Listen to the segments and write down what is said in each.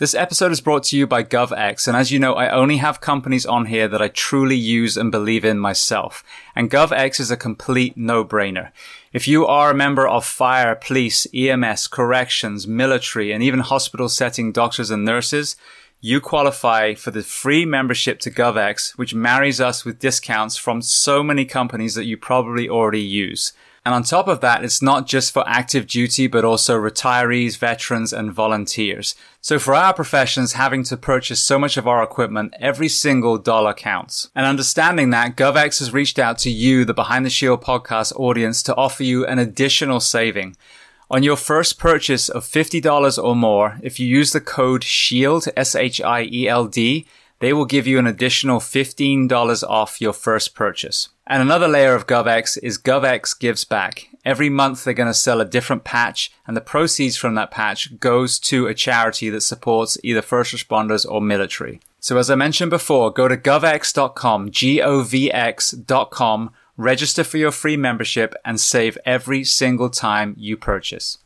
This episode is brought to you by GovX, and as you know, I only have companies on here that I truly use and believe in myself. And GovX is a complete no-brainer. If you are a member of fire, police, EMS, corrections, military, and even hospital setting doctors and nurses, you qualify for the free membership to GovX, which marries us with discounts from so many companies that you probably already use. And on top of that, it's not just for active duty, but also retirees, veterans, and volunteers. So for our professions, having to purchase so much of our equipment, every single dollar counts. And understanding that, GovX has reached out to you, the Behind the Shield podcast audience, to offer you an additional saving. On your first purchase of $50 or more, if you use the code SHIELD, S-H-I-E-L-D, they will give you an additional $15 off your first purchase. And another layer of GovX is GovX gives back. Every month they're going to sell a different patch and the proceeds from that patch goes to a charity that supports either first responders or military. So as I mentioned before, go to govx.com, G-O-V-X.com, register for your free membership and save every single time you purchase.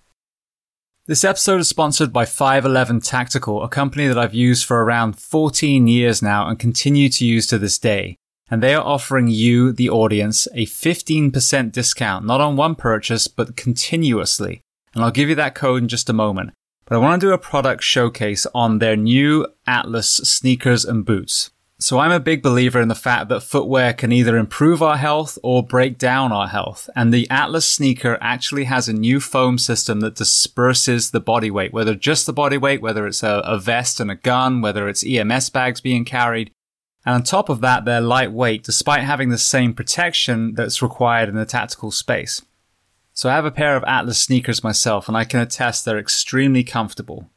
This episode is sponsored by 511 Tactical, a company that I've used for around 14 years now and continue to use to this day. And they are offering you, the audience, a 15% discount, not on one purchase, but continuously. And I'll give you that code in just a moment. But I want to do a product showcase on their new Atlas sneakers and boots. So I'm a big believer in the fact that footwear can either improve our health or break down our health. And the Atlas sneaker actually has a new foam system that disperses the body weight, whether just the body weight, whether it's a, a vest and a gun, whether it's EMS bags being carried. And on top of that, they're lightweight despite having the same protection that's required in the tactical space. So I have a pair of Atlas sneakers myself and I can attest they're extremely comfortable.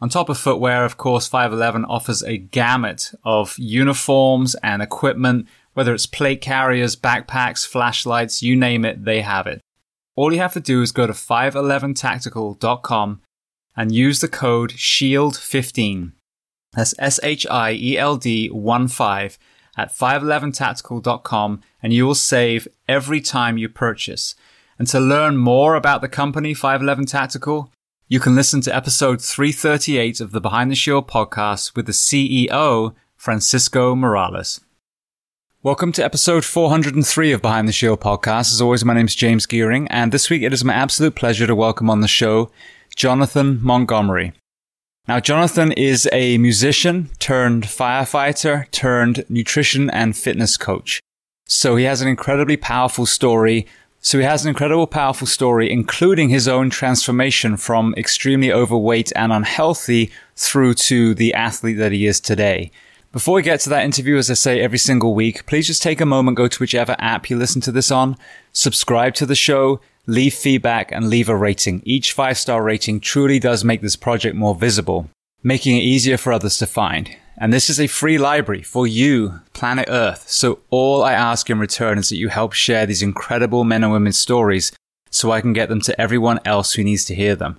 On top of footwear, of course, 511 offers a gamut of uniforms and equipment, whether it's plate carriers, backpacks, flashlights, you name it, they have it. All you have to do is go to 511tactical.com and use the code SHIELD15. That's S-H-I-E-L-D 1 5 at 511tactical.com and you will save every time you purchase. And to learn more about the company 511 Tactical, you can listen to episode 338 of the Behind the Shield podcast with the CEO, Francisco Morales. Welcome to episode 403 of Behind the Shield podcast. As always, my name is James Geering, and this week it is my absolute pleasure to welcome on the show Jonathan Montgomery. Now, Jonathan is a musician turned firefighter turned nutrition and fitness coach. So he has an incredibly powerful story so he has an incredible, powerful story, including his own transformation from extremely overweight and unhealthy through to the athlete that he is today. Before we get to that interview, as I say every single week, please just take a moment, go to whichever app you listen to this on, subscribe to the show, leave feedback, and leave a rating. Each five star rating truly does make this project more visible, making it easier for others to find. And this is a free library for you, planet Earth. So all I ask in return is that you help share these incredible men and women's stories so I can get them to everyone else who needs to hear them.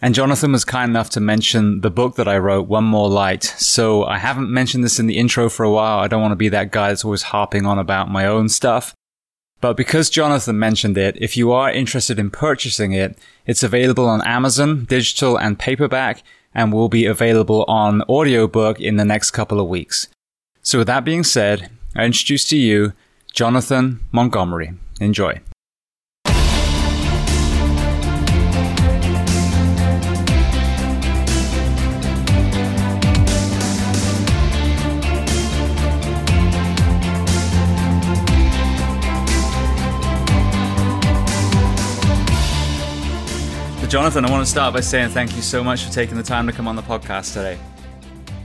And Jonathan was kind enough to mention the book that I wrote, One More Light. So I haven't mentioned this in the intro for a while. I don't want to be that guy that's always harping on about my own stuff. But because Jonathan mentioned it, if you are interested in purchasing it, it's available on Amazon, digital and paperback and will be available on audiobook in the next couple of weeks. So with that being said, I introduce to you Jonathan Montgomery. Enjoy. Jonathan, I want to start by saying thank you so much for taking the time to come on the podcast today.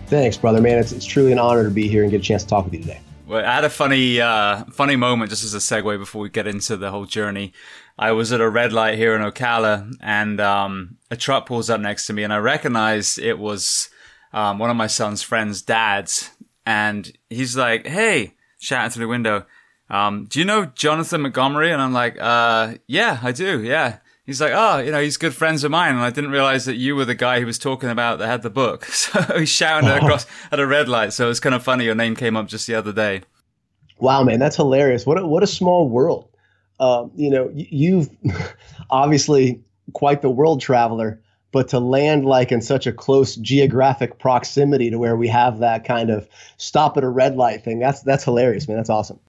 Thanks, brother, man. It's, it's truly an honor to be here and get a chance to talk with you today. Well, I had a funny, uh, funny moment just as a segue before we get into the whole journey. I was at a red light here in Ocala and, um, a truck pulls up next to me and I recognized it was, um, one of my son's friends' dads. And he's like, Hey, shouting through the window. Um, do you know Jonathan Montgomery? And I'm like, uh, yeah, I do. Yeah he's like, oh, you know, he's good friends of mine. And I didn't realize that you were the guy he was talking about that had the book. So he's shouting it across at a red light. So it's kind of funny. Your name came up just the other day. Wow, man, that's hilarious. What a, what a small world. Uh, you know, you've obviously quite the world traveler. but to land like in such a close geographic proximity to where we have that kind of stop at a red light thing, that's that's hilarious, man. That's awesome.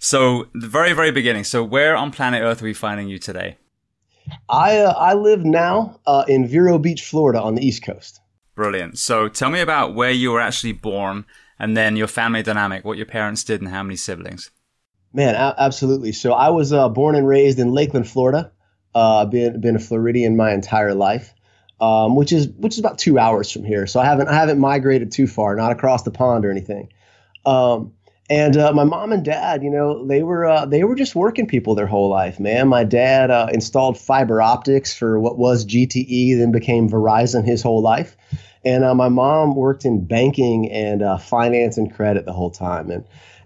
So the very very beginning. So where on planet Earth are we finding you today? I uh, I live now uh, in Vero Beach, Florida, on the East Coast. Brilliant. So tell me about where you were actually born, and then your family dynamic, what your parents did, and how many siblings. Man, a- absolutely. So I was uh, born and raised in Lakeland, Florida. Uh, been been a Floridian my entire life, um, which is which is about two hours from here. So I haven't I haven't migrated too far, not across the pond or anything. Um, and uh, my mom and dad, you know, they were uh, they were just working people their whole life, man. My dad uh, installed fiber optics for what was GTE, then became Verizon his whole life, and uh, my mom worked in banking and uh, finance and credit the whole time. And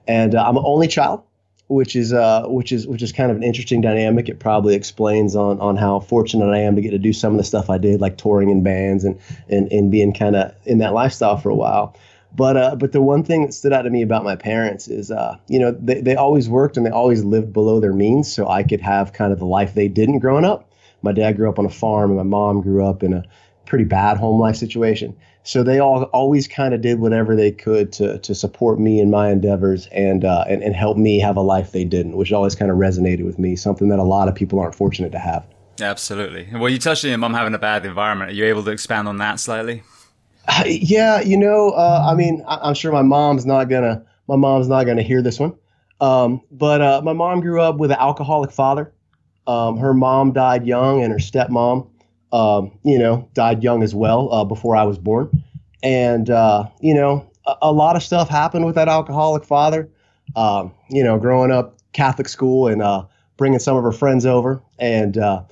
and uh, I'm an only child, which is which is which is kind of an interesting dynamic. It probably explains on on how fortunate I am to get to do some of the stuff I did, like touring in bands and and and being kind of in that lifestyle for a while. But uh, but the one thing that stood out to me about my parents is, uh, you know, they, they always worked and they always lived below their means, so I could have kind of the life they didn't growing up. My dad grew up on a farm, and my mom grew up in a pretty bad home life situation. So they all always kind of did whatever they could to to support me in my endeavors and uh, and and help me have a life they didn't, which always kind of resonated with me. Something that a lot of people aren't fortunate to have. Absolutely. Well, you touched on your mom having a bad environment. Are you able to expand on that slightly? yeah, you know, uh, I mean, I, am sure my mom's not gonna my mom's not gonna hear this one. Um, but uh, my mom grew up with an alcoholic father. Um, her mom died young, and her stepmom, um, you know, died young as well uh, before I was born. And uh, you know, a, a, lot of stuff happened with that alcoholic father. Um, you know, growing up Catholic school and uh, bringing some of her friends over, and uh,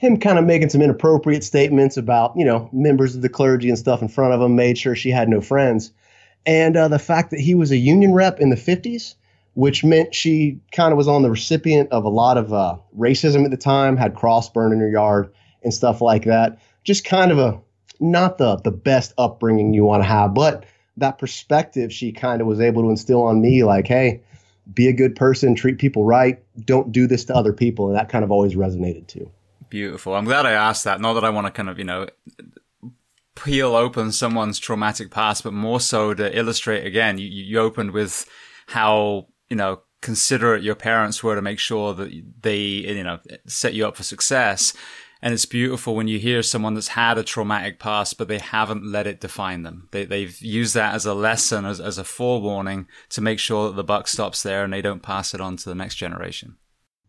him kind of making some inappropriate statements about, you know, members of the clergy and stuff in front of him, made sure she had no friends. And uh, the fact that he was a union rep in the 50s, which meant she kind of was on the recipient of a lot of uh, racism at the time, had cross burned in her yard and stuff like that. Just kind of a not the the best upbringing you want to have, but that perspective she kind of was able to instill on me, like, hey, be a good person, treat people right, don't do this to other people, and that kind of always resonated too. Beautiful. I'm glad I asked that. Not that I want to kind of, you know, peel open someone's traumatic past, but more so to illustrate again, you, you opened with how, you know, considerate your parents were to make sure that they, you know, set you up for success. And it's beautiful when you hear someone that's had a traumatic past, but they haven't let it define them. They, they've used that as a lesson, as, as a forewarning to make sure that the buck stops there and they don't pass it on to the next generation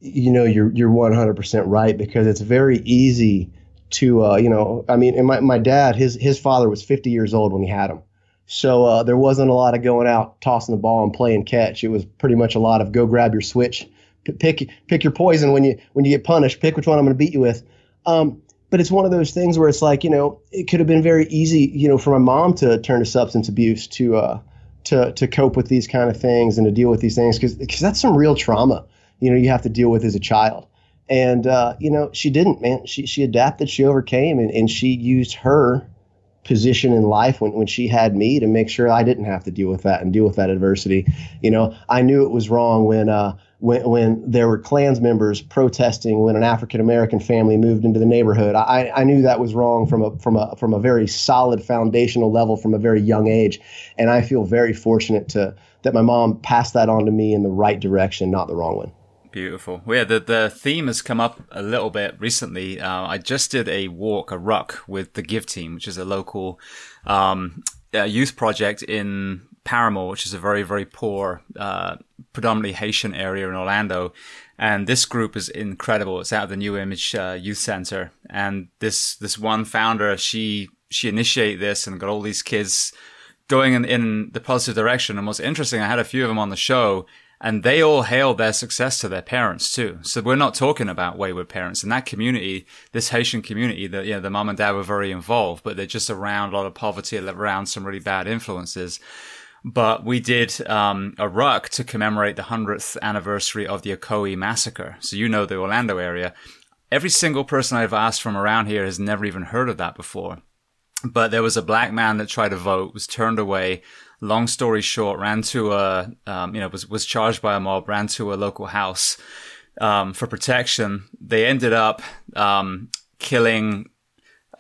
you know you're you're 100% right because it's very easy to uh, you know I mean and my, my dad his his father was 50 years old when he had him. So uh, there wasn't a lot of going out tossing the ball and playing catch. It was pretty much a lot of go grab your switch pick pick your poison when you when you get punished. Pick which one I'm going to beat you with. Um, but it's one of those things where it's like you know it could have been very easy you know for my mom to turn to substance abuse to uh, to to cope with these kind of things and to deal with these things because because that's some real trauma you know you have to deal with as a child. And uh, you know she didn't, man. She she adapted, she overcame, and, and she used her position in life when, when she had me to make sure I didn't have to deal with that and deal with that adversity. You know, I knew it was wrong when uh, when when there were Klans members protesting when an African American family moved into the neighborhood. I, I knew that was wrong from a from a from a very solid foundational level from a very young age, and I feel very fortunate to that my mom passed that on to me in the right direction, not the wrong one. Beautiful. Well, yeah, the, the theme has come up a little bit recently. Uh, I just did a walk, a ruck with the Give Team, which is a local um, uh, youth project in Parramore, which is a very, very poor, uh, predominantly Haitian area in Orlando. And this group is incredible. It's out of the New Image uh, Youth Center. And this, this one founder, she, she initiated this and got all these kids going in, in the positive direction. And what's interesting, I had a few of them on the show and they all hail their success to their parents too. So we're not talking about wayward parents in that community, this Haitian community that, you know, the mom and dad were very involved, but they're just around a lot of poverty, around some really bad influences. But we did um, a ruck to commemorate the 100th anniversary of the Ocoee massacre. So you know the Orlando area. Every single person I've asked from around here has never even heard of that before. But there was a black man that tried to vote, was turned away long story short, ran to a, um, you know, was, was charged by a mob, ran to a local house, um, for protection. They ended up, um, killing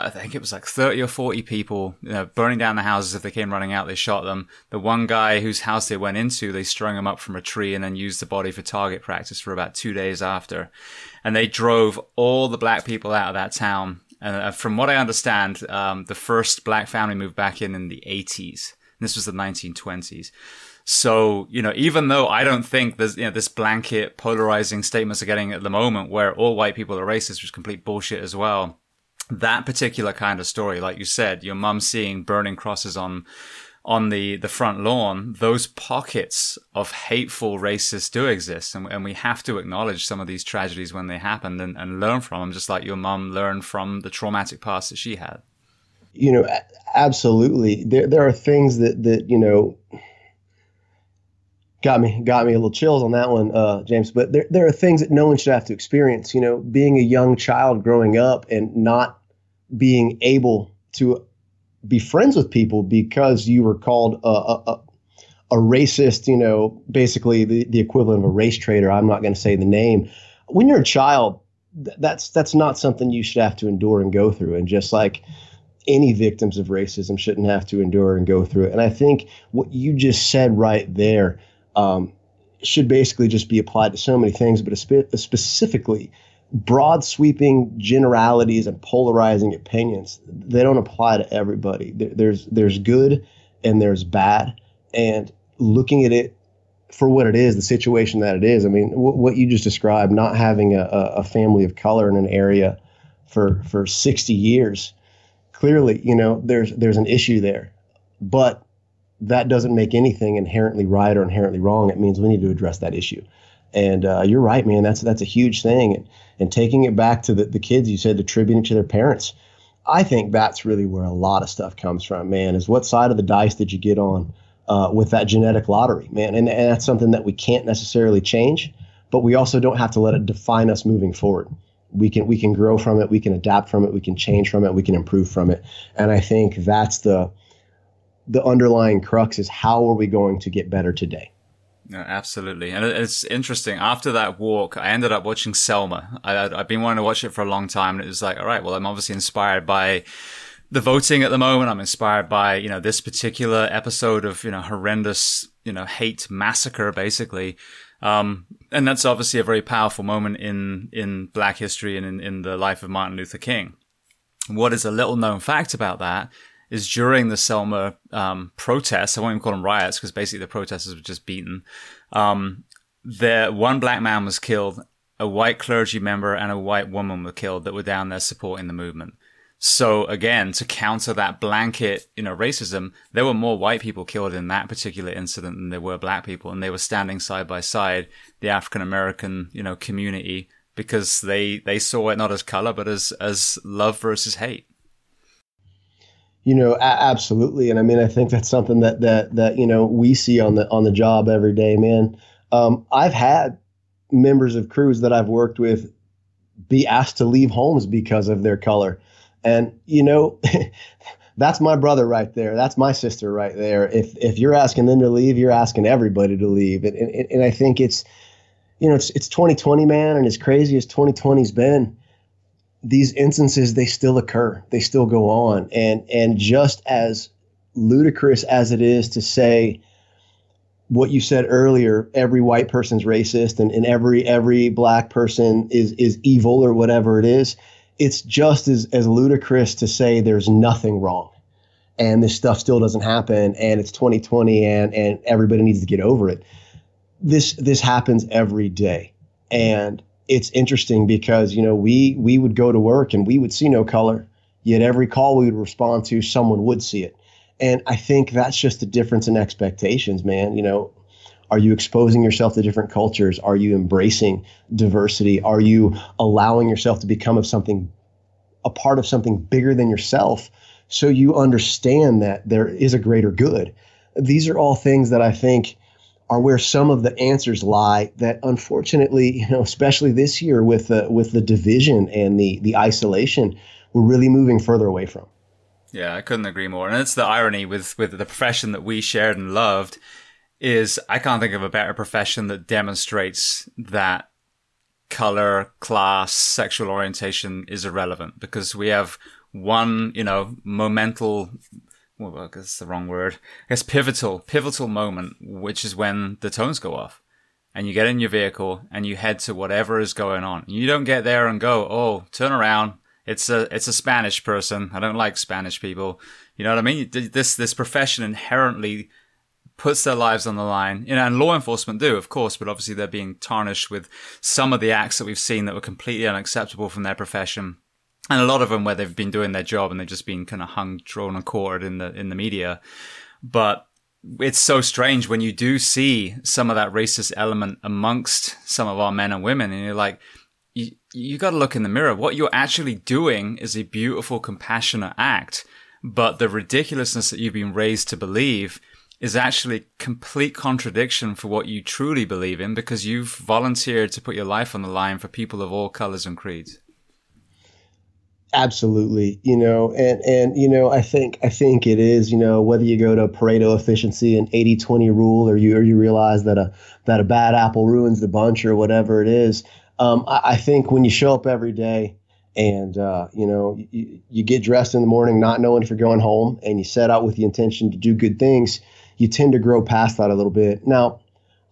I think it was like 30 or 40 people, you know, burning down the houses. If they came running out, they shot them. The one guy whose house they went into, they strung him up from a tree and then used the body for target practice for about two days after. And they drove all the black people out of that town. And uh, from what I understand, um, the first black family moved back in in the 80s. This was the 1920s. So, you know, even though I don't think there's, you know, this blanket polarizing statements are getting at the moment where all white people are racist, which is complete bullshit as well. That particular kind of story, like you said, your mum seeing burning crosses on, on the, the front lawn, those pockets of hateful racists do exist. And, and we have to acknowledge some of these tragedies when they happen and, and learn from them, just like your mum learned from the traumatic past that she had. You know, absolutely. There, there are things that, that, you know, got me got me a little chills on that one, uh, James. But there there are things that no one should have to experience. You know, being a young child growing up and not being able to be friends with people because you were called a, a, a racist. You know, basically the, the equivalent of a race traitor. I'm not going to say the name. When you're a child, th- that's that's not something you should have to endure and go through. And just like any victims of racism shouldn't have to endure and go through it. And I think what you just said right there um, should basically just be applied to so many things, but specifically broad sweeping generalities and polarizing opinions they don't apply to everybody there's there's good and there's bad and looking at it for what it is the situation that it is i mean w- what you just described not having a, a family of color in an area for for 60 years clearly you know there's there's an issue there but that doesn't make anything inherently right or inherently wrong. It means we need to address that issue. And uh, you're right, man. That's that's a huge thing. And, and taking it back to the, the kids, you said attributing to their parents. I think that's really where a lot of stuff comes from, man. Is what side of the dice did you get on uh, with that genetic lottery, man? And, and that's something that we can't necessarily change, but we also don't have to let it define us moving forward. We can we can grow from it, we can adapt from it, we can change from it, we can improve from it. And I think that's the the underlying crux is how are we going to get better today? Absolutely. And it's interesting. After that walk, I ended up watching Selma. I, have been wanting to watch it for a long time. And it was like, all right, well, I'm obviously inspired by the voting at the moment. I'm inspired by, you know, this particular episode of, you know, horrendous, you know, hate massacre, basically. Um, and that's obviously a very powerful moment in, in black history and in, in the life of Martin Luther King. What is a little known fact about that is during the Selma um, protests. I won't even call them riots because basically the protesters were just beaten. Um, there, one black man was killed, a white clergy member and a white woman were killed that were down there supporting the movement. So again, to counter that blanket, you know, racism, there were more white people killed in that particular incident than there were black people, and they were standing side by side, the African American, you know, community, because they they saw it not as color but as as love versus hate. You know, a- absolutely, and I mean, I think that's something that that that you know we see on the on the job every day, man. Um, I've had members of crews that I've worked with be asked to leave homes because of their color, and you know. that's my brother right there. That's my sister right there. If if you're asking them to leave, you're asking everybody to leave. And and, and I think it's you know it's it's 2020, man, and as crazy as 2020's been, these instances they still occur they still go on and and just as ludicrous as it is to say what you said earlier every white person's racist and, and every every black person is is evil or whatever it is it's just as as ludicrous to say there's nothing wrong. And this stuff still doesn't happen and it's 2020 and and everybody needs to get over it. This this happens every day. And it's interesting because you know we we would go to work and we would see no color yet every call we would respond to someone would see it. And i think that's just a difference in expectations man. You know are you exposing yourself to different cultures are you embracing diversity are you allowing yourself to become of something a part of something bigger than yourself so you understand that there is a greater good these are all things that i think are where some of the answers lie that unfortunately, you know, especially this year with the with the division and the the isolation, we're really moving further away from. Yeah, I couldn't agree more. And it's the irony with with the profession that we shared and loved is I can't think of a better profession that demonstrates that color, class, sexual orientation is irrelevant because we have one, you know, momental, well, I guess the wrong word, I guess pivotal, pivotal moment, which is when the tones go off and you get in your vehicle and you head to whatever is going on. You don't get there and go, oh, turn around. It's a it's a Spanish person. I don't like Spanish people. You know what I mean? This this profession inherently puts their lives on the line. You know, and law enforcement do, of course, but obviously they're being tarnished with some of the acts that we've seen that were completely unacceptable from their profession. And a lot of them where they've been doing their job and they've just been kind of hung, drawn, and quartered in the in the media. But it's so strange when you do see some of that racist element amongst some of our men and women, and you're like, you, you got to look in the mirror. What you're actually doing is a beautiful, compassionate act, but the ridiculousness that you've been raised to believe is actually complete contradiction for what you truly believe in because you've volunteered to put your life on the line for people of all colors and creeds. Absolutely, you know, and and you know, I think I think it is, you know, whether you go to Pareto efficiency and 80-20 rule, or you or you realize that a that a bad apple ruins the bunch, or whatever it is. Um, I, I, think when you show up every day, and uh, you know, you, you get dressed in the morning, not knowing if you're going home, and you set out with the intention to do good things, you tend to grow past that a little bit. Now,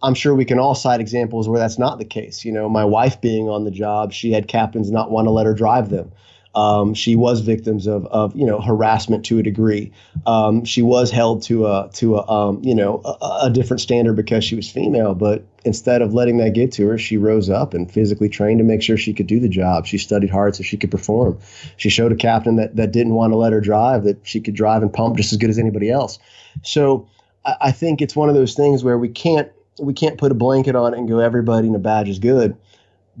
I'm sure we can all cite examples where that's not the case. You know, my wife being on the job, she had captains not want to let her drive them. Um, she was victims of, of you know harassment to a degree. Um, she was held to a to a um, you know a, a, different standard because she was female. But instead of letting that get to her, she rose up and physically trained to make sure she could do the job. She studied hard so she could perform. She showed a captain that that didn't want to let her drive that she could drive and pump just as good as anybody else. So I, I think it's one of those things where we can't we can't put a blanket on it and go everybody in a badge is good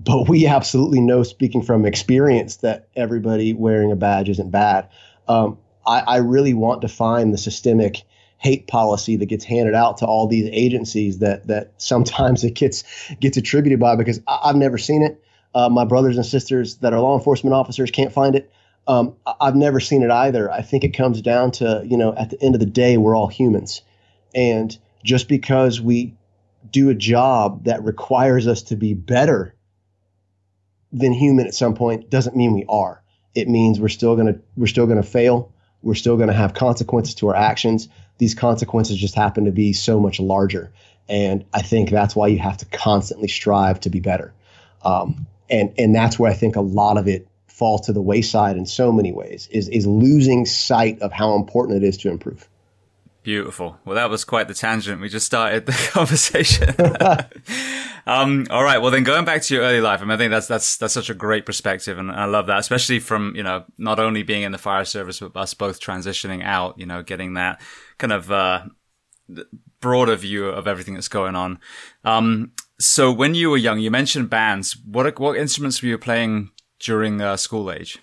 but we absolutely know, speaking from experience, that everybody wearing a badge isn't bad. Um, I, I, really want to find the systemic hate policy that gets handed out to all these agencies that that sometimes it gets gets attributed by because I, have never seen it. Uh, my brothers and sisters that are law enforcement officers can't find it. Um, I've never seen it either. I think it comes down to you know at the end of the day we're all humans, and just because we do a job that requires us to be better than human at some point doesn't mean we are. It means we're still gonna we're still gonna fail. We're still gonna have consequences to our actions. These consequences just happen to be so much larger, and I think that's why you have to constantly strive to be better. Um, and and that's where I think a lot of it falls to the wayside in so many ways is is losing sight of how important it is to improve. Beautiful. Well, that was quite the tangent. We just started the conversation. um, all right. Well, then going back to your early life, I mean, I think that's, that's, that's such a great perspective. And I love that, especially from, you know, not only being in the fire service, but us both transitioning out, you know, getting that kind of, uh, broader view of everything that's going on. Um, so when you were young, you mentioned bands. What, what instruments were you playing during uh, school age?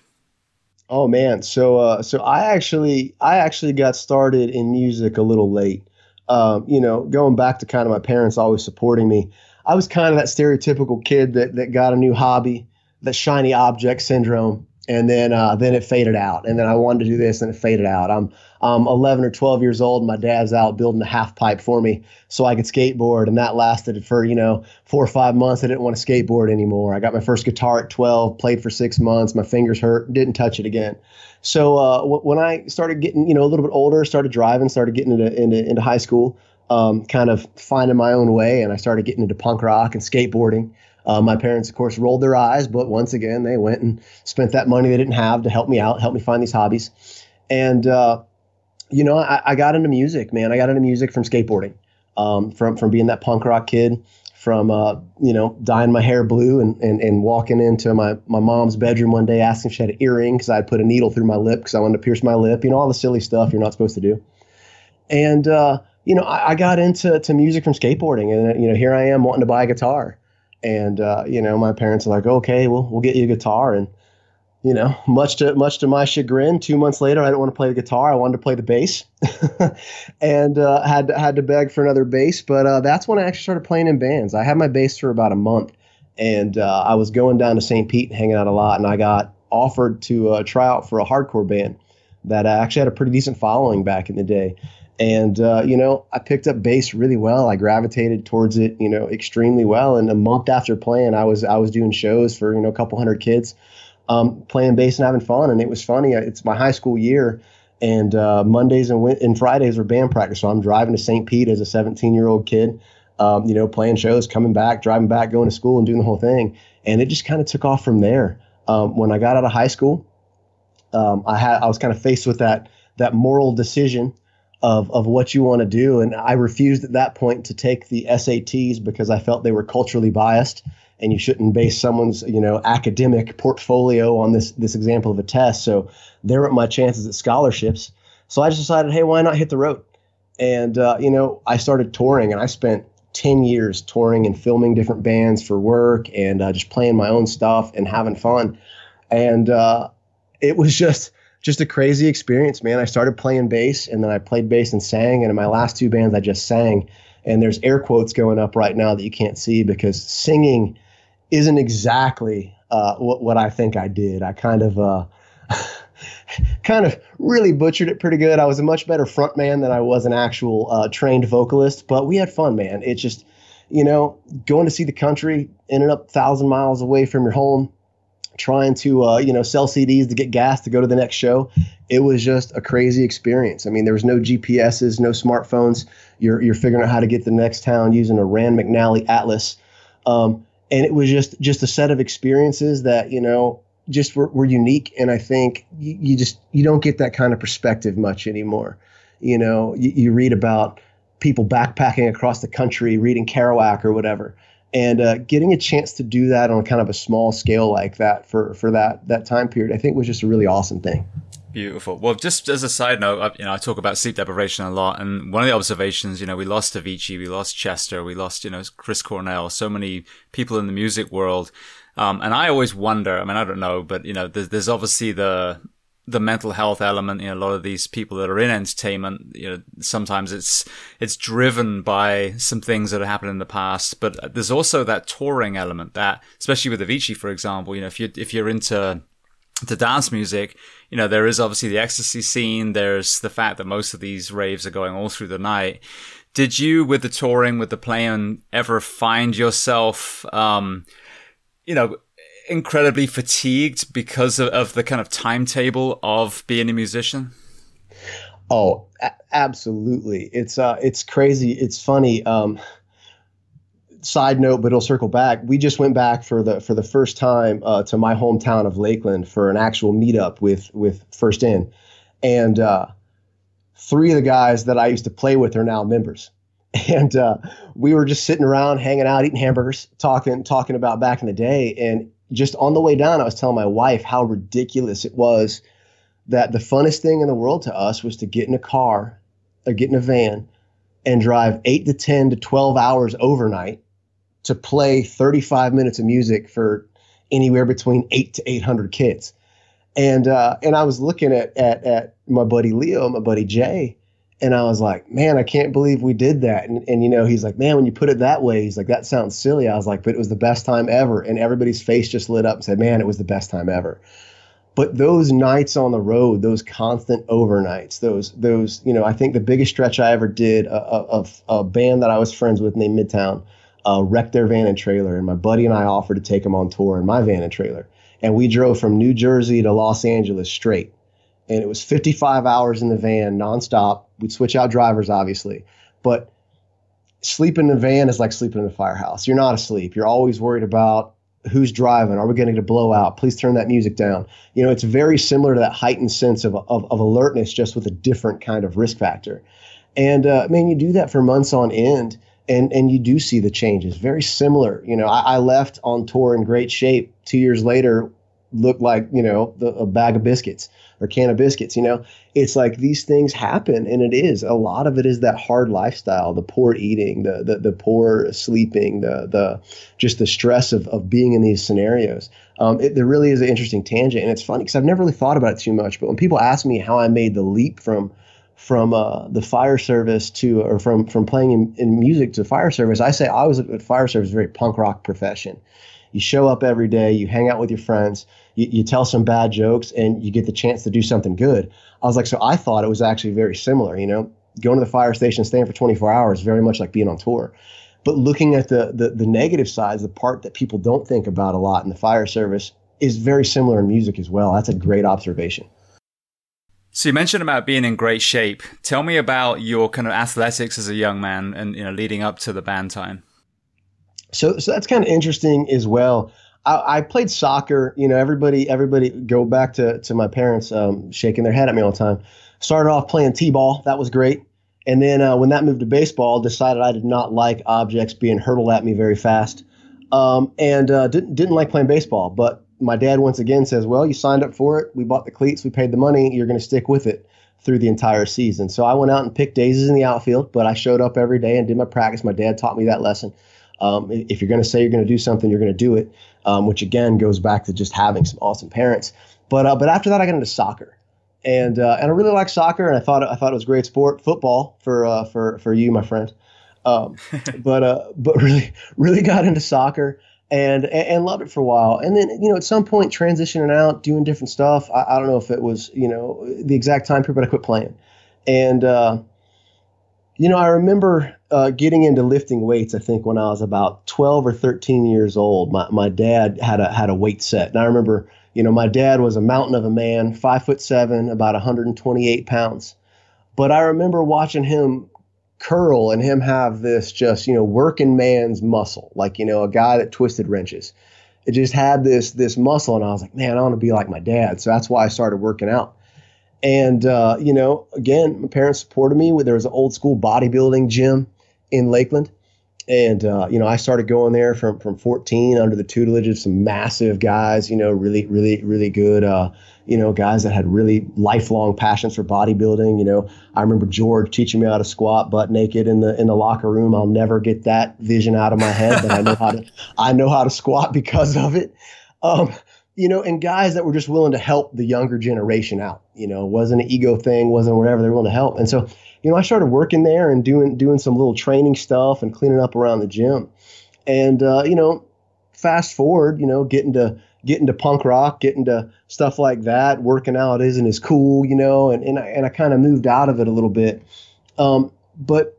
Oh man, so uh, so I actually I actually got started in music a little late. Um, you know, going back to kind of my parents always supporting me. I was kind of that stereotypical kid that that got a new hobby, that shiny object syndrome, and then uh, then it faded out. And then I wanted to do this, and it faded out. I'm I'm 11 or 12 years old. And my dad's out building a half pipe for me so I could skateboard, and that lasted for you know four or five months. I didn't want to skateboard anymore. I got my first guitar at 12, played for six months. My fingers hurt, didn't touch it again. So uh, w- when I started getting you know a little bit older, started driving, started getting into into, into high school. Um, kind of finding my own way, and I started getting into punk rock and skateboarding. Uh, my parents, of course, rolled their eyes, but once again, they went and spent that money they didn't have to help me out, help me find these hobbies. And, uh, you know, I, I, got into music, man. I got into music from skateboarding, um, from, from being that punk rock kid, from, uh, you know, dyeing my hair blue and, and, and walking into my, my mom's bedroom one day asking if she had an earring because I'd put a needle through my lip because I wanted to pierce my lip, you know, all the silly stuff you're not supposed to do. And, uh, you know, I, I, got into to music from skateboarding, and you know, here I am wanting to buy a guitar. And uh, you know, my parents are like, okay, well, we'll get you a guitar. And you know, much to much to my chagrin, two months later, I didn't want to play the guitar. I wanted to play the bass, and uh, had had to beg for another bass. But uh, that's when I actually started playing in bands. I had my bass for about a month, and uh, I was going down to St. Pete and hanging out a lot. And I got offered to uh, try out for a hardcore band that actually had a pretty decent following back in the day. And, uh, you know, I picked up bass really well. I gravitated towards it, you know, extremely well. And a month after playing, I was, I was doing shows for, you know, a couple hundred kids. Um, playing bass and having fun. And it was funny. It's my high school year, and uh, Mondays and, and Fridays were band practice. So I'm driving to St. Pete as a 17 year old kid, um, you know, playing shows, coming back, driving back, going to school, and doing the whole thing. And it just kind of took off from there. Um, when I got out of high school, um, I had I was kind of faced with that that moral decision of of what you want to do, and I refused at that point to take the SATs because I felt they were culturally biased and you shouldn't base someone's you know academic portfolio on this this example of a test. So there were my chances at scholarships. So I just decided, hey, why not hit the road? And uh, you know, I started touring, and I spent 10 years touring and filming different bands for work and uh, just playing my own stuff and having fun. And uh, it was just just a crazy experience, man. I started playing bass and then I played bass and sang. And in my last two bands, I just sang. And there's air quotes going up right now that you can't see because singing isn't exactly uh, what what I think I did. I kind of uh, kind of really butchered it pretty good. I was a much better front man than I was an actual uh, trained vocalist, but we had fun, man. It just you know going to see the country, ended up thousand miles away from your home, trying to uh, you know sell CDs to get gas to go to the next show. It was just a crazy experience. I mean, there was no GPSs, no smartphones. You're you're figuring out how to get to the next town using a Rand McNally Atlas. Um, and it was just just a set of experiences that you know just were, were unique and i think you, you, just you don't get that kind of perspective much anymore you know you, you, read about people backpacking across the country reading kerouac or whatever and uh, getting a chance to do that on kind of a small scale like that for for that that time period i think was just a really awesome thing Beautiful. Well, just as a side note, I, you know, I talk about sleep deprivation a lot, and one of the observations, you know, we lost Avicii, we lost Chester, we lost, you know, Chris Cornell, so many people in the music world, um, and I always wonder. I mean, I don't know, but you know, there's, there's obviously the the mental health element. You know, a lot of these people that are in entertainment, you know, sometimes it's it's driven by some things that have happened in the past, but there's also that touring element that, especially with Avicii, for example, you know, if you if you're into to dance music, you know, there is obviously the ecstasy scene. There's the fact that most of these raves are going all through the night. Did you, with the touring, with the playing, ever find yourself, um, you know, incredibly fatigued because of, of, the kind of timetable of being a musician? Oh, a- absolutely. It's uh, it's crazy. It's funny. Um, side note, but it'll circle back. We just went back for the for the first time uh, to my hometown of Lakeland for an actual meetup with with First In, and uh, three of the guys that I used to play with are now members. And uh, we were just sitting around, hanging out, eating hamburgers, talking talking about back in the day. And just on the way down, I was telling my wife how ridiculous it was that the funnest thing in the world to us was to get in a car or get in a van and drive eight to 10 to 12 hours overnight to play 35 minutes of music for anywhere between eight to 800 kids. And, uh, and I was looking at, at, at my buddy Leo, my buddy Jay, and I was like, man, I can't believe we did that. And, and, you know, he's like, man, when you put it that way, he's like, that sounds silly. I was like, but it was the best time ever. And everybody's face just lit up and said, man, it was the best time ever. But those nights on the road, those constant overnights, those, those, you know, I think the biggest stretch I ever did uh, of a, a band that I was friends with named Midtown uh, wrecked their van and trailer, and my buddy and I offered to take them on tour in my van and trailer. And we drove from New Jersey to Los Angeles straight. And it was 55 hours in the van nonstop. We'd switch out drivers, obviously. But sleeping in the van is like sleeping in a firehouse. You're not asleep. You're always worried about who's driving. Are we going to get a blowout? Please turn that music down. You know, it's very similar to that heightened sense of, of, of alertness, just with a different kind of risk factor. And uh, man, you do that for months on end and and you do see the changes. Very similar. You know, I, I left on tour in great shape. Two years later, looked like you know the, a bag of biscuits or can of biscuits. You know, it's like these things happen, and it is a lot of it is that hard lifestyle, the poor eating, the the, the poor sleeping, the the just the stress of of being in these scenarios. Um, it, there really is an interesting tangent, and it's funny because I've never really thought about it too much. But when people ask me how I made the leap from from uh, the fire service to or from from playing in, in, music to fire service i say i was at fire service very punk rock profession you show up every day you hang out with your friends you, you tell some bad jokes and you get the chance to do something good i was like so i thought it was actually very similar you know going to the fire station staying for 24 hours very much like being on tour but looking at the, the the negative sides the part that people don't think about a lot in the fire service is very similar in music as well. That's a great observation. So you mentioned about being in great shape. Tell me about your kind of athletics as a young man and you know leading up to the band time. So so that's kind of interesting as well. I, I played soccer. You know, everybody everybody go back to to my parents um, shaking their head at me all the time. Started off playing t-ball. That was great. And then uh, when that moved to baseball, decided I did not like objects being hurtled at me very fast, um, and uh, didn't didn't like playing baseball. But my dad once again says, "Well, you signed up for it. We bought the cleats. We paid the money. You're going to stick with it through the entire season." So I went out and picked daisies in the outfield, but I showed up every day and did my practice. My dad taught me that lesson. Um, if you're going to say you're going to do something, you're going to do it. Um, which again goes back to just having some awesome parents. But uh, but after that, I got into soccer, and uh, and I really like soccer, and I thought I thought it was a great sport. Football for uh, for for you, my friend. Um, but uh, but really really got into soccer and and loved it for a while. And then you know at some point transitioning out, doing different stuff. I, I don't know if it was you know the exact time period, but I quit playing. And uh, you know I remember uh, getting into lifting weights. I think when I was about twelve or thirteen years old, my my dad had a had a weight set, and I remember you know my dad was a mountain of a man, five foot seven, about 128 pounds. But I remember watching him curl and him have this just you know working man's muscle like you know a guy that twisted wrenches it just had this this muscle and i was like man i want to be like my dad so that's why i started working out and uh, you know again my parents supported me there was an old school bodybuilding gym in lakeland and uh, you know i started going there from from 14 under the tutelage of some massive guys you know really really really good uh, you know, guys that had really lifelong passions for bodybuilding. You know, I remember George teaching me how to squat butt naked in the in the locker room. I'll never get that vision out of my head, but I know how to I know how to squat because of it. Um, you know, and guys that were just willing to help the younger generation out. You know, wasn't an ego thing, wasn't whatever they were willing to help. And so, you know, I started working there and doing doing some little training stuff and cleaning up around the gym. And uh, you know, fast forward, you know, getting to getting to punk rock, getting to stuff like that. Working out isn't as cool, you know, and, and I, and I kind of moved out of it a little bit. Um, but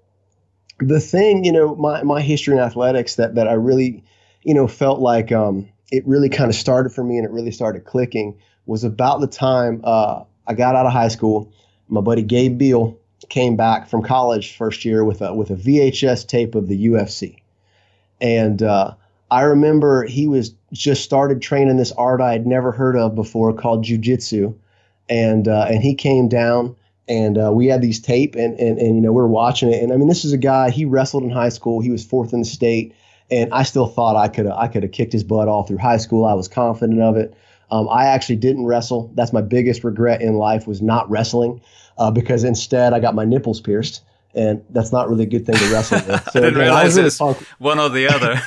the thing, you know, my, my history in athletics that, that I really, you know, felt like um, it really kind of started for me and it really started clicking was about the time uh, I got out of high school. My buddy Gabe Beal came back from college first year with a, with a VHS tape of the UFC. And uh, I remember he was just started training this art I had never heard of before called jujitsu, and uh, and he came down and uh, we had these tape and, and and you know we were watching it and I mean this is a guy he wrestled in high school he was fourth in the state and I still thought I could I could have kicked his butt all through high school I was confident of it. Um, I actually didn't wrestle. That's my biggest regret in life was not wrestling uh, because instead I got my nipples pierced and that's not really a good thing to wrestle with. So, I didn't realize I really punk, one or the other.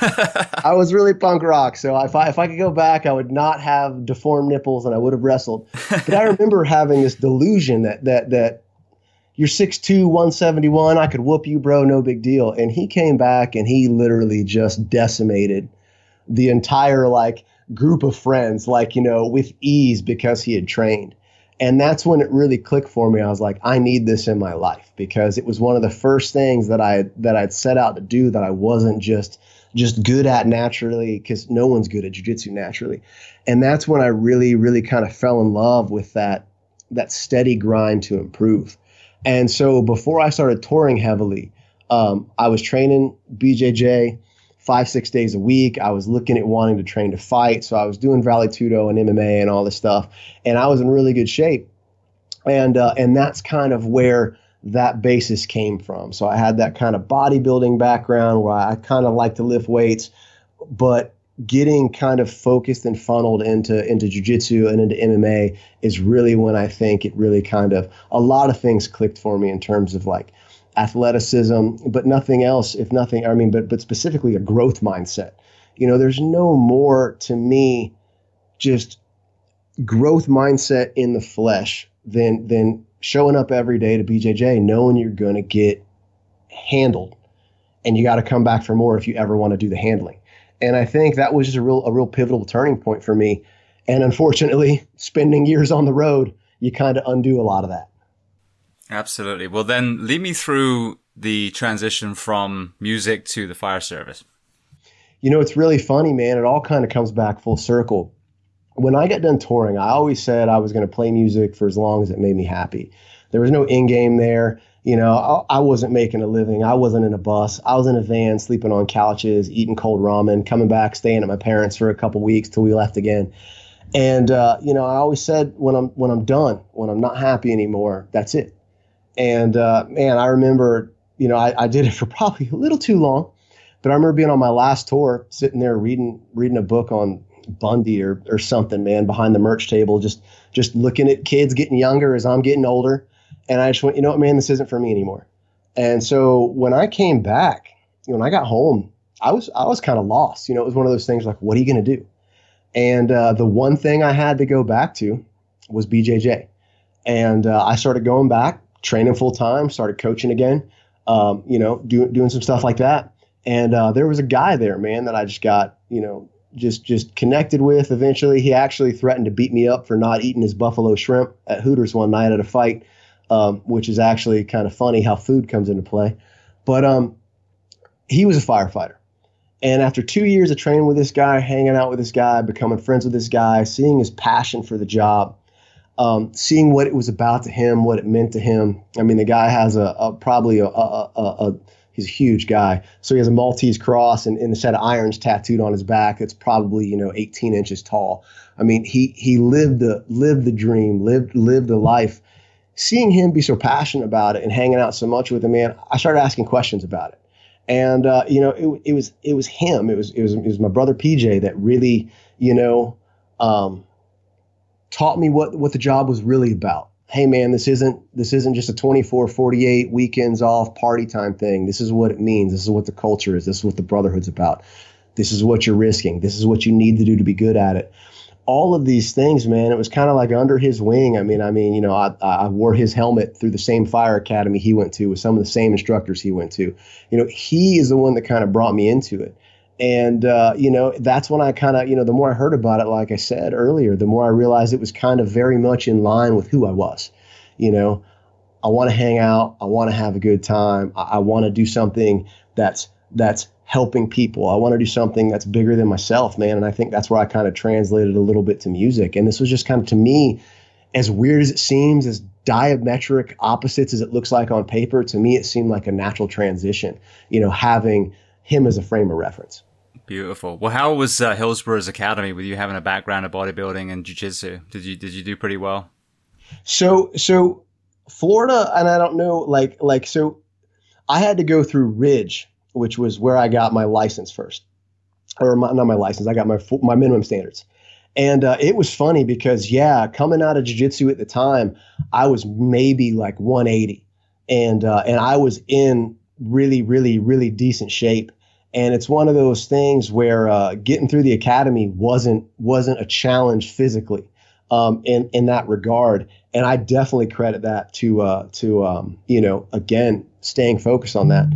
I was really punk rock, so if I if I could go back, I would not have deformed nipples, and I would have wrestled. But I remember having this delusion that that that you're 6'2", 171, I could whoop you, bro, no big deal. And he came back, and he literally just decimated the entire like group of friends, like you know, with ease because he had trained. And that's when it really clicked for me. I was like, I need this in my life because it was one of the first things that I that I'd set out to do that I wasn't just just good at naturally because no one's good at jujitsu naturally. And that's when I really, really kind of fell in love with that that steady grind to improve. And so before I started touring heavily, um, I was training BJJ five, six days a week. I was looking at wanting to train to fight. So I was doing Vale Tudo and MMA and all this stuff. And I was in really good shape. And, uh, and that's kind of where that basis came from. So I had that kind of bodybuilding background where I kind of like to lift weights, but getting kind of focused and funneled into into jiu-jitsu and into MMA is really when I think it really kind of a lot of things clicked for me in terms of like athleticism, but nothing else, if nothing, I mean, but, but specifically a growth mindset. You know, there's no more to me just growth mindset in the flesh than, than showing up every day to BJJ, knowing you're going to get handled and you got to come back for more if you ever want to do the handling. And I think that was just a real, a real pivotal turning point for me. And unfortunately, spending years on the road, you kind of undo a lot of that. Absolutely. Well, then lead me through the transition from music to the fire service. You know, it's really funny, man. It all kind of comes back full circle. when I got done touring, I always said I was going to play music for as long as it made me happy. There was no in game there. You know, I, I, wasn't making a living. I wasn't in a bus. I was in a van, sleeping on couches, eating cold ramen, coming back, staying at my parents for a couple weeks till we left again. And uh, you know, I always said when I'm when I'm done, when I'm not happy anymore, that's it. And uh, man, I remember, you know, I, I did it for probably a little too long, but I remember being on my last tour, sitting there reading reading a book on Bundy or or something, man, behind the merch table, just just looking at kids getting younger as I'm getting older, and I just went, you know what, man, this isn't for me anymore. And so when I came back, when I got home, I was I was kind of lost. You know, it was one of those things like, what are you going to do? And uh, the one thing I had to go back to was BJJ, and uh, I started going back, training full time, started coaching again. Um, you know, do, doing some stuff like that. And uh, there was a guy there, man, that I just got, you know, just just connected with. Eventually, he actually threatened to beat me up for not eating his buffalo shrimp at Hooters one night at a fight, um, which is actually kind of funny how food comes into play. But um, he was a firefighter, and after two years of training with this guy, hanging out with this guy, becoming friends with this guy, seeing his passion for the job, um, seeing what it was about to him, what it meant to him. I mean, the guy has a, a probably a, a, a he's a huge guy. So he has a Maltese cross and, and, a set of irons tattooed on his back. It's probably you know 18 inches tall. I mean, he he lived the lived the dream, lived lived the life. Seeing him be so passionate about it and hanging out so much with him, man, I started asking questions about it. And uh, you know, it, it was it was him. It was it was it was my brother PJ that really you know um, taught me what what the job was really about. Hey man this isn't this isn't just a 24 48 weekends off party time thing. This is what it means. This is what the culture is. This is what the brotherhood's about. This is what you're risking. This is what you need to do to be good at it. All of these things man it was kind of like under his wing. I mean i mean you know I, I wore his helmet through the same fire academy he went to with some of the same instructors he went to. You know he is the one that kind of brought me into it and uh, you know that's when i kind of you know the more i heard about it like i said earlier the more i realized it was kind of very much in line with who i was. You know i want to hang out i want to have a good time i, I want to do something that's that's helping people i want to do something that's bigger than myself man. And i think that's where i kind of translated a little bit to music. And this was just kind of to me as weird as it seems as diametric opposites as it looks like on paper to me it seemed like a natural transition you know having him as a frame of reference. Beautiful. Well, how was uh, Hillsborough's academy with you having a background of bodybuilding and jiu-jitsu? Did you did you do pretty well? So so Florida, and I don't know, like like so, I had to go through Ridge, which was where I got my license first, or my, not my license. I got my my minimum standards, and uh, it was funny because yeah, coming out of jiu-jitsu at the time, I was maybe like 180, and uh, and I was in really, really, really decent shape. And it's one of those things where uh, getting through the academy wasn't wasn't a challenge physically um, in in that regard. And I definitely credit that to uh, to um, you know again staying focused on that.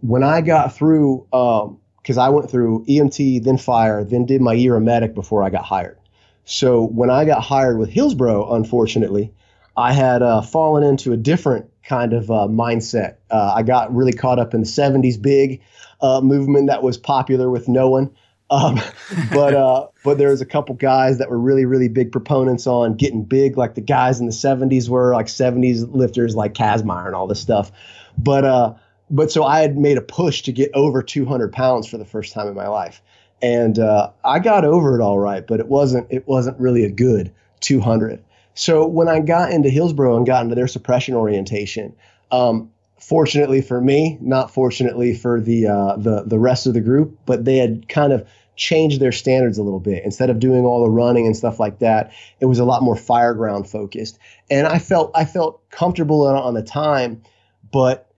When I got through, because um, I went through EMT, then fire, then did my year of medic before I got hired. So when I got hired with Hillsborough, unfortunately, I had uh, fallen into a different kind of uh, mindset. Uh, I got really caught up in the 70s big uh, movement that was popular with no one. Um, but uh, but there was a couple guys that were really really big proponents on getting big, like the guys in the 70s were, like 70s lifters like Kazmaier and all this stuff. But uh, but so I had made a push to get over 200 pounds for the first time in my life, and uh, I got over it all right, but it wasn't it wasn't really a good 200. So when I got into Hillsborough and got into their suppression orientation, um, fortunately for me, not fortunately for the uh, the the rest of the group, but they had kind of changed their standards a little bit. Instead of doing all the running and stuff like that, it was a lot more fireground focused. And I felt I felt comfortable on, on the time, but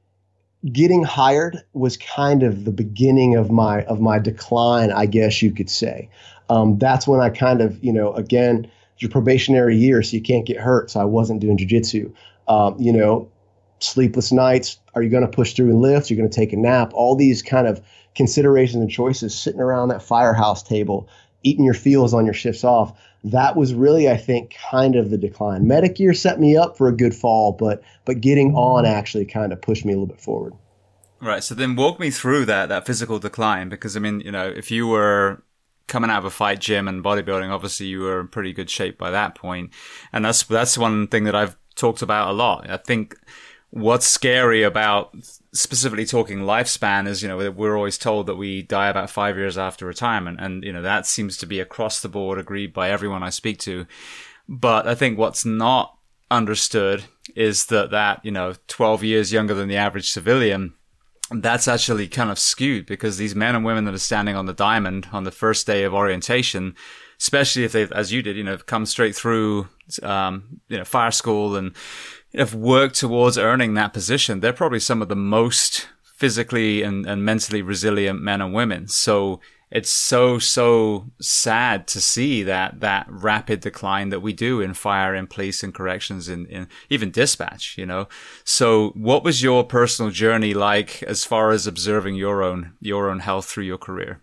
getting hired was kind of the beginning of my of my decline, I guess you could say. Um, that's when I kind of you know again your probationary year, so you can't get hurt. So I wasn't doing jujitsu. Um, you know, sleepless nights. Are you going to push through and lift? You're going to take a nap. All these kind of considerations and choices sitting around that firehouse table, eating your feels on your shifts off. That was really, I think, kind of the decline. Medic year set me up for a good fall, but but getting on actually kind of pushed me a little bit forward. Right. So then walk me through that that physical decline because I mean, you know, if you were coming out of a fight gym and bodybuilding, obviously you were in pretty good shape by that point. And that's, that's one thing that I've talked about a lot. I think what's scary about specifically talking lifespan is, you know, we're always told that we die about five years after retirement. And, you know, that seems to be across the board agreed by everyone I speak to. But I think what's not understood is that that, you know, 12 years younger than the average civilian, that's actually kind of skewed because these men and women that are standing on the diamond on the first day of orientation, especially if they've, as you did, you know, come straight through, um, you know, fire school and have worked towards earning that position, they're probably some of the most physically and, and mentally resilient men and women. So it's so so sad to see that that rapid decline that we do in fire and police and corrections in, in even dispatch you know? So what was your personal journey like as far as observing your own your own health through your career?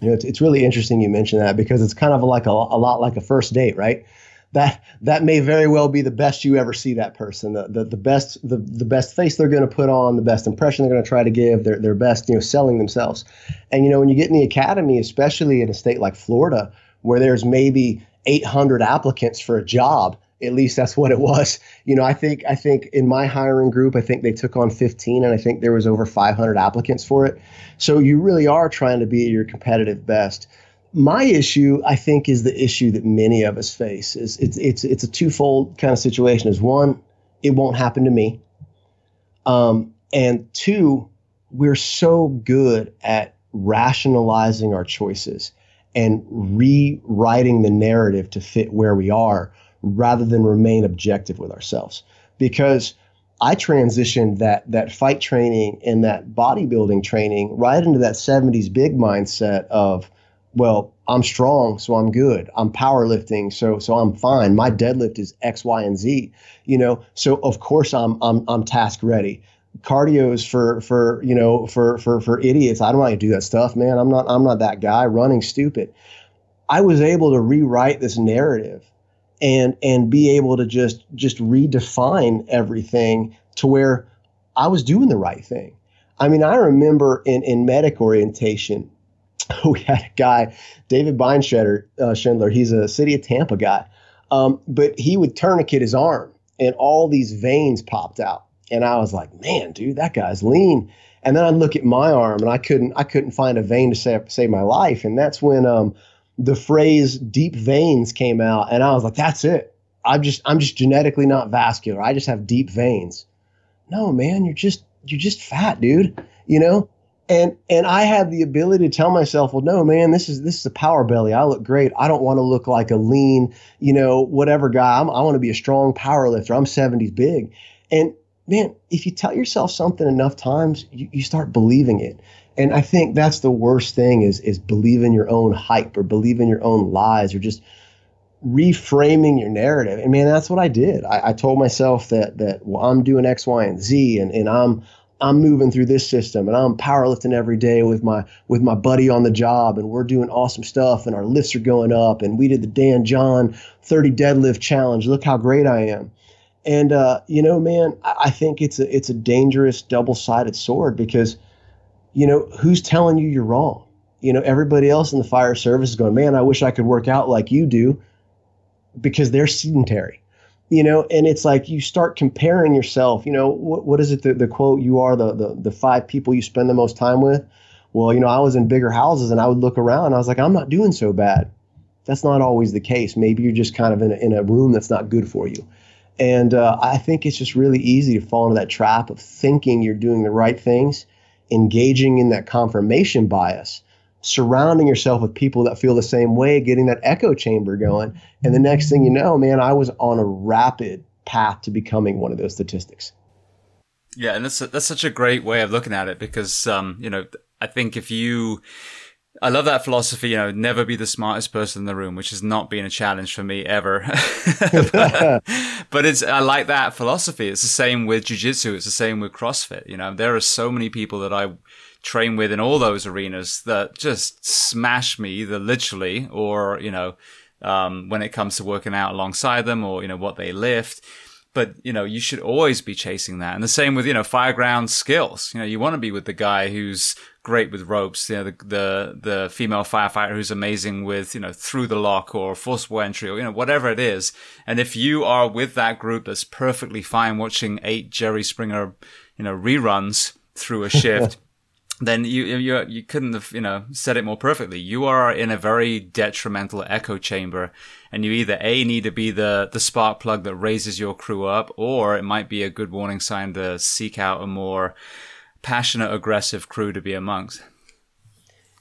You know it's, it's really interesting you mentioned that because it's kind of like a, a lot like a first date right that that may very well be the best you ever see that person. The the, the best the, the best face they're going to put on the best impression they're going to try to give their, their best you know selling themselves. And you know when you get in the academy especially in a state like florida where there's maybe 800 applicants for a job at least that's what it was. You know i think i think in my hiring group i think they took on 15 and i think there was over 500 applicants for it. So you really are trying to be your competitive best my issue, I think, is the issue that many of us face. Is it's it's it's a twofold kind of situation. Is one, it won't happen to me, um, and two, we're so good at rationalizing our choices and rewriting the narrative to fit where we are, rather than remain objective with ourselves. Because I transitioned that that fight training and that bodybuilding training right into that 70s big mindset of well, I'm strong, so I'm good. I'm powerlifting, so so I'm fine. My deadlift is X, Y, and Z. You know, so of course I'm I'm I'm task ready. Cardio is for for you know for for for idiots. I don't want to do that stuff, man. I'm not I'm not that guy. Running stupid. I was able to rewrite this narrative and and be able to just just redefine everything to where I was doing the right thing. I mean, I remember in in medic orientation we had a guy, David Beinschender, uh, Schindler. He's a city of Tampa guy, um, but he would tourniquet his arm, and all these veins popped out. And I was like, man, dude, that guy's lean. And then I'd look at my arm, and I couldn't, I couldn't find a vein to save, save my life. And that's when um, the phrase "deep veins" came out, and I was like, that's it. I'm just, I'm just genetically not vascular. I just have deep veins. No, man, you're just, you're just fat, dude. You know, and and I had the ability to tell myself, well, no, man, this is this is a power belly. I look great. I don't want to look like a lean, you know, whatever guy. I'm, I want to be a strong power lifter. I'm 70s big, and man, if you tell yourself something enough times, you, you start believing it. And I think that's the worst thing is is believing your own hype or believing your own lies or just reframing your narrative. And man, that's what I did. I, I told myself that that well, I'm doing X, Y, and Z, and and I'm I'm moving through this system and I'm powerlifting every day with my with my buddy on the job and we're doing awesome stuff and our lifts are going up and we did the Dan John 30 deadlift challenge. Look how great I am. And uh, you know, man, I think it's a it's a dangerous double-sided sword because you know, who's telling you you're wrong? You know, everybody else in the fire service is going, "Man, I wish I could work out like you do." Because they're sedentary you know and it's like you start comparing yourself you know what, what is it the, the quote you are the, the the five people you spend the most time with? Well you know i was in bigger houses and i would look around and i was like i'm not doing so bad. That's not always the case. Maybe you're just kind of in a, in a room that's not good for you. And uh, i think it's just really easy to fall into that trap of thinking you're doing the right things engaging in that confirmation bias surrounding yourself with people that feel the same way, getting that echo chamber going. And the next thing you know, man, I was on a rapid path to becoming one of those statistics. Yeah, and that's that's such a great way of looking at it because um, you know, I think if you I love that philosophy, you know, never be the smartest person in the room, which has not been a challenge for me ever. but, but, it's, I like that philosophy. It's the same with jujitsu. It's the same with CrossFit. You know, there are so many people that I train with in all those arenas that just smash me either literally or, you know, um, when it comes to working out alongside them or, you know, what they lift. but you know you should always be chasing that. And the same with you know fireground skills. You know you want to be with the guy who's great with ropes you know the the, the female firefighter who's amazing with you know through the lock or forcible entry or you know whatever it is. And if you are with that group that's perfectly fine watching eight jerry springer you know reruns through a shift then you you you couldn't have you know said it more perfectly. You are in a very detrimental echo chamber, and you either a need to be the the spark plug that raises your crew up, or it might be a good warning sign to seek out a more passionate, aggressive crew to be amongst.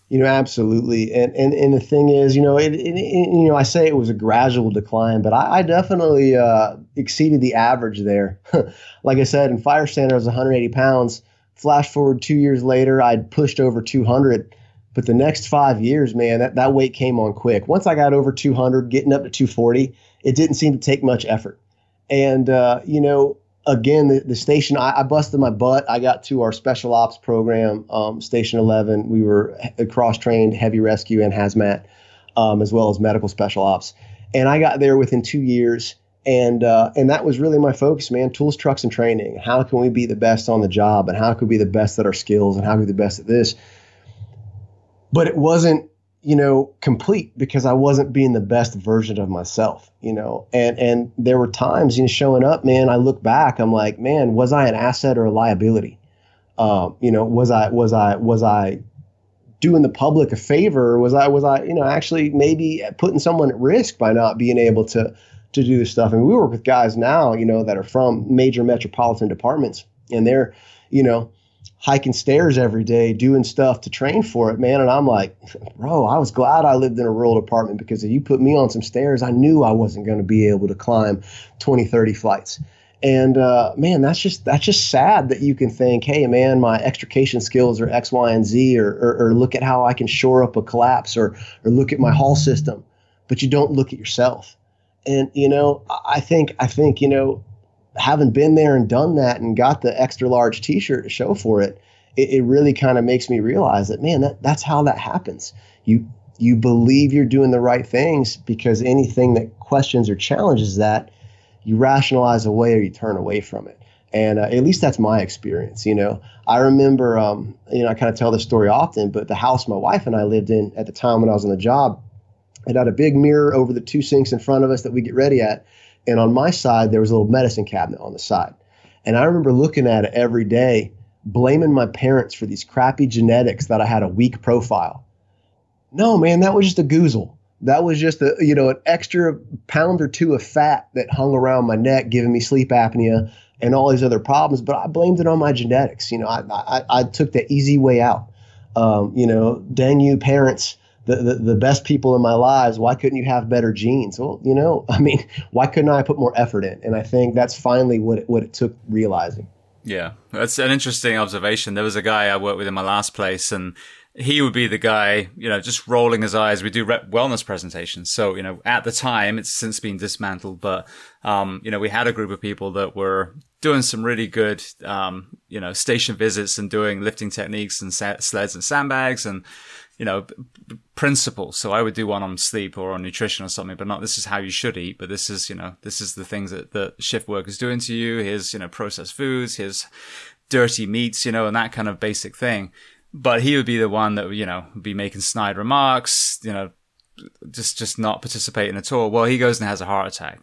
You know, absolutely, and and and the thing is, you know, it, it, it you know, I say it was a gradual decline, but I, I definitely uh, exceeded the average there. like I said, in fire standard, I was 180 pounds Flash forward two years later, I'd pushed over 200. But the next five years, man, that, that weight came on quick. Once I got over 200, getting up to 240, it didn't seem to take much effort. And, uh, you know, again, the, the station, I, I, busted my butt. I got to our special ops program, um, Station 11. We were cross trained heavy rescue and hazmat, um, as well as medical special ops. And I got there within two years and uh, and that was really my focus, man. Tools, trucks, and training. How can we be the best on the job, and how can we be the best at our skills, and how can we be the best at this? But it wasn't, you know, complete because I wasn't being the best version of myself, you know. And and there were times, you know, showing up, man. I look back, I'm like, man, was I an asset or a liability? Um, you know, was I was I was I doing the public a favor? Was I was I you know actually maybe putting someone at risk by not being able to to do this stuff. And we work with guys now, you know, that are from major metropolitan departments and they're, you know, hiking stairs every day, doing stuff to train for it, man. And I'm like, bro, I was glad I lived in a rural apartment because if you put me on some stairs, I knew I wasn't going to be able to climb 20, 30 flights. And uh, man, that's just that's just sad that you can think, hey, man, my extrication skills are X, Y, and Z, or, or, or look at how I can shore up a collapse, or or look at my haul system, but you don't look at yourself. And you know, I think I think you know, having been there and done that and got the extra large T-shirt to show for it, it, it really kind of makes me realize that man, that that's how that happens. You you believe you're doing the right things because anything that questions or challenges that, you rationalize away or you turn away from it. And uh, at least that's my experience. You know, I remember, um, you know, I kind of tell this story often, but the house my wife and I lived in at the time when I was on the job, it had a big mirror over the two sinks in front of us that we get ready at. And on my side, there was a little medicine cabinet on the side. And I remember looking at it every day, blaming my parents for these crappy genetics that I had a weak profile. No, man, that was just a goozle. That was just a you know an extra pound or two of fat that hung around my neck, giving me sleep apnea and all these other problems. But I blamed it on my genetics. You know, I I, I took the easy way out. Um, you know, dang you parents the, the, best people in my lives, why couldn't you have better genes? Well, you know, I mean, why couldn't I put more effort in? And I think that's finally what it, what it took realizing. Yeah, that's an interesting observation. There was a guy I worked with in my last place, and he would be the guy, you know, just rolling his eyes. We do rep wellness presentations. So, you know, at the time, it's since been dismantled, but, um, you know, we had a group of people that were doing some really good, um, you know, station visits and doing lifting techniques and sleds and sandbags and, you know, principles. So I would do one on sleep or on nutrition or something, but not this is how you should eat, but this is, you know, this is the things that the shift work is doing to you. Here's, you know, processed foods, here's dirty meats, you know, and that kind of basic thing. But he would be the one that, you know, be making snide remarks, you know, just, just not participating at all. Well, he goes and has a heart attack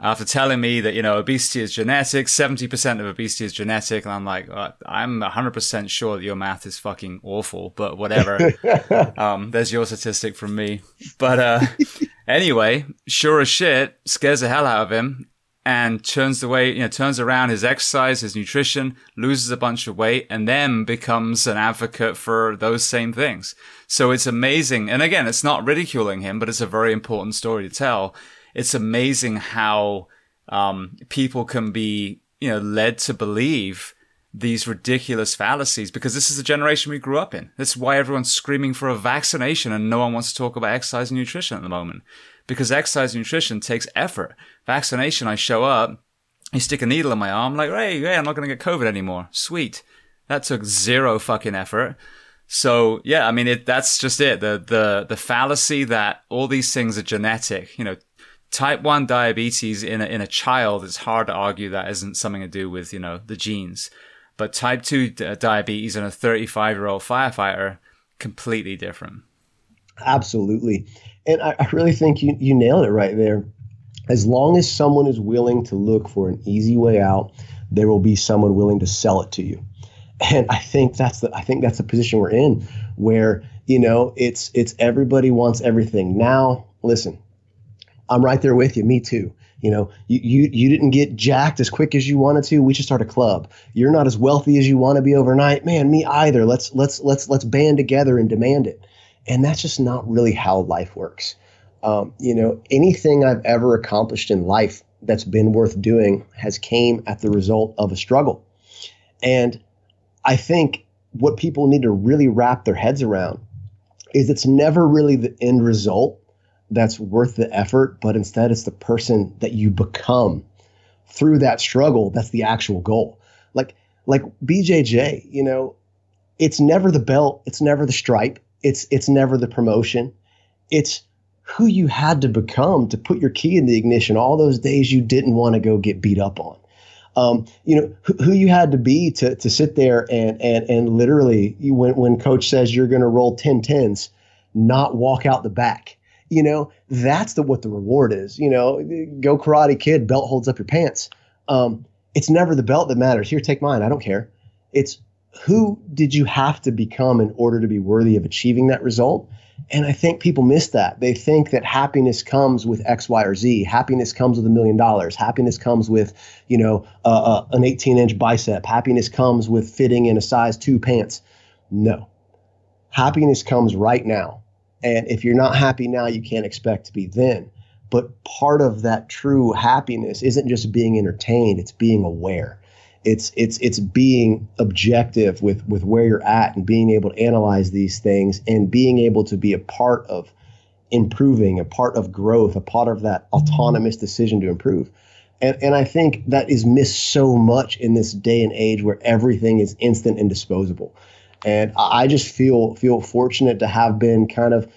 after telling me that, you know, obesity is genetic, 70% of obesity is genetic. And I'm like, uh, I'm 100% sure that your math is fucking awful, but whatever. um, there's your statistic from me. But, uh, anyway, sure as shit, scares the hell out of him and turns the way, you know, turns around his exercise, his nutrition, loses a bunch of weight, and then becomes an advocate for those same things. So it's amazing. And again, it's not ridiculing him, but it's a very important story to tell it's amazing how um, people can be, you know, led to believe these ridiculous fallacies because this is the generation we grew up in. That's why everyone's screaming for a vaccination and no one wants to talk about exercise and nutrition at the moment. Because exercise and nutrition takes effort. Vaccination, I show up, you stick a needle in my arm, like, hey, hey, I'm not going to get COVID anymore. Sweet. That took zero fucking effort. So yeah, I mean, it, that's just it. The, the, the fallacy that all these things are genetic, you know, type 1 diabetes in a, in a child, it's hard to argue that isn't something to do with, you know, the genes. But type 2 d- uh, diabetes in a 35 year old firefighter, completely different. Absolutely. And I, I really think you, you nailed it right there. As long as someone is willing to look for an easy way out, there will be someone willing to sell it to you. And I think that's the I think that's the position we're in where, you know, it's it's everybody wants everything. Now, listen, I'm right there with you. Me too. You know, you, you you didn't get jacked as quick as you wanted to. We should start a club. You're not as wealthy as you want to be overnight. Man, me either. Let's let's let's let's band together and demand it. And that's just not really how life works. Um, you know, anything I've ever accomplished in life that's been worth doing has came at the result of a struggle. And I think what people need to really wrap their heads around is it's never really the end result that's worth the effort, but instead it's the person that you become through that struggle that's the actual goal. Like like BJJ, you know, it's never the belt, it's never the stripe, it's it's never the promotion. It's who you had to become to put your key in the ignition all those days you didn't want to go get beat up on. Um, you know who, who, you had to be to, to sit there and and and literally you, when when coach says you're going to roll 10 tens not walk out the back you know that's the what the reward is you know go karate kid belt holds up your pants um, it's never the belt that matters here take mine i don't care it's who did you have to become in order to be worthy of achieving that result and I think people miss that. They think that happiness comes with X, Y, or Z. Happiness comes with a million dollars. Happiness comes with, you know, uh, uh, an 18 inch bicep. Happiness comes with fitting in a size two pants. No. Happiness comes right now. And if you're not happy now, you can't expect to be then. But part of that true happiness isn't just being entertained, it's being aware. It's it's it's being objective with with where you're at and being able to analyze these things and being able to be a part of improving a part of growth a part of that autonomous decision to improve. And and i think that is missed so much in this day and age where everything is instant and disposable and i just feel feel fortunate to have been kind of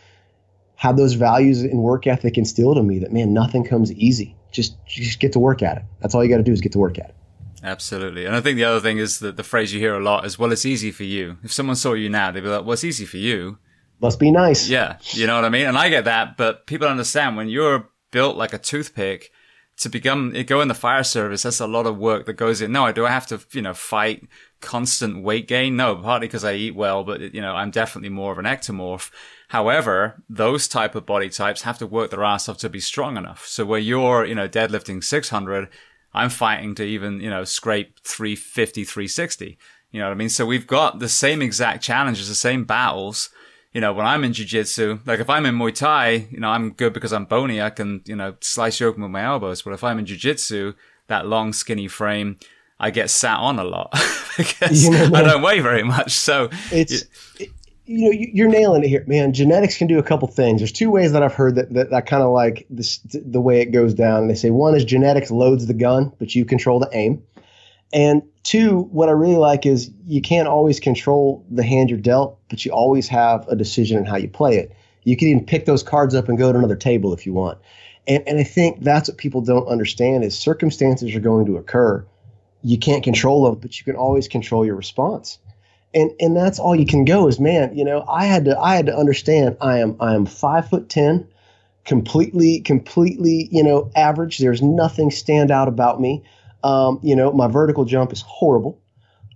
have those values and work ethic instilled in me that man nothing comes easy just just get to work at it that's all you got to do is get to work at it Absolutely. And I think the other thing is that the phrase you hear a lot is, well, it's easy for you. If someone saw you now, they'd be like, well, it's easy for you. Must be nice. Yeah. You know what I mean? And I get that, but people understand when you're built like a toothpick to become, go in the fire service, that's a lot of work that goes in. No, I do I have to, you know, fight constant weight gain? No, partly because I eat well, but, you know, I'm definitely more of an ectomorph. However, those type of body types have to work their ass off to be strong enough. So where you're, you know, deadlifting 600, I'm fighting to even, you know, scrape 350, 360. You know what I mean? So we've got the same exact challenges, the same battles. You know, when I'm in jiu-jitsu, like if I'm in Muay Thai, you know, I'm good because I'm bony. I can, you know, slice you open with my elbows. But if I'm in jiu-jitsu, that long, skinny frame, I get sat on a lot because you know, I don't weigh very much. So it's, it, you know, you're nailing it here, man. Genetics can do a couple things. There's two ways that I've heard that that, that kind of like this, the way it goes down. They say one is genetics loads the gun, but you control the aim. And two, what I really like is you can't always control the hand you're dealt, but you always have a decision in how you play it. You can even pick those cards up and go to another table if you want. And, and I think that's what people don't understand is circumstances are going to occur. You can't control them, but you can always control your response. And and that's all you can go is man you know i had to i had to understand i am i am five foot ten completely completely you know average. There's nothing stand out about me. Um, you know my vertical jump is horrible.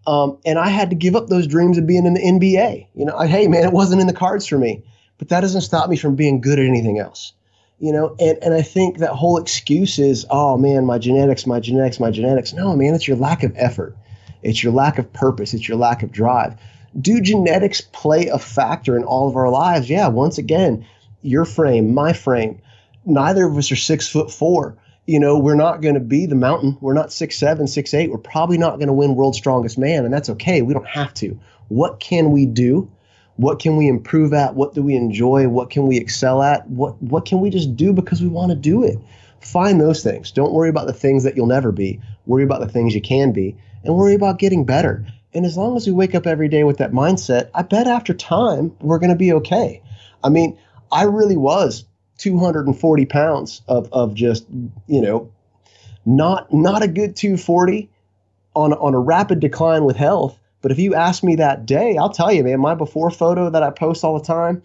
Um, and i had to give up those dreams of being in the nba you know I, hey man it wasn't in the cards for me. But that doesn't stop me from being good at anything else you know and, and i think that whole excuse is oh man my genetics my genetics my genetics no man it's your lack of effort it's your lack of purpose. It's your lack of drive. Do genetics play a factor in all of our lives? Yeah, once again, your frame, my frame. Neither of us are six foot four. You know, we're not going to be the mountain. We're not six seven, six eight. We're probably not going to win world's strongest man, and that's okay. We don't have to. What can we do? What can we improve at? What do we enjoy? What can we excel at? What what can we just do because we want to do it? Find those things. Don't worry about the things that you'll never be. Worry about the things you can be and worry about getting better. And as long as we wake up every day with that mindset, I bet after time we're going to be okay. I mean, I really was 240 pounds of, of just, you know, not not a good 240 on on a rapid decline with health. But if you ask me that day, I'll tell you, man, my before photo that I post all the time,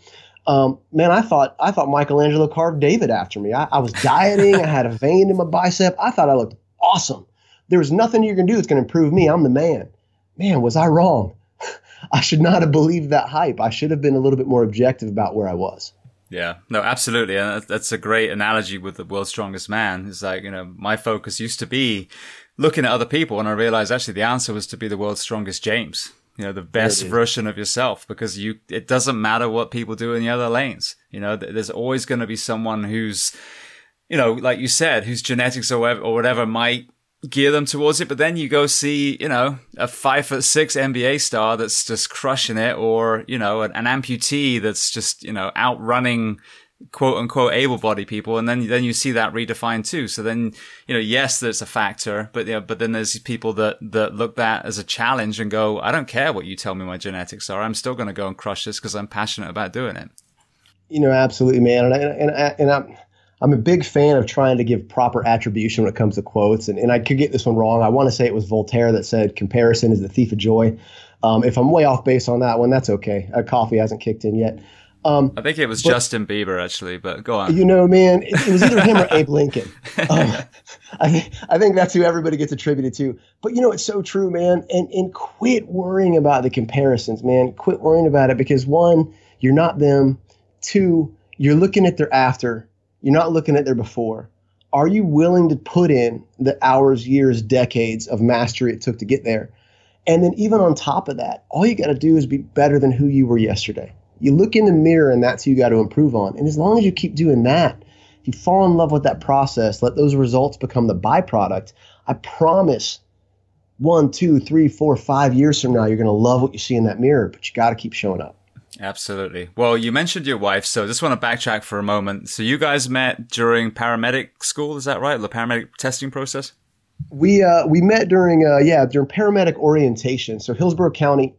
um, man, I thought I thought Michelangelo carved David after me. I, I was dieting. I had a vein in my bicep. I thought I looked awesome. There was nothing you can do that's going to improve me. I'm the man. Man, was I wrong? I should not have believed that hype. I should have been a little bit more objective about where I was. Yeah, no, absolutely. And that's a great analogy with the world's strongest man. It's like, you know, my focus used to be looking at other people and I realized actually the answer was to be the world's strongest James. You know, the best version of yourself because you, it doesn't matter what people do in the other lanes. You know, there's always going to be someone who's, you know, like you said, whose genetics or whatever, or whatever might gear them towards it. But then you go see, you know, a five foot six NBA star that's just crushing it, or you know, an, an amputee that's just you know outrunning quote unquote able bodied people and then then you see that redefined too so then you know yes there's a factor but yeah but then there's people that that look that as a challenge and go i don't care what you tell me my genetics are i'm still going to go and crush this because i'm passionate about doing it you know absolutely man and I, and, I, and i'm I'm a big fan of trying to give proper attribution when it comes to quotes, and, and I could get this one wrong. I want to say it was Voltaire that said, "Comparison is the thief of joy." Um, if I'm way off base on that one, that's okay. A coffee hasn't kicked in yet. Um, I think it was but, Justin Bieber actually, but go on. You know, man, it, it was either him or Abe Lincoln. Um, I, th- I think that's who everybody gets attributed to. But you know, it's so true, man. And and quit worrying about the comparisons, man. Quit worrying about it because one, you're not them. Two, you're looking at their after you're not looking at their before. Are you willing to put in the hours, years, decades of mastery it took to get there? And then, even on top of that, all you got to do is be better than who you were yesterday. You look in the mirror, and that's who you got to improve on. And as long as you keep doing that, if you fall in love with that process, let those results become the byproduct. I promise one, two, three, four, five years from now, you're going to love what you see in that mirror, but you got to keep showing up. Absolutely. Well, you mentioned your wife, so just want to backtrack for a moment. So you guys met during paramedic school, is that right? The paramedic testing process? We uh, we met during uh, yeah during paramedic orientation. So Hillsborough County,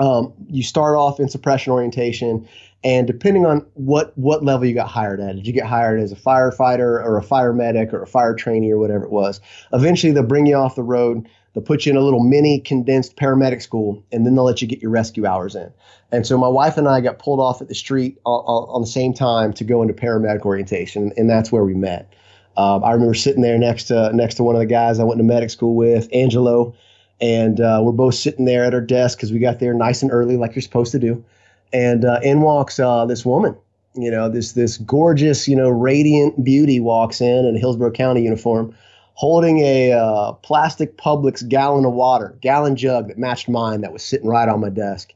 um, you start off in suppression orientation, and depending on what what level you got hired at, did you get hired as a firefighter or a fire medic or a fire trainee or whatever it was? Eventually, they'll bring you off the road They'll put you in a little mini condensed paramedic school, and then they'll let you get your rescue hours in. And so my wife and I got pulled off at the street on, on the same time to go into paramedic orientation, and that's where we met. Um, I remember sitting there next to next to one of the guys I went to medic school with, Angelo, and uh, we're both sitting there at our desk because we got there nice and early, like you're supposed to do. And uh, in walks uh, this woman, you know, this this gorgeous, you know, radiant beauty walks in in a Hillsborough County uniform holding a uh, plastic Publix gallon of water, gallon jug that matched mine that was sitting right on my desk.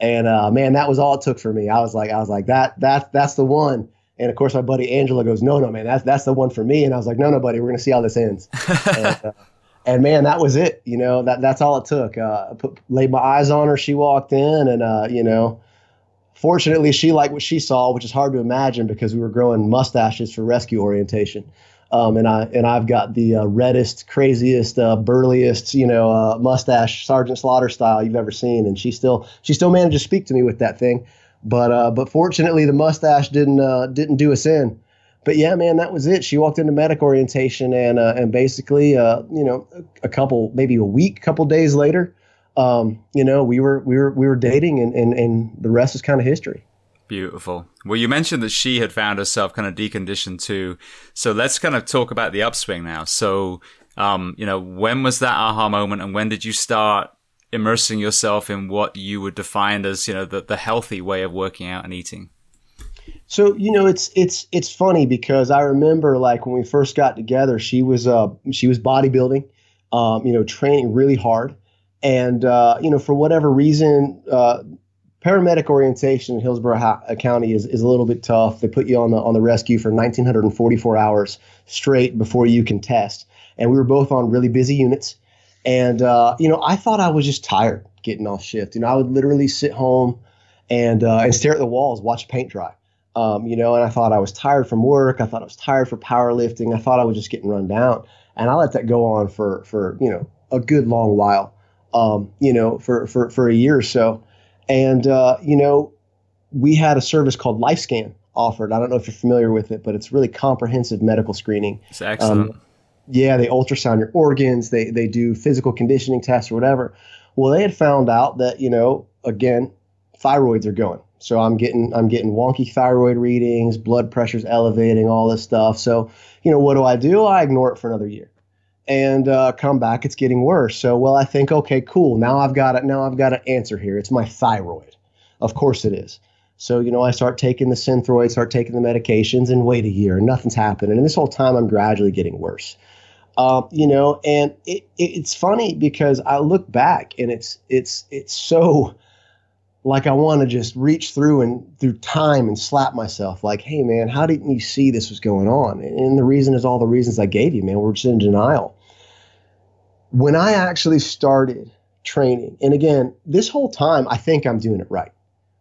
And uh, man, that was all it took for me. I was like, I was like, that that that's the one. And of course, my buddy Angelo goes, no, no, man, that's that's the one for me. And I was like, no, no, buddy, we're gonna see how this ends. and, uh, and, man, that was it. You know, that that's all it took. Uh, put, laid my eyes on her. She walked in, and uh, you know, fortunately, she liked what she saw, which is hard to imagine because we were growing mustaches for rescue orientation. Um, and I and I've got the uh, reddest, craziest, uh, burliest, you know, uh, mustache Sergeant Slaughter style you've ever seen. And she still she still managed to speak to me with that thing, but uh, but fortunately the mustache didn't uh, didn't do us in. But yeah, man, that was it. She walked into medic orientation and uh, and basically, you know, a couple maybe a week, couple days later, um, you know, we were we were we were dating, and and, and the rest is kind of history. Beautiful. Well, you mentioned that she had found herself kind of deconditioned too. So let's kind of talk about the upswing now. So, um, you know, when was that aha moment and when did you start immersing yourself in what you would define as, you know, the, the healthy way of working out and eating? So, you know, it's, it's, it's funny because I remember like when we first got together, she was, uh, she was bodybuilding, um, you know, training really hard. And, uh, you know, for whatever reason, uh, paramedic orientation in Hillsborough ha- uh, County is, is a little bit tough. They put you on the on the rescue for 1944 hours straight before you can test. And we were both on really busy units. And uh, you know, I thought I was just tired getting off shift. You know, I would literally sit home and uh, and stare at the walls, watch paint dry. Um, you know, and I thought I was tired from work. I thought I was tired for powerlifting. I thought I was just getting run down. And I let that go on for for you know a good long while. Um, you know, for for for a year or so. And, uh, you know, we had a service called LifeScan offered. I don't know if you're familiar with it, but it's really comprehensive medical screening. It's excellent. Um, yeah, they ultrasound your organs, they they do physical conditioning tests or whatever. Well, they had found out that you know again, thyroids are going. So I'm getting I'm getting wonky thyroid readings, blood pressure's elevating, all this stuff. So you know what do I do? I ignore it for another year, and uh, come back. It's getting worse. So well, I think okay, cool. Now I've got it. Now I've got an answer here. It's my thyroid. Of course it is. So, you know, I start taking the Synthroid, start taking the medications, and wait a year, and nothing's happening. And this whole time, I'm gradually getting worse. Uh, you know, and it, it, it's funny because I look back and it's it's it's so like I want to just reach through and through time and slap myself like, hey man, how didn't you see this was going on? And the reason is all the reasons I gave you, man. We're just in denial. When I actually started training, and again, this whole time I think I'm doing it right.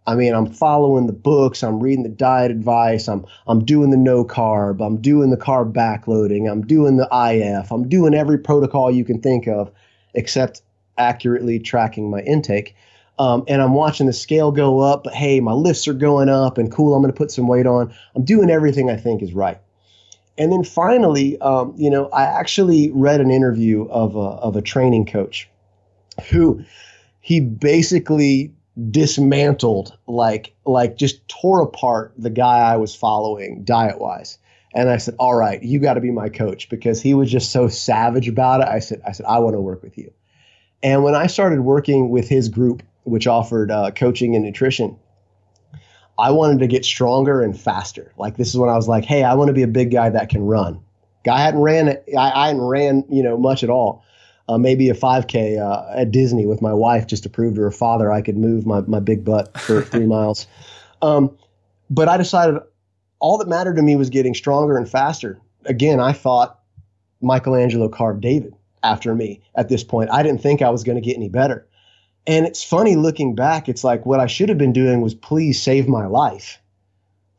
I mean, I'm following the books, I'm reading the diet advice, I'm I'm doing the no carb, I'm doing the carb backloading, I'm doing the IF, I'm doing every protocol you can think of, except accurately tracking my intake. Um, and I'm watching the scale go up, but hey, my lifts are going up, and cool, I'm going to put some weight on. I'm doing everything I think is right. And then finally, um, you know, I actually read an interview of a, of a training coach who he basically dismantled like like just tore apart the guy I was following diet wise. And I said, "All right, you got to be my coach because he was just so savage about it." I said, "I said I want to work with you." And when I started working with his group, which offered uh, coaching and nutrition, I wanted to get stronger and faster. Like this is when I was like, "Hey, I want to be a big guy that can run." Guy hadn't ran, I, I hadn't ran, you know, much at all uh, maybe a 5K uh, at Disney with my wife just to prove to her father I could move my, my big butt for three miles. Um, but I decided all that mattered to me was getting stronger and faster. Again, I thought Michelangelo carved David after me at this point. I didn't think I was going to get any better. And it's funny looking back, it's like what I should have been doing was please save my life.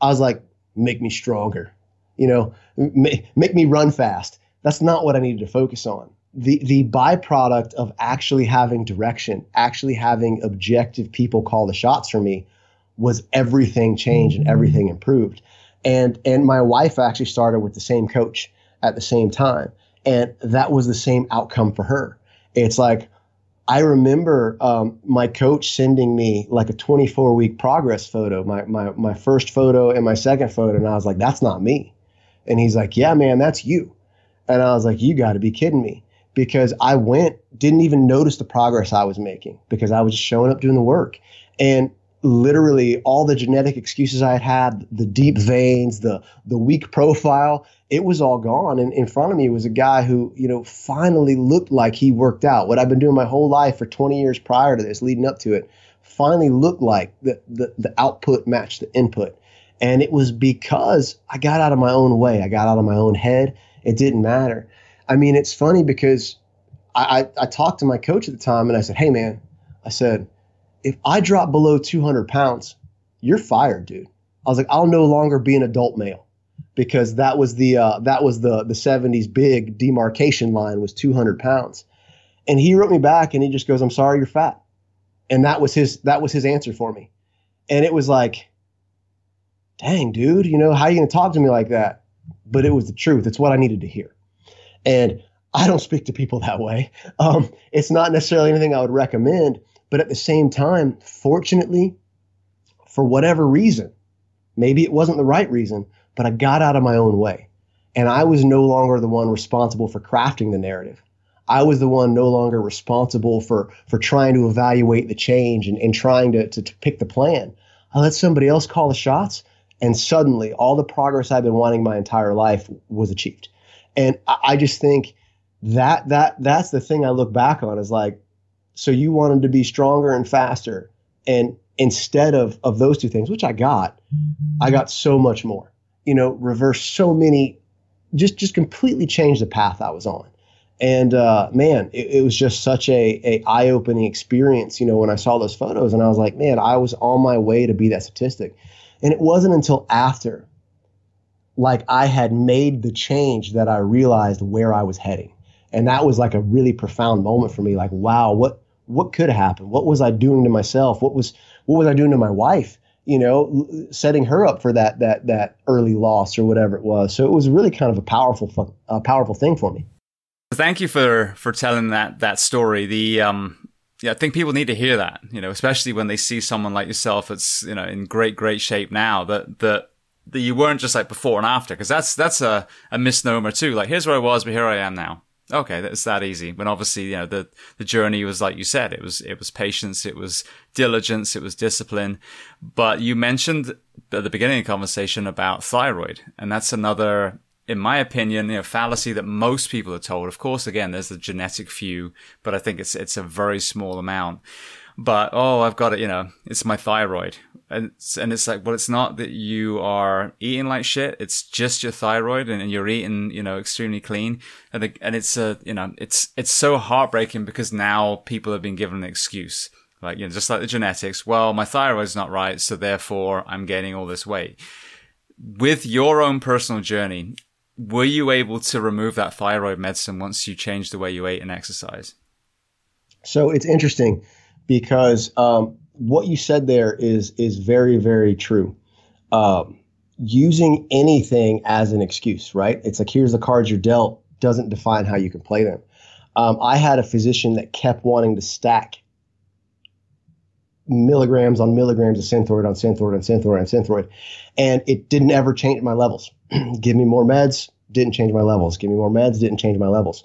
I was like, make me stronger, you know, make, make me run fast. That's not what I needed to focus on the the byproduct of actually having direction, actually having objective people call the shots for me, was everything changed and everything mm-hmm. improved. And and my wife actually started with the same coach at the same time, and that was the same outcome for her. It's like I remember um, my coach sending me like a 24 week progress photo, my, my my first photo and my second photo, and I was like, "That's not me," and he's like, "Yeah, man, that's you," and I was like, "You got to be kidding me." because I went, didn't even notice the progress I was making because I was just showing up doing the work. And literally all the genetic excuses I had had, the deep veins, the the weak profile, it was all gone. And in front of me was a guy who, you know, finally looked like he worked out. What I've been doing my whole life for 20 years prior to this, leading up to it, finally looked like the the, the output matched the input. And it was because I got out of my own way. I got out of my own head. It didn't matter. I mean, it's funny because I, I, I talked to my coach at the time and I said, hey, man, I said, if I drop below 200 pounds, you're fired, dude. I was like, I'll no longer be an adult male because that was the uh, that was the the 70s big demarcation line was 200 pounds. And he wrote me back and he just goes, I'm sorry, you're fat. And that was his that was his answer for me. And it was like, dang, dude, you know, how are you gonna talk to me like that? But it was the truth. It's what I needed to hear. And I don't speak to people that way. Um, it's not necessarily anything I would recommend, but at the same time, fortunately, for whatever reason, maybe it wasn't the right reason, but I got out of my own way. And I was no longer the one responsible for crafting the narrative. I was the one no longer responsible for for trying to evaluate the change and, and trying to, to, to pick the plan. I let somebody else call the shots, and suddenly all the progress I've been wanting my entire life was achieved. And I, I just think that that that's the thing I look back on is like, so you wanted to be stronger and faster, and instead of of those two things, which I got, I got so much more. You know, reverse so many, just just completely changed the path I was on. And uh, man, it, it was just such a, a eye opening experience. You know, when I saw those photos, and I was like, man, I was on my way to be that statistic. And it wasn't until after like I had made the change that I realized where I was heading. And that was like a really profound moment for me. Like, wow, what what could happen? What was I doing to myself? What was what was I doing to my wife? you know, setting her up for that that that early loss or whatever it was. So it was really kind of a powerful a powerful thing for me. Thank you for for telling that that story. The um yeah, I think people need to hear that, you know, especially when they see someone like yourself that's, you know, in great, great shape now that, that, that you weren't just like before and after. Cause that's, that's a, a misnomer too. Like, here's where I was, but here I am now. Okay. That's that easy. When obviously, you know, the, the journey was like you said, it was, it was patience, it was diligence, it was discipline. But you mentioned at the beginning of the conversation about thyroid. And that's another in my opinion, you know, fallacy that most people are told. Of course, again, there's the genetic few, but I think it's it's a very small amount. But oh, I've got it, you know, it's my thyroid, and it's, and it's like, well, it's not that you are eating like shit. It's just your thyroid, and, and you're eating, you know, extremely clean, and the, and it's a, you know, it's it's so heartbreaking because now people have been given an excuse. Like, you know, just like the genetics. Well, my thyroid's not right, so therefore I'm gaining all this weight with your own personal journey, were you able to remove that thyroid medicine once you changed the way you ate and exercise? So it's interesting because um, what you said there is is very very true. Um, using anything as an excuse, right? It's like here's the cards you're dealt doesn't define how you can play them. Um, I had a physician that kept wanting to stack milligrams on milligrams of synthroid on synthroid on synthroid on synthroid, and it didn't ever change my levels. Give me more meds, didn't change my levels. Give me more meds, didn't change my levels.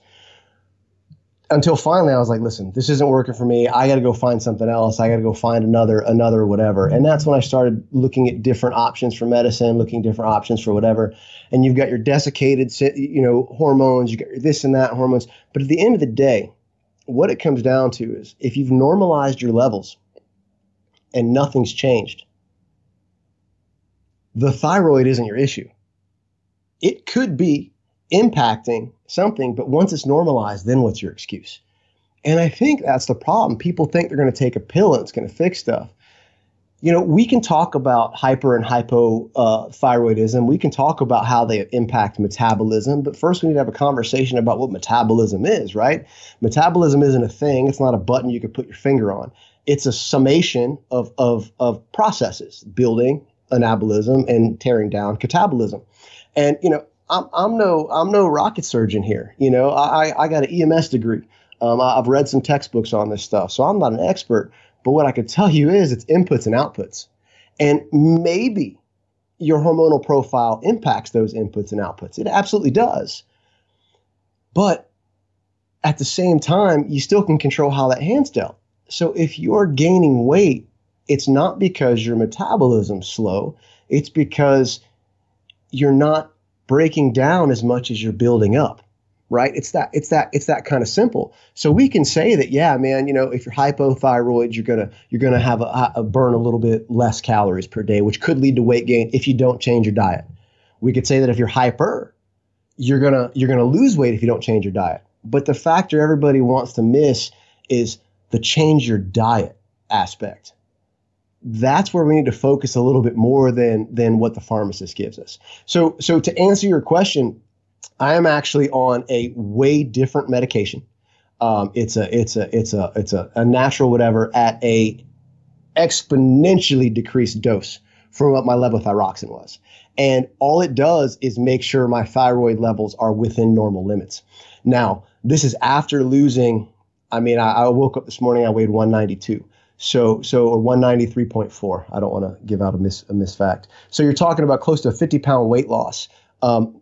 Until finally, I was like, listen, this isn't working for me. I got to go find something else. I got to go find another, another whatever. And that's when I started looking at different options for medicine, looking different options for whatever. And you've got your desiccated, you know, hormones. You got this and that hormones. But at the end of the day, what it comes down to is if you've normalized your levels and nothing's changed, the thyroid isn't your issue it could be impacting something, but once it's normalized, then what's your excuse? And I think that's the problem. People think they're going to take a pill and it's going to fix stuff. You know, we can talk about hyper and hypothyroidism. Uh, we can talk about how they impact metabolism, but first we need to have a conversation about what metabolism is, right? Metabolism isn't a thing. It's not a button you could put your finger on. It's a summation of, of, of processes, building anabolism and tearing down catabolism. And you know, I'm, I'm no I'm no rocket surgeon here. You know, I I got an EMS degree. Um, I've read some textbooks on this stuff, so I'm not an expert. But what I can tell you is it's inputs and outputs, and maybe your hormonal profile impacts those inputs and outputs. It absolutely does. But at the same time, you still can control how that hand's dealt. So if you're gaining weight, it's not because your metabolism's slow. It's because you're not breaking down as much as you're building up right? It's that it's that it's that kind of simple. So we can say that yeah man you know if you're hypothyroid you're gonna you're gonna have a, a burn a little bit less calories per day which could lead to weight gain if you don't change your diet. We could say that if you're hyper you're gonna you're gonna lose weight if you don't change your diet. But the factor everybody wants to miss is the change your diet aspect that's where we need to focus a little bit more than than what the pharmacist gives us. So so to answer your question, I am actually on a way different medication. Um, it's a it's a it's a it's a, a natural whatever at a exponentially decreased dose from what my levothyroxine was. And all it does is make sure my thyroid levels are within normal limits. Now, this is after losing. I mean, I, I woke up this morning, I weighed 192. So so or 193.4. I don't want to give out a mis a misfact. So you're talking about close to a 50 pound weight loss. Um,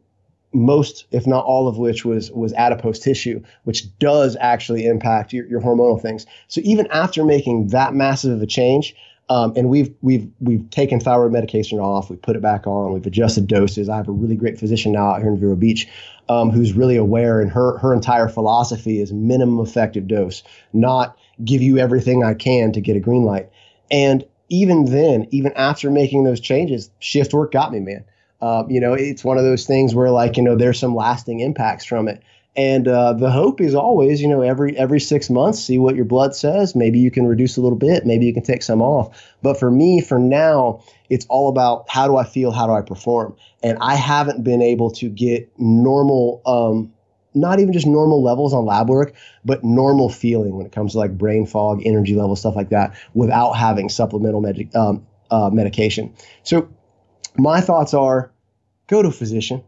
most, if not all of which was was adipose tissue, which does actually impact your, your hormonal things. So even after making that massive of a change, um, and we've we've we've taken thyroid medication off, we put it back on, we've adjusted doses. I have a really great physician now out here in Vero Beach, um, who's really aware, and her her entire philosophy is minimum effective dose, not give you everything I can to get a green light. And even then, even after making those changes, shift work got me, man. Uh, you know, it's one of those things where like, you know, there's some lasting impacts from it. And uh, the hope is always, you know, every every six months, see what your blood says. Maybe you can reduce a little bit. Maybe you can take some off. But for me, for now, it's all about how do I feel? How do I perform? And I haven't been able to get normal um, not even just normal levels on lab work, but normal feeling when it comes to like brain fog, energy level, stuff like that, without having supplemental magic, um, uh, medication. So my thoughts are go to a physician,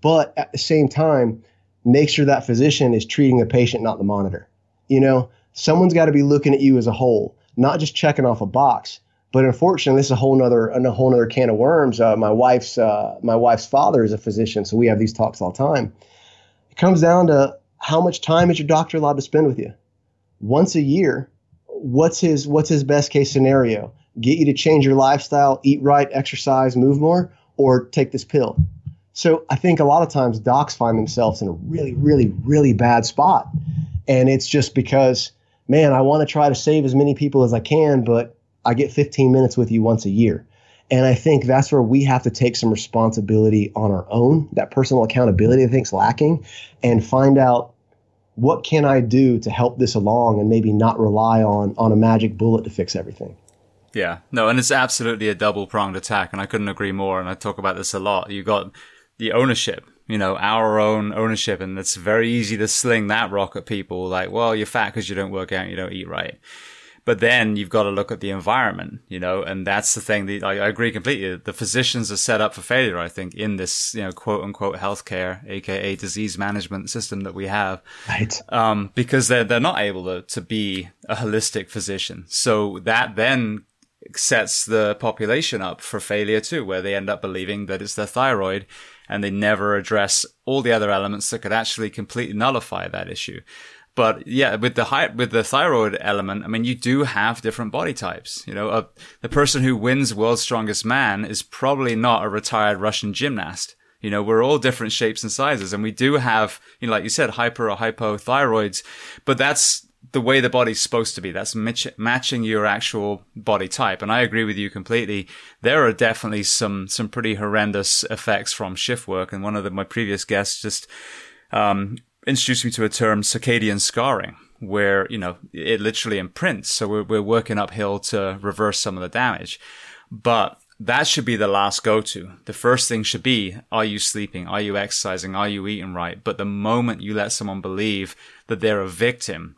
but at the same time, make sure that physician is treating the patient, not the monitor. You know, someone's got to be looking at you as a whole, not just checking off a box. But unfortunately, this is a whole nother a whole nother can of worms. Uh, my wife's uh, my wife's father is a physician, so we have these talks all the time. Comes down to how much time is your doctor allowed to spend with you? Once a year, what's his what's his best case scenario? Get you to change your lifestyle, eat right, exercise, move more, or take this pill. So I think a lot of times docs find themselves in a really, really, really bad spot. And it's just because, man, I want to try to save as many people as I can, but I get 15 minutes with you once a year. And I think that's where we have to take some responsibility on our own, that personal accountability I think is lacking, and find out what can I do to help this along and maybe not rely on on a magic bullet to fix everything. Yeah, no, and it's absolutely a double pronged attack, and I couldn't agree more. And I talk about this a lot. You got the ownership, you know, our own ownership, and it's very easy to sling that rock at people. Like, well, you're fat because you don't work out, you don't eat right. But then you've got to look at the environment, you know, and that's the thing that I, I, agree completely. The physicians are set up for failure, I think, in this, you know, quote unquote healthcare, aka disease management system that we have. Right. Um, because they're, they're not able to, to be a holistic physician. So that then sets the population up for failure too, where they end up believing that it's their thyroid and they never address all the other elements that could actually completely nullify that issue. But yeah, with the high, with the thyroid element, I mean, you do have different body types. You know, uh, the person who wins World's Strongest Man is probably not a retired Russian gymnast. You know, we're all different shapes and sizes, and we do have, you know, like you said, hyper or hypothyroids, but that's the way the body's supposed to be. That's matching your actual body type. And I agree with you completely. There are definitely some, some pretty horrendous effects from shift work. And one of the, my previous guests just, um, introduced me to a term circadian scarring where, you know, it literally imprints. So we're, we're working uphill to reverse some of the damage. But that should be the last go to. The first thing should be, are you sleeping? Are you exercising? Are you eating right? But the moment you let someone believe that they're a victim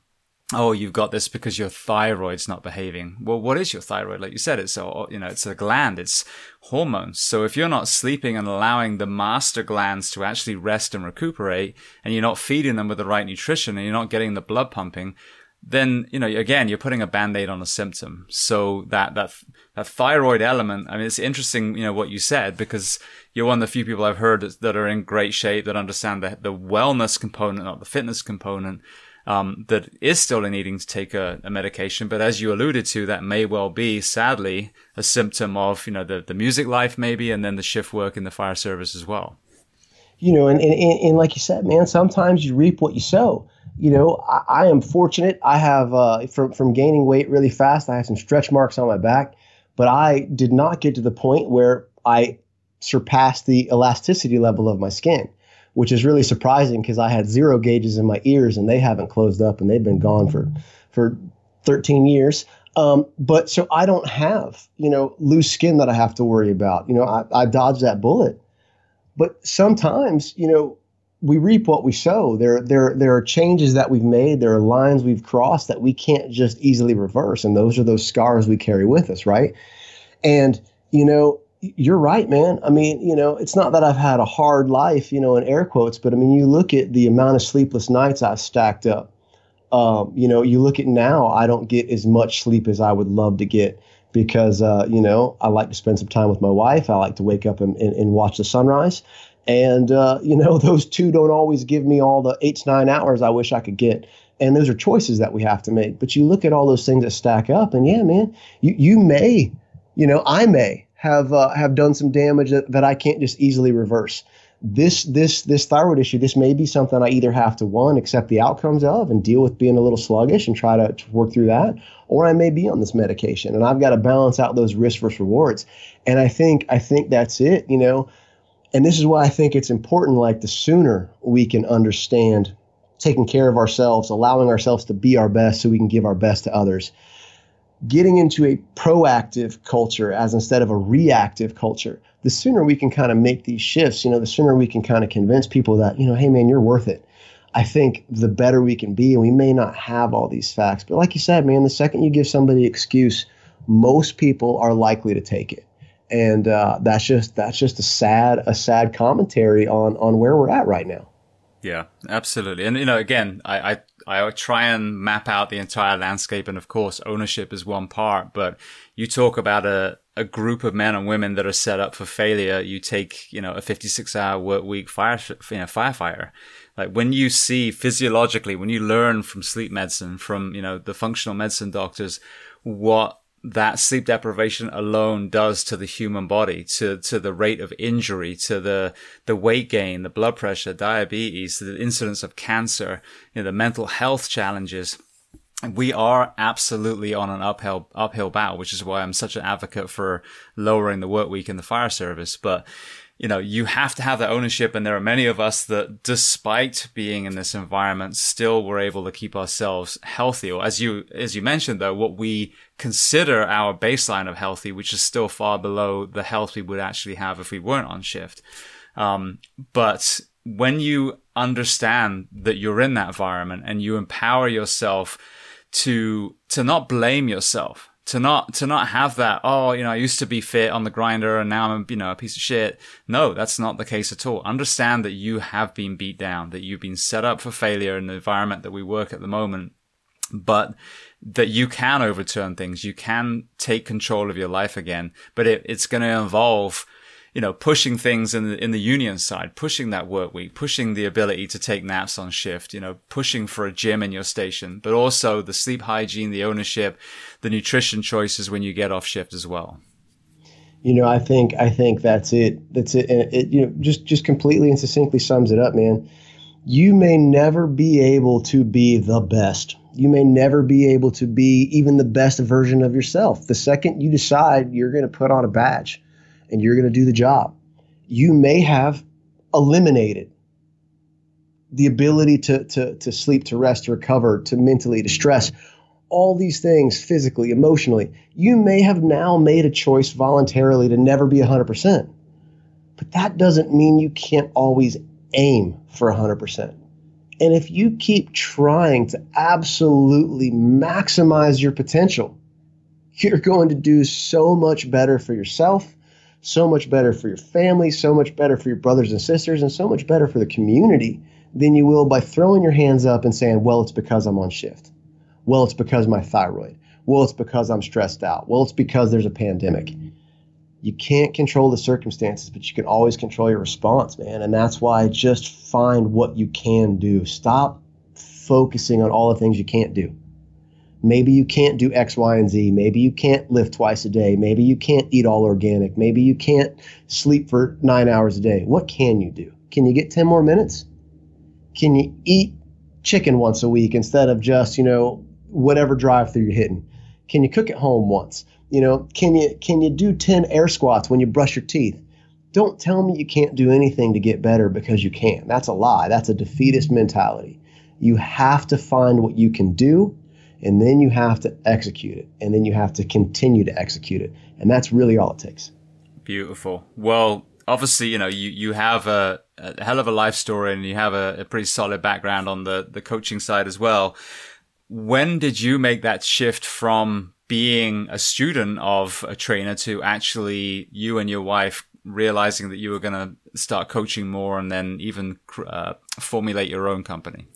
oh, you've got this because your thyroid's not behaving. Well, what is your thyroid? Like you said, it's a, you know, it's a gland, it's hormones. So if you're not sleeping and allowing the master glands to actually rest and recuperate and you're not feeding them with the right nutrition and you're not getting the blood pumping, then, you know, again, you're putting a band-aid on a symptom. So that, that, that thyroid element, I mean, it's interesting, you know, what you said because you're one of the few people I've heard that are in great shape that understand the, the wellness component, not the fitness component um, that is still needing to take a, a, medication. But as you alluded to, that may well be, sadly, a symptom of you know the, the music life maybe, and then the shift work in the fire service as well. You know, and, and, and like you said, man, sometimes you reap what you sow. You know, I, I am fortunate. I have uh, from from gaining weight really fast. I have some stretch marks on my back, but I did not get to the point where I surpassed the elasticity level of my skin which is really surprising because I had zero gauges in my ears and they haven't closed up and they've been gone for for 13 years. Um, but so I don't have you know loose skin that I have to worry about. You know I, I dodged that bullet. But sometimes you know we reap what we sow. There, there, there are changes that we've made. There are lines we've crossed that we can't just easily reverse, and those are those scars we carry with us, right? And you know, you're right, man. I mean, you know, it's not that I've had a hard life, you know, in air quotes, but I mean, you look at the amount of sleepless nights I've stacked up. Um, you know, you look at now, I don't get as much sleep as I would love to get because, uh, you know, I like to spend some time with my wife. I like to wake up and, and, and watch the sunrise. And, uh, you know, those two don't always give me all the eight to nine hours I wish I could get. And those are choices that we have to make. But you look at all those things that stack up, and yeah, man, you, you may, you know, I may have uh, have done some damage that, that I can't just easily reverse. This this this thyroid issue, this may be something I either have to one accept the outcomes of and deal with being a little sluggish and try to, to work through that, or I may be on this medication and I've got to balance out those risks versus rewards. And I think I think that's it, you know. And this is why I think it's important. Like the sooner we can understand taking care of ourselves, allowing ourselves to be our best, so we can give our best to others getting into a proactive culture as instead of a reactive culture, the sooner we can kind of make these shifts, you know, the sooner we can kind of convince people that, you know, hey man, you're worth it. I think the better we can be, and we may not have all these facts, but like you said, man, the second you give somebody excuse, most people are likely to take it. And uh, that's just that's just a sad a sad commentary on on where we're at right now. Yeah, absolutely. And you know, again, I, I I try and map out the entire landscape, and of course, ownership is one part. But you talk about a a group of men and women that are set up for failure. You take you know a 56 hour work week fire you know firefighter. Like when you see physiologically, when you learn from sleep medicine, from you know the functional medicine doctors, what that sleep deprivation alone does to the human body, to, to the rate of injury, to the, the weight gain, the blood pressure, diabetes, the incidence of cancer, you know, the mental health challenges. We are absolutely on an uphill, uphill battle, which is why I'm such an advocate for lowering the work week in the fire service. But you know, you have to have that ownership. And there are many of us that, despite being in this environment, still were able to keep ourselves healthy. Or as you, as you mentioned, though, what we consider our baseline of healthy, which is still far below the health we would actually have if we weren't on shift. Um, but when you understand that you're in that environment and you empower yourself to, to not blame yourself, to not to not have that oh you know i used to be fit on the grinder and now i'm you know a piece of shit. No that's not the case at all. Understand that you have been beat down that you've been set up for failure in the environment that we work at the moment but that you can overturn things. You can take control of your life again but it, it's going to involve you know, pushing things in the, in the union side, pushing that work week, pushing the ability to take naps on shift, you know, pushing for a gym in your station, but also the sleep hygiene, the ownership, the nutrition choices when you get off shift as well. You know, I think I think that's it. That's it. And it you know just just completely and succinctly sums it up, man. You may never be able to be the best. You may never be able to be even the best version of yourself. The second you decide you're going to put on a badge and you're going to do the job. You may have eliminated the ability to, to, to sleep, to rest, to recover, to mentally, to stress, all these things physically, emotionally. You may have now made a choice voluntarily to never be 100%. But that doesn't mean you can't always aim for 100%. And if you keep trying to absolutely maximize your potential, you're going to do so much better for yourself so much better for your family, so much better for your brothers and sisters, and so much better for the community than you will by throwing your hands up and saying, well, it's because I'm on shift. Well, it's because my thyroid. Well, it's because I'm stressed out. Well, it's because there's a pandemic. You can't control the circumstances, but you can always control your response, man. And that's why just find what you can do. Stop focusing on all the things you can't do. Maybe you can't do X, Y, and Z. Maybe you can't lift twice a day. Maybe you can't eat all organic. Maybe you can't sleep for nine hours a day. What can you do? Can you get 10 more minutes? Can you eat chicken once a week instead of just, you know, whatever drive through you're hitting? Can you cook at home once? You know, can you can you do 10 air squats when you brush your teeth? Don't tell me you can't do anything to get better because you can't. That's a lie. That's a defeatist mentality. You have to find what you can do and then you have to execute it. And then you have to continue to execute it. And that's really all it takes. Beautiful. Well obviously you know you you have a, a hell of a life story and you have a, a, pretty solid background on the the coaching side as well. When did you make that shift from being a student of a trainer to actually you and your wife realizing that you were going to start coaching more and then even uh, formulate your own company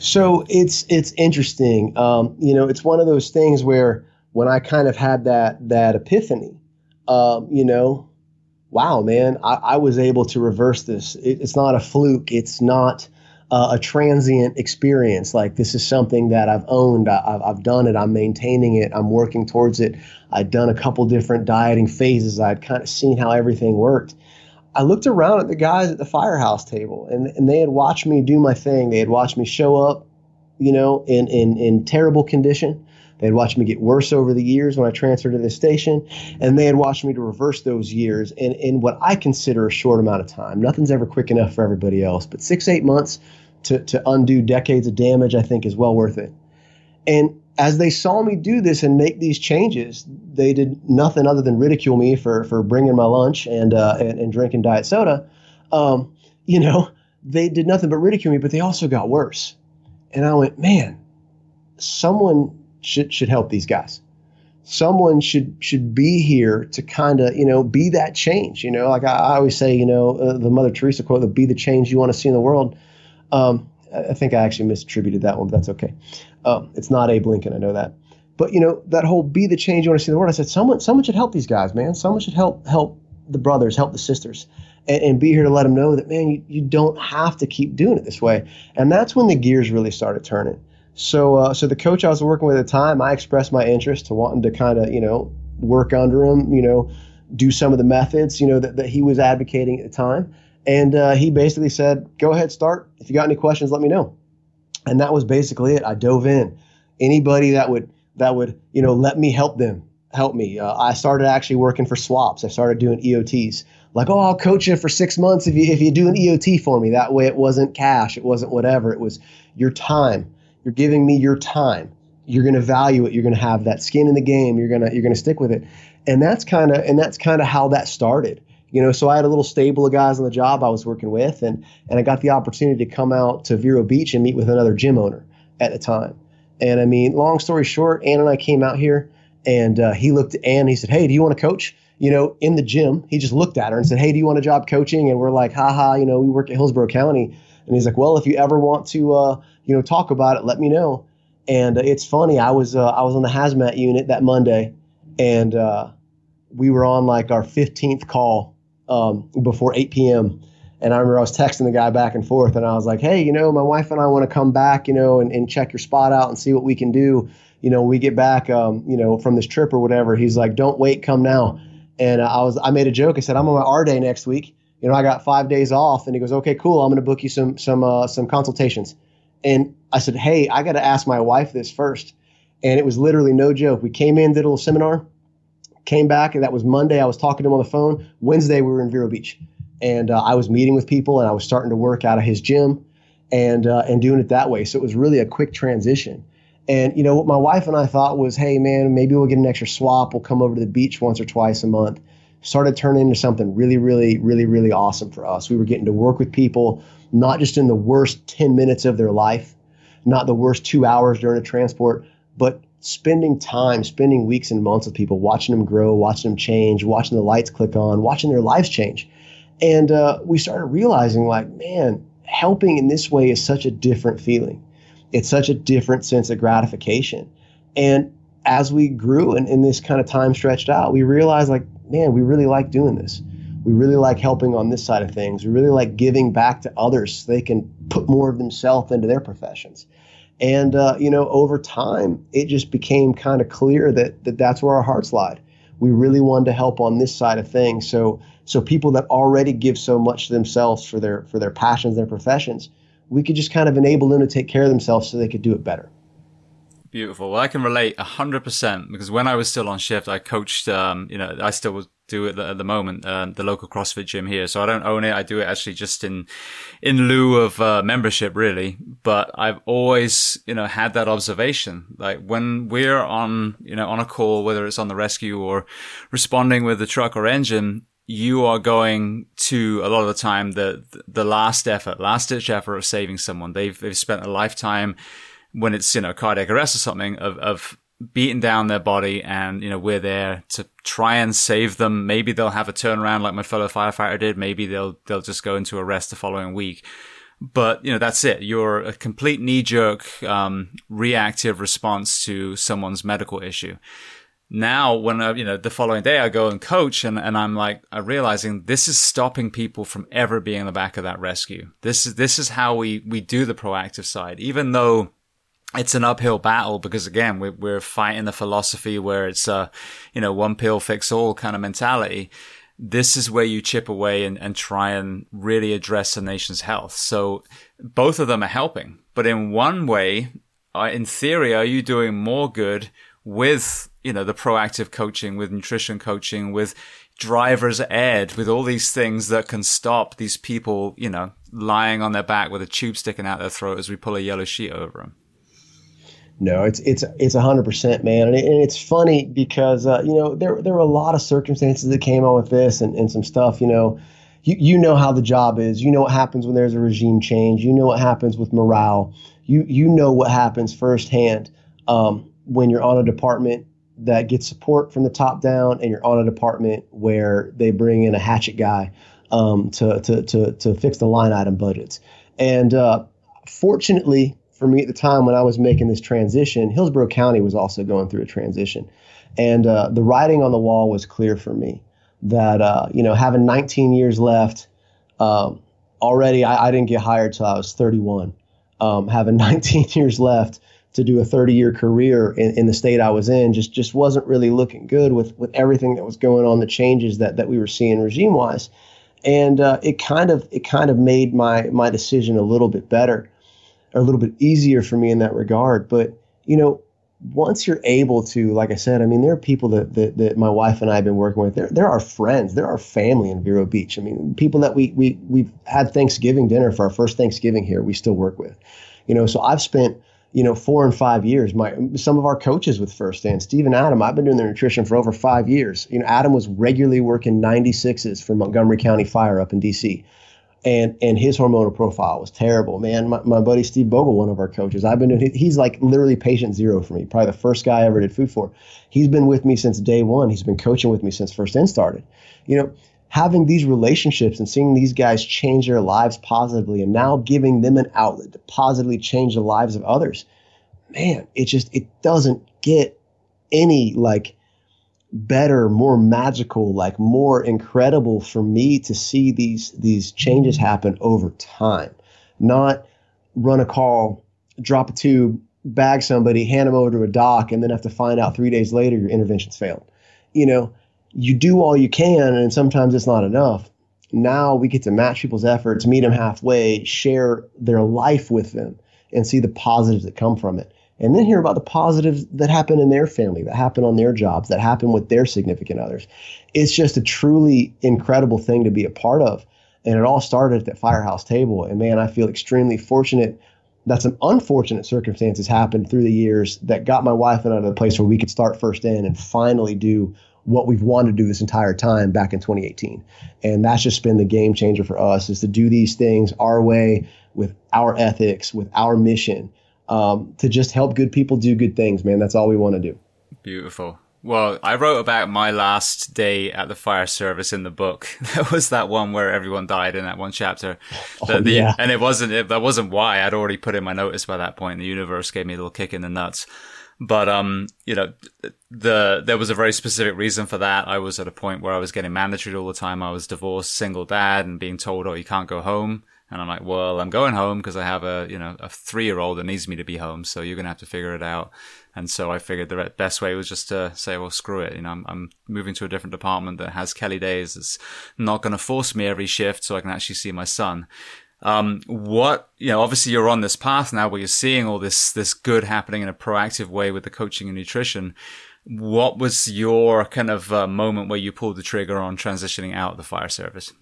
so it's it's interesting. Um, you know, it's one of those things where when I kind of had that that epiphany, um, you know, wow, man, I, I, was able to reverse this. It, it's not a fluke. It's not uh, a transient experience. Like this is something that I've owned. I, have done it. I'm maintaining it. I'm working towards it. I'd done a couple different dieting phases. I'd kind of seen how everything worked. I looked around at the guys at the firehouse table and, and they had watched me do my thing. They had watched me show up, you know, in, in, in terrible condition. They had watched me get worse over the years when I transferred to this station, and they had watched me to reverse those years in, in what I consider a short amount of time. Nothing's ever quick enough for everybody else, but six, eight months to, to undo decades of damage, I think, is well worth it. And as they saw me do this and make these changes, they did nothing other than ridicule me for for bringing my lunch and uh, and, and, drinking diet soda. Um, you know, they did nothing but ridicule me, but they also got worse. And I went, man, someone should should help these guys. someone should should be here to kind of you know be that change. You know, like I, I always say, you know, uh, the Mother Teresa quote, be the change you want to see in the world." Um, I think I actually misattributed that one, but that's okay. Um, it's not Abe Lincoln, I know that. But you know, that whole "be the change you want to see in the world." I said, someone, someone should help these guys, man. Someone should help help the brothers, help the sisters, and, and be here to let them know that, man, you, you don't have to keep doing it this way. And that's when the gears really started turning. So, uh, so the coach I was working with at the time, I expressed my interest to wanting to kind of, you know, work under him, you know, do some of the methods, you know, that, that he was advocating at the time. And uh, he basically said, go ahead, start. If you got any questions, let me know. And that was basically it. I dove in. Anybody that would, that would, you know, let me help them, help me. Uh, I started actually working for swaps. I started doing EOTs. Like, oh, I'll coach you for six months if you if you do an EOT for me. That way, it wasn't cash, it wasn't whatever. It was your time. You're giving me your time. You're going to value it. You're going to have that skin in the game. You're gonna you're gonna stick with it. And that's kind of and that's kind of how that started. You know, so I had a little stable of guys on the job I was working with, and and I got the opportunity to come out to Vero Beach and meet with another gym owner at the time. And I mean, long story short, Ann and I came out here, and uh, he looked at Ann. He said, "Hey, do you want to coach?" You know, in the gym, he just looked at her and said, "Hey, do you want a job coaching?" And we're like, "Haha, you know, we work at Hillsborough County." And he's like, "Well, if you ever want to, uh, you know, talk about it, let me know." And uh, it's funny. I was uh, I was on the hazmat unit that Monday, and uh, we were on like our 15th call um, before 8 p.m. And I remember I was texting the guy back and forth, and I was like, "Hey, you know, my wife and I want to come back, you know, and, and check your spot out and see what we can do. You know, we get back, um, you know, from this trip or whatever." He's like, "Don't wait, come now." And I was, I made a joke. I said, "I'm on my R day next week. You know, I got five days off." And he goes, "Okay, cool. I'm going to book you some some uh, some consultations." And I said, "Hey, I got to ask my wife this first. And it was literally no joke. We came in, did a little seminar, came back, and that was Monday. I was talking to him on the phone. Wednesday, we were in Vero Beach and uh, I was meeting with people and I was starting to work out of his gym and uh, and doing it that way. So it was really a quick transition. And you know what my wife and I thought was, hey man, maybe we'll get an extra swap. We'll come over to the beach once or twice a month. Started turning into something really, really, really, really awesome for us. We were getting to work with people, not just in the worst 10 minutes of their life, not the worst two hours during a transport, but spending time, spending weeks and months with people, watching them grow, watching them change, watching the lights click on, watching their lives change. And uh, we started realizing, like, man, helping in this way is such a different feeling. It's such a different sense of gratification. And as we grew and in this kind of time stretched out, we realized, like, man, we really like doing this. We really like helping on this side of things. We really like giving back to others so they can put more of themselves into their professions. And uh, you know, over time, it just became kind of clear that, that that's where our hearts lied. We really wanted to help on this side of things. So so people that already give so much to themselves for their for their passions, their professions, we could just kind of enable them to take care of themselves so they could do it better. Beautiful. Well, I can relate hundred percent because when I was still on shift, I coached. Um, you know, I still do it at the moment. Um, the local CrossFit gym here, so I don't own it. I do it actually just in in lieu of uh, membership, really. But I've always, you know, had that observation. Like when we're on, you know, on a call, whether it's on the rescue or responding with the truck or engine, you are going to a lot of the time the the last effort, last ditch effort of saving someone. They've they've spent a lifetime when it's you know cardiac arrest or something of of beating down their body, and you know we're there to try and save them. Maybe they'll have a turnaround like my fellow firefighter did. Maybe they'll they'll just go into arrest the following week. But you know that's it. You're a complete knee jerk, um, reactive response to someone's medical issue now when I, you know the following day I go and coach and, and I'm like I'm realizing this is stopping people from ever being in the back of that rescue. This is this is how we we do the proactive side, even though it's an uphill battle because again we're, we're fighting the philosophy where it's a you know one pill fix all kind of mentality. This is where you chip away and, and try and really address the nation's health. So both of them are helping, but in one way, uh, in theory, are you doing more good with you know, the proactive coaching, with nutrition coaching, with driver's ed, with all these things that can stop these people, you know, lying on their back with a tube sticking out their throat as we pull a yellow sheet over them. No, it's it's it's hundred percent, man, and, it, and, it's funny because uh, you know there there were a lot of circumstances that came on with this and, and some stuff. You know, you you know how the job is. You know what happens when there's a regime change. You know what happens with morale. You you know what happens firsthand um, when you're on a department that gets support from the top down, and you're on a department where they bring in a hatchet guy um, to, to, to, to fix the line item budgets. And uh, fortunately for me at the time when I was making this transition, Hillsborough County was also going through a transition. And uh, the writing on the wall was clear for me that, uh, you know, having 19 years left, um, already I, I, didn't get hired till I was 31. Um, having 19 years left to do a 30 year career in, in the state I was in just just wasn't really looking good with with everything that was going on, the changes that that we were seeing regime wise, and uh, it kind of it kind of made my my decision a little bit better, a little bit easier for me in that regard. But you know, once you're able to, like I said, I mean, there are people that, that, that my wife and I have been working with. There, there are friends, there are family in Vero Beach. I mean, people that we, we, we've had Thanksgiving dinner for our first Thanksgiving here, we still work with. You know, so I've spent, you know, four and five years. My some of our coaches with First and Steve and Adam, I've been doing their nutrition for over five years. You know, Adam was regularly working 96s for Montgomery County Fire up in DC and and his hormonal profile was terrible. Man, my, my buddy Steve Bogle, one of our coaches, I've been doing. He's like literally patient zero for me. Probably the first guy I ever did food for. He's been with me since day one. He's been coaching with me since first in started. You know, having these relationships and seeing these guys change their lives positively, and now giving them an outlet to positively change the lives of others. Man, it just it doesn't get any like better, more magical, like more incredible for me to see these these changes happen over time. Not run a call, drop a tube, bag somebody, hand them over to a doc, and then have to find out three days later your intervention's failed. You know, you do all you can, and sometimes it's not enough. Now we get to match people's efforts, meet them halfway, share their life with them, and see the positives that come from it and then hear about the positives that happen in their family, that happen on their jobs, that happen with their significant others. It's just a truly incredible thing to be a part of. And it all started at that firehouse table. And man, I feel extremely fortunate that some unfortunate circumstances happened through the years that got my wife and I to the place where we could start first in and finally do what we've wanted to do this entire time back in 2018. And that's just been the game changer for us is to do these things our way with our ethics, with our mission um, to just help good people do good things, man. That's all we want to do. Beautiful. Well, I wrote about my last day at the fire service in the book. There was that one where everyone died in that one chapter. Oh, the, yeah. And it wasn't, it, that wasn't why I'd already put in my notice by that point. The universe gave me a little kick in the nuts. But, um, you know, the, there was a very specific reason for that. I was at a point where I was getting mandatory all the time. I was divorced, single dad and being told, oh, you can't go home. And I'm like, well, I'm going home because I have a, you know, a three year old that needs me to be home. So you're going to have to figure it out. And so I figured the best way was just to say, well, screw it. You know, I'm, I'm moving to a different department that has Kelly days. It's not going to force me every shift so I can actually see my son. Um, what, you know, obviously you're on this path now where you're seeing all this, this good happening in a proactive way with the coaching and nutrition. What was your kind of uh, moment where you pulled the trigger on transitioning out of the fire service?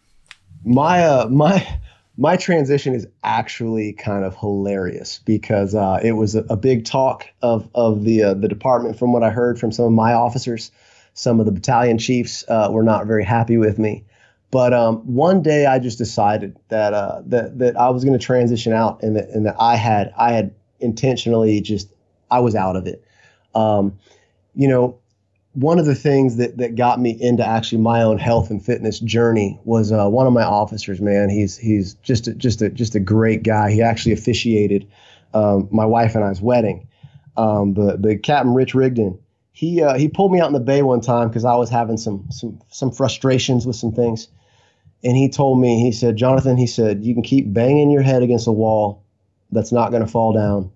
My, uh, my, my transition is actually kind of hilarious because uh, it was a, a, big talk of of the uh, the department. From what I heard from some of my officers, some of the battalion chiefs uh, were not very happy with me. But um, one day I just decided that uh, that that I was going to transition out, and that and that I had I had intentionally just I was out of it. Um, you know, one of the things that, that got me into actually my own health and fitness journey was uh, one of my officers. Man, he's he's just a, just a just a great guy. He actually officiated um, my wife and I's wedding. Um, the the Captain Rich Rigdon. He uh, he pulled me out in the bay one time because I was having some some some frustrations with some things, and he told me he said Jonathan he said you can keep banging your head against a wall that's not going to fall down,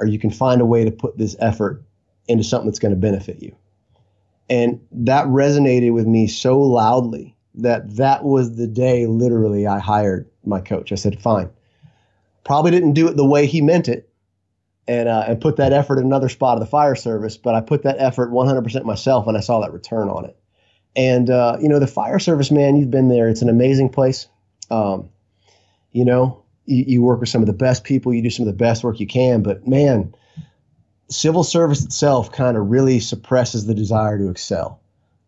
or you can find a way to put this effort into something that's going to benefit you and that resonated with me so loudly that that was the day literally I hired my coach. I said, fine. Probably didn't do it the way he meant it and, uh, and put that effort in another spot of the fire service, but I put that effort 100% myself and I saw that return on it. And, uh, you know, the fire service, man, you've been there. It's an amazing place. Um, you know, you, you work with some of the best people, you do some of the best work you can, but man, civil service itself kind of really suppresses the desire to excel.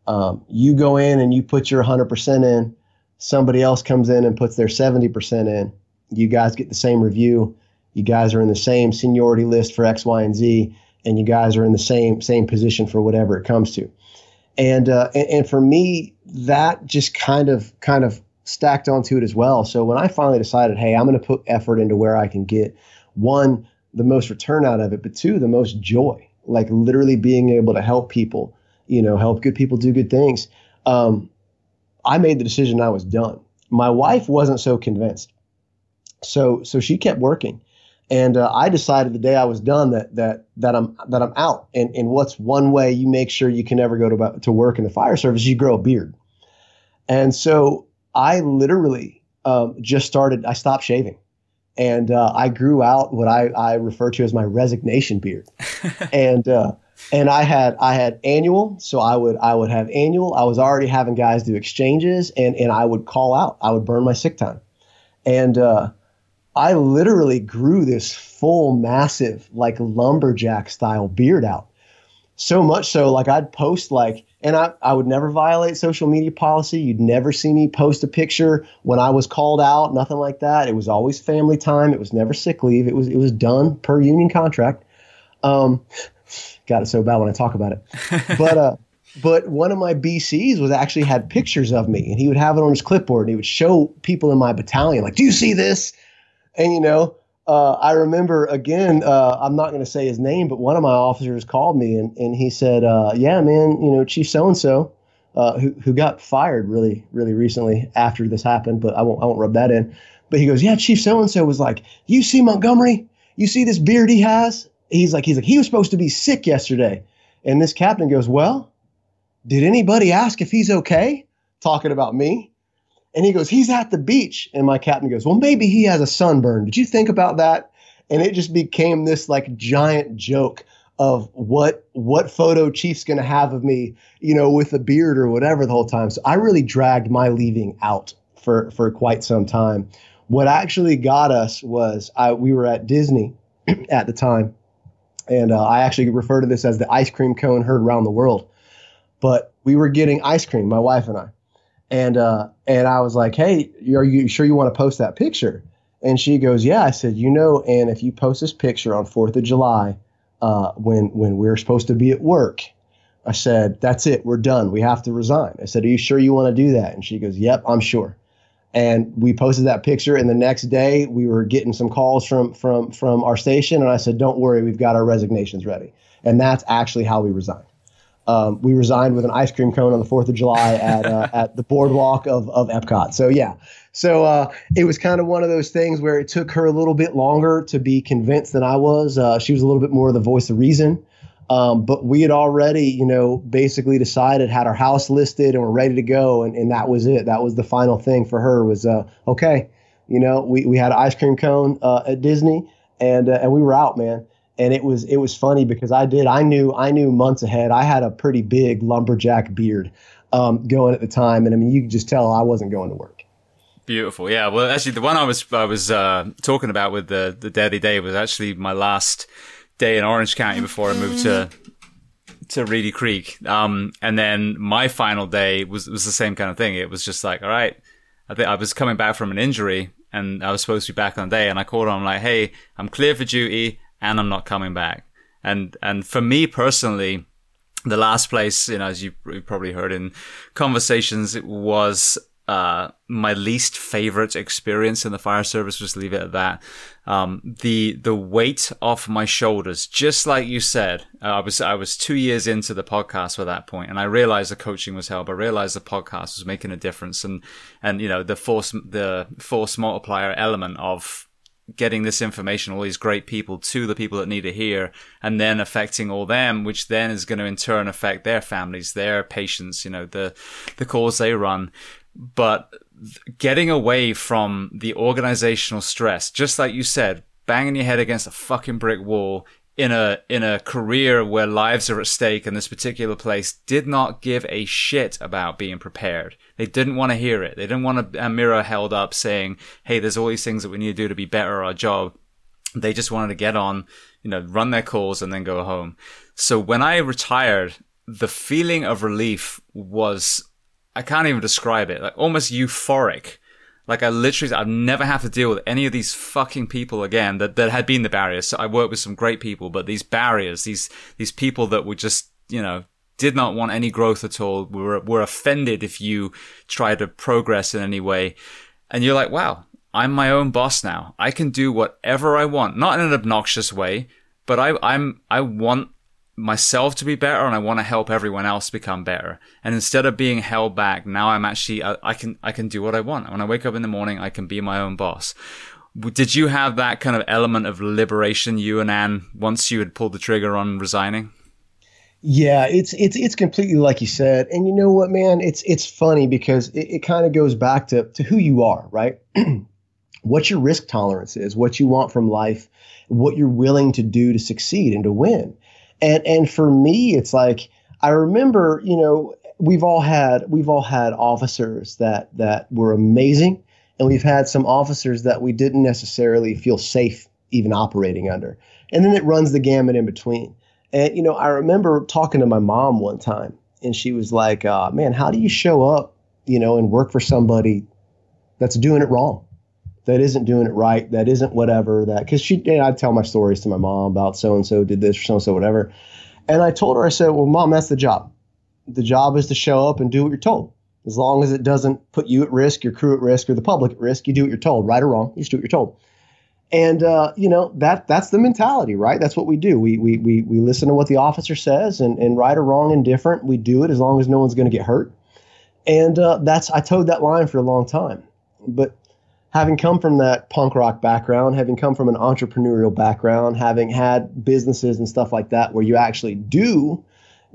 Um, you go in and you put your 100% in, somebody else comes in and puts their 70% in. You guys get the same review. You guys are in the same seniority list for X, Y, and Z. and you guys are in the same same position for whatever it comes to. And uh, and, and for me, that just kind of kind of stacked onto it as well. So when I finally decided, hey, I'm going to put effort into where I can get one the most return out of it, but two the most joy, like literally being able to help people, you know, help good people do good things. Um, I made the decision I was done. My wife wasn't so convinced. So so she kept working. And uh, I decided the day I was done that that that I'm that I'm out. And and what's one way you make sure you can never go to to work in the fire service? You grow a beard. And so I literally um, just started. I stopped shaving, and uh, I grew out what I I refer to as my resignation beard. and uh, and I had I had annual, so I would I would have annual. I was already having guys do exchanges, and and I would call out. I would burn my sick time, and uh, I literally grew this full, massive, like lumberjack style beard out. So much so, like I'd post like, and I, I would never violate social media policy. You'd never see me post a picture when I was called out, nothing like that. It was always family time. It was never sick leave. It was it was done per union contract. Um, got it so bad when I talk about it. But uh, but one of my BCs was actually had pictures of me, and he would have it on his clipboard, and he would show people in my battalion, like, "Do you see this?" And you know, uh, I remember again. Uh, I'm not going to say his name, but one of my officers called me, and and he said, uh, "Yeah, man, you know, Chief so and so." Who, got fired really really recently after this happened, but I won't I won't rub that in. But he goes, yeah, Chief so and so was like, you see Montgomery, you see this beard he has, he's like, he's like, he was supposed to be sick yesterday. And this captain goes, well, did anybody ask if he's okay? Talking about me. And he goes, he's at the beach. And my captain goes, well, maybe he has a sunburn. Did you think about that? And it just became this like giant joke of what what photo Chief's going to have of me, you know, with a beard or whatever the whole time. So I really dragged my leaving out for for quite some time. What actually got us was I we were at Disney at the time, and uh, I actually refer to this as the ice cream cone heard around the world. But we were getting ice cream, my wife and I, and uh, and I was like, "Hey, are you sure you want to post that picture?" And she goes, "Yeah." I said, "You know, and if you post this picture on Fourth of July, uh, when when we're supposed to be at work." I said, "That's it. We're done. We have to resign." I said, "Are you sure you want to do that?" And she goes, "Yep, I'm sure." and we posted that picture and the next day we were getting some calls from from from our station and i said don't worry we've got our resignations ready and that's actually how we resigned um, we resigned with an ice cream cone on the 4th of july at uh, at the boardwalk of, of epcot so yeah so uh, it was kind of one of those things where it took her a little bit longer to be convinced than i was uh, she was a little bit more the voice of reason um, but we had already, you know, basically decided, had our house listed, and we're ready to go, and, and that was it. That was the final thing for her. Was uh, okay, you know, we, we had an ice cream cone uh, at Disney, and uh, and we were out, man. And it was it was funny because I did I knew I knew months ahead. I had a pretty big lumberjack beard um, going at the time, and I mean you could just tell I wasn't going to work. Beautiful, yeah. Well, actually, the one I was I was uh, talking about with the the Deadly Day was actually my last day in Orange County before I moved to to Reedy Creek. Um, and then my final day was was the same kind of thing. It was just like, all right, I think I was coming back from an injury and I was supposed to be back on day, and I called on like, hey, I'm clear for duty and I'm not coming back. And and for me personally. The last place, you know, as you probably heard in conversations, it was uh, my least favorite experience in the fire service. Just leave it at that. Um, the the weight off my shoulders, just like you said. Uh, I was I was two years into the podcast at that point, and I realized the coaching was help. I realized the podcast was making a difference, and and you know the force the force multiplier element of getting this information, all these great people to the people that need to hear, and then affecting all them, which then is going to in turn affect their families, their patients, you know, the the calls they run. But getting away from the organizational stress, just like you said, banging your head against a fucking brick wall in a in a career where lives are at stake in this particular place did not give a shit about being prepared. They didn't want to hear it. They didn't want a, a mirror held up saying, "Hey, there's all these things that we need to do to be better at our job." They just wanted to get on, you know, run their calls and then go home. So when I retired, the feeling of relief was I can't even describe it. Like almost euphoric. Like I literally, I've never have to deal with any of these fucking people again that, that had been the barriers. So I worked with some great people, but these barriers, these, these people that were just, you know, did not want any growth at all, were, were offended if you tried to progress in any way. And you're like, wow, I'm my own boss now. I can do whatever I want, not in an obnoxious way, but I, I'm, I want myself to be better and I want to help everyone else become better. And instead of being held back, now I'm actually, I, I, can, I can do what I want. When I wake up in the morning, I can be my own boss. Did you have that kind of element of liberation, you and Anne, once you had pulled the trigger on resigning? Yeah, it's it's it's completely like you said, and you know what, man? It's it's funny because it, it kind of goes back to to who you are, right? what your risk tolerance is, what you want from life, what you're willing to do to succeed and to win. And and for me, it's like I remember, you know, we've all had we've all had officers that that were amazing, and we've had some officers that we didn't necessarily feel safe even operating under. And then it runs the gamut in between. And you know, I remember talking to my mom one time, and she was like, uh, "Man, how do you show up, you know, and work for somebody that's doing it wrong?" That isn't doing it right, that isn't whatever, that because she, and I'd tell my stories to my mom about so and so did this or so and so, whatever. And I told her, I said, well, mom, that's the job. The job is to show up and do what you're told. As long as it doesn't put you at risk, your crew at risk, or the public at risk, you do what you're told, right or wrong. You just do what you're told. And uh, you know that that's the mentality, right? That's what we do. We we we we listen to what the officer says, and and right or wrong, indifferent, we do it as long as no one's going to get hurt. And uh, that's I toed that line for a long time. But having come from that punk rock background, having come from an entrepreneurial background, having had businesses and stuff like that where you actually do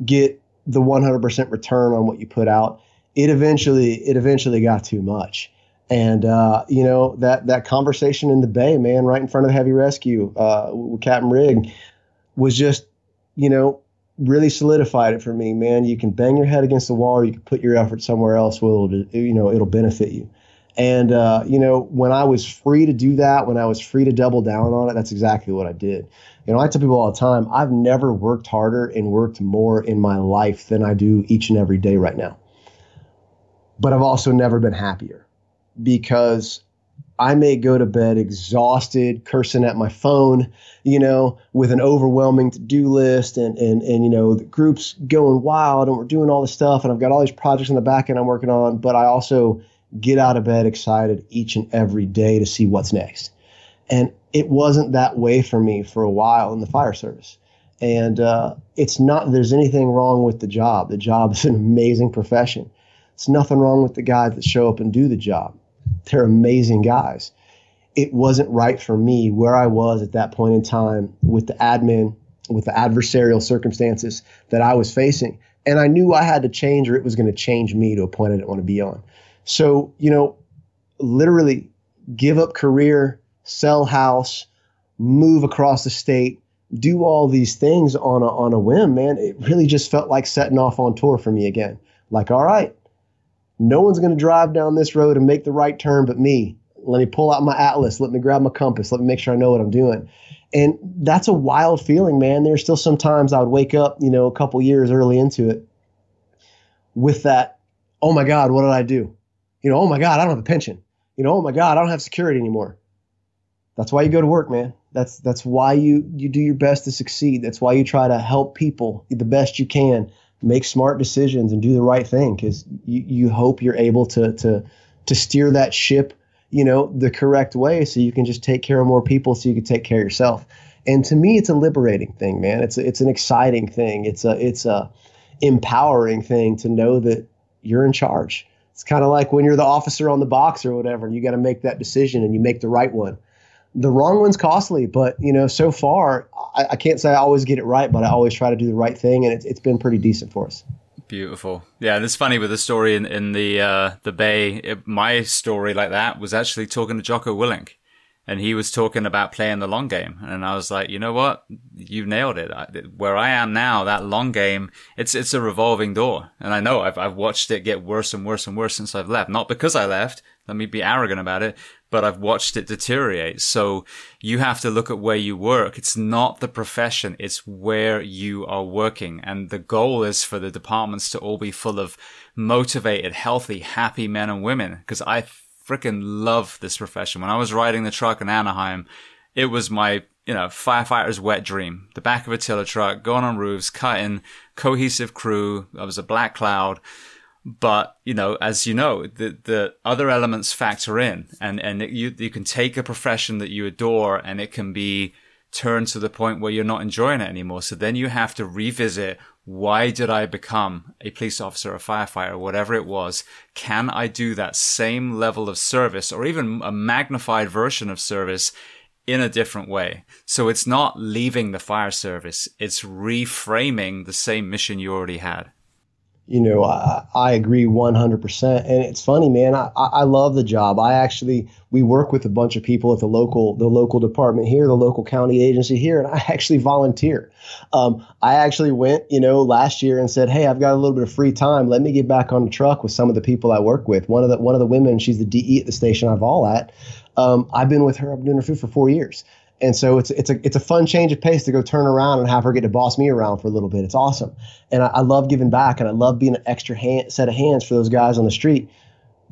get the 100% return on what you put out, it eventually it eventually got too much. And uh, you know that that conversation in the bay, man, right in front of the heavy rescue uh, with Captain Rig, was just, you know, really solidified it for me, man. You can bang your head against the wall, or you can put your effort somewhere else. It'll, you know, it'll benefit you. And uh, you know, when I was free to do that, when I was free to double down on it, that's exactly what I did. You know, I tell people all the time, I've never worked harder and worked more in my life than I do each and every day right now. But I've also never been happier because I may go to bed exhausted, cursing at my phone, you know, with an overwhelming to-do list and and and you know, the group's going wild and we're doing all this stuff and I've got all these projects in the back end I'm working on, but I also get out of bed excited each and every day to see what's next. And it wasn't that way for me for a while in the fire service. And uh, it's not there's anything wrong with the job. The job is an amazing profession. It's nothing wrong with the guys that show up and do the job. They're amazing guys. It wasn't right for me where I was at that point in time with the admin, with the adversarial circumstances that I was facing. And I knew I had to change or it was going to change me to a point I didn't want to be on. So, you know, literally give up career, sell house, move across the state, do all these things on a, on a whim, man. It really just felt like setting off on tour for me again. Like, all right, no one's going to drive down this road and make the right turn but me. Let me pull out my atlas. Let me grab my compass. Let me make sure I know what I'm doing. And that's a wild feeling, man. There's still some times I would wake up, you know, a couple years early into it with that, oh my God, what did I do? You know, oh my God, I don't have a pension. You know, oh my God, I don't have security anymore. That's why you go to work, man. That's that's why you you do your best to succeed. That's why you try to help people the best you can, make smart decisions and do the right thing because you, you hope you're able to to to steer that ship, you know, the correct way so you can just take care of more people so you can take care of yourself. And to me, it's a liberating thing, man. It's a, it's an exciting thing. It's a it's a empowering thing to know that you're in charge it's kind of like when you're the officer on the box or whatever, and you got to make that decision and you make the right one. The wrong one's costly, but you know, so far I, I can't say I always get it right, but I always try to do the right thing, and it's, it's been pretty decent for us. Beautiful. Yeah, and it's funny with the story in, in the uh, the Bay. It, my story like that was actually talking to Jocko Willink and he was talking about playing the long game. And i was like you know what? You nailed it. Where i am now that long game it's it's a revolving door. And i know I've, I've watched it get worse and worse and worse since i've left. Not because i left. Let me be arrogant about it. But i've watched it deteriorate. So you have to look at where you work. It's not the profession. It's where you are working. And the goal is for the departments to all be full of motivated healthy happy men and women. Because i freaking love this profession. When I was riding the truck in Anaheim, it was my, you know, firefighter's wet dream. The back of a tiller truck, going on roofs, cutting, cohesive crew. I was a black cloud. But, you know, as you know, the, the other elements factor in and, and it, you, you can take a profession that you adore and it can be turned to the point where you're not enjoying it anymore. So then you have to revisit why did I become a police officer, a firefighter, whatever it was? Can I do that same level of service or even a magnified version of service in a different way? So it's not leaving the fire service. It's reframing the same mission you already had you know, I, I agree 100%. And it's funny, man. I, I love the job. I actually, we work with a bunch of people at the local, the local department here, the local county agency here, and I actually volunteer. Um, I actually went, you know, last year and said, Hey, I've got a little bit of free time. Let me get back on the truck with some of the people I work with. One of the, one of the women, she's the DE at the station I've all at. Um, I've been with her, I've been doing her food for four years. And so it's it's a it's a fun change of pace to go turn around and have her get to boss me around for a little bit. It's awesome, and I, I love giving back, and I love being an extra hand, set of hands for those guys on the street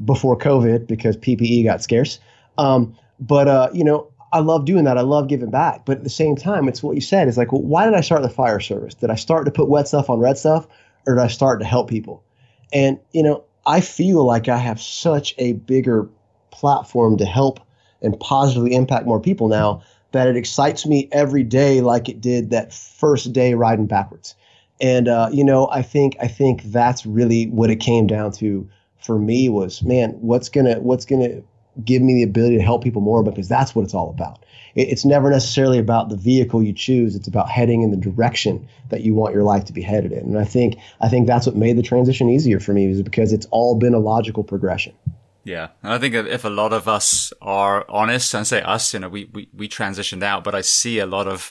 before COVID because PPE got scarce. Um, but uh, you know, I love doing that. I love giving back. But at the same time, it's what you said. It's like, well, why did I start the fire service? Did I start to put wet stuff on red stuff, or did I start to help people? And you know, I feel like I have such a bigger platform to help and positively impact more people now that it excites me every day like it did that first day riding backwards. And uh, you know, I think I think that's really what it came down to for me was, man, what's gonna what's gonna give me the ability to help people more because that's what it's all about. It, it's never necessarily about the vehicle you choose; it's about heading in the direction that you want your life to be headed in. And I think I think that's what made the transition easier for me is because it's all been a logical progression. Yeah. And I think if a lot of us are honest and say us, you know, we, we, we transitioned out, but I see a lot of,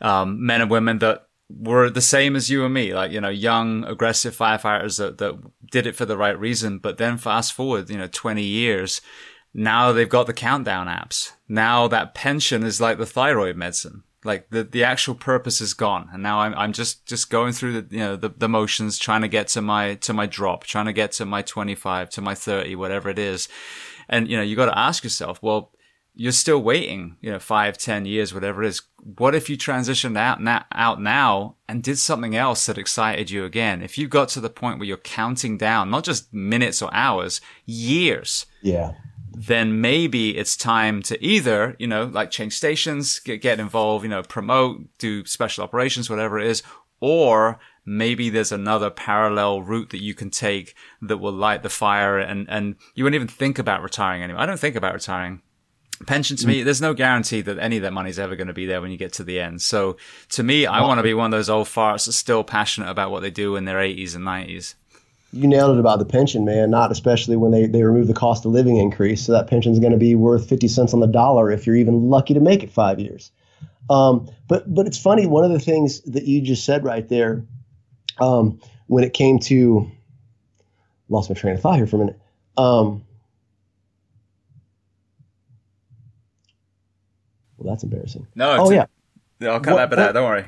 um, men and women that were the same as you and me, like, you know, young, aggressive firefighters that, that did it for the right reason. But then fast forward, you know, 20 years, now they've got the countdown apps. Now that pension is like the thyroid medicine. Like the, the actual purpose is gone. And now I'm, I'm just, just going through the, you know, the, the motions, trying to get to my, to my drop, trying to get to my 25, to my 30, whatever it is. And, you know, you got to ask yourself, well, you're still waiting, you know, five, ten years, whatever it is. What if you transitioned out, now out now and did something else that excited you again? If you got to the point where you're counting down, not just minutes or hours, years. Yeah then maybe it's time to either, you know, like change stations, get, get involved, you know, promote, do special operations, whatever it is, or maybe there's another parallel route that you can take that will light the fire and, and you wouldn't even think about retiring anymore. I don't think about retiring. Pension to me, there's no guarantee that any of that money is ever going to be there when you get to the end. So to me, I want to be one of those old farts that's still passionate about what they do in their 80s and 90s you nailed it about the pension, man. Not especially when they, they remove the cost of living increase. So that pension is going to be worth 50 cents on the dollar if you're even lucky to make it five years. Um, but but it's funny. One of the things that you just said right there, um, when it came to, lost my train of thought here for a minute. Um, well, that's embarrassing. No. Oh yeah. I'll cut what, that bit out. Don't worry.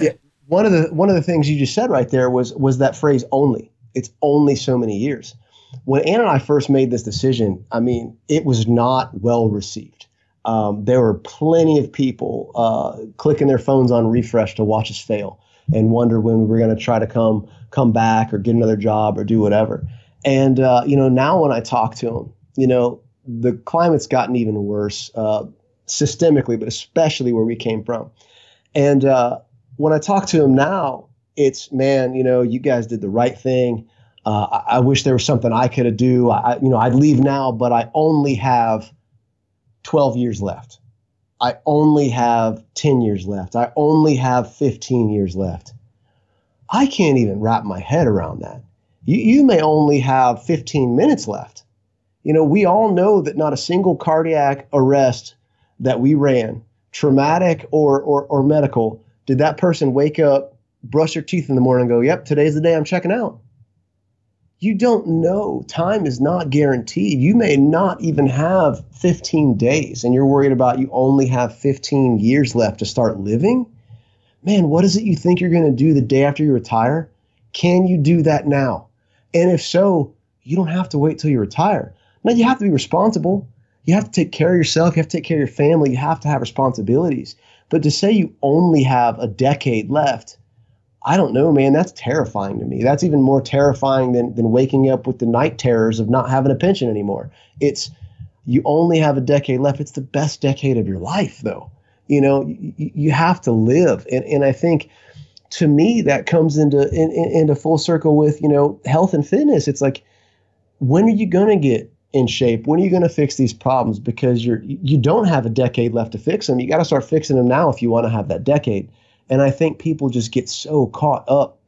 yeah. One of the one of the things you just said right there was was that phrase only it's only so many years. When Ann and I first made this decision, I mean, it was not well received. Um, there were plenty of people uh, clicking their phones on refresh to watch us fail and wonder when we were going to try to come come back or get another job or do whatever. And uh, you know, now when I talk to them, you know, the climate's gotten even worse uh, systemically, but especially where we came from. And uh, when I talk to them now, it's man, you know, you guys did the right thing. Uh, I, I, wish there was something I could do. I, you know, I'd leave now, but I only have 12 years left. I only have 10 years left. I only have 15 years left. I can't even wrap my head around that. You, you may only have 15 minutes left. You know, we all know that not a single cardiac arrest that we ran, traumatic or, or, or medical, did that person wake up brush your teeth in the morning and go, yep, today's the day I'm checking out. You don't know. Time is not guaranteed. You may not even have 15 days and you're worried about you only have 15 years left to start living. Man, what is it you think you're going to do the day after you retire? Can you do that now? And if so, you don't have to wait till you retire. Now you have to be responsible. You have to take care of yourself. You have to take care of your family. You have to have responsibilities. But to say you only have a decade left, I don't know, man. That's terrifying to me. That's even more terrifying than, than waking up with the night terrors of not having a pension anymore. It's you only have a decade left. It's the best decade of your life, though. You know, you, you have to live. And, and I think to me, that comes into in, in, into full circle with, you know, health and fitness. It's like, when are you going to get in shape? When are you going to fix these problems? Because you're you don't have a decade left to fix them. You got to start fixing them now if you want to have that decade. And I think people just get so caught up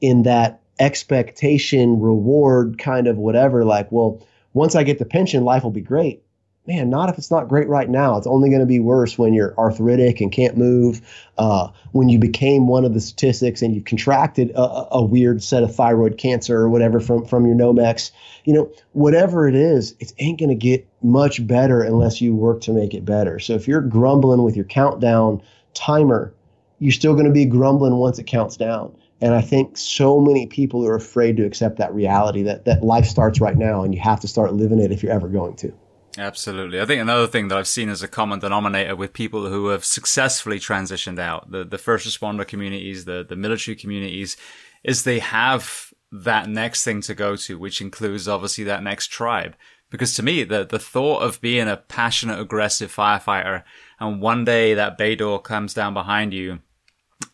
in that expectation, reward kind of whatever. Like, well, once I get the pension, life will be great man, not if it's not great right now. It's only going to be worse when you're arthritic and can't move. Uh, when you became one of the statistics and you've contracted a, a, weird set of thyroid cancer or whatever from from your Nomex, you know, whatever it is, it ain't going to get much better unless you work to make it better. So if you're grumbling with your countdown timer, you're still going to be grumbling once it counts down. And I think so many people are afraid to accept that reality that, that life starts right now and you have to start living it if you're ever going to. Absolutely. I think another thing that I've seen as a common denominator with people who have successfully transitioned out, the, the first responder communities, the, the military communities, is they have that next thing to go to, which includes obviously that next tribe. Because to me, the, the thought of being a passionate, aggressive firefighter and one day that bay door comes down behind you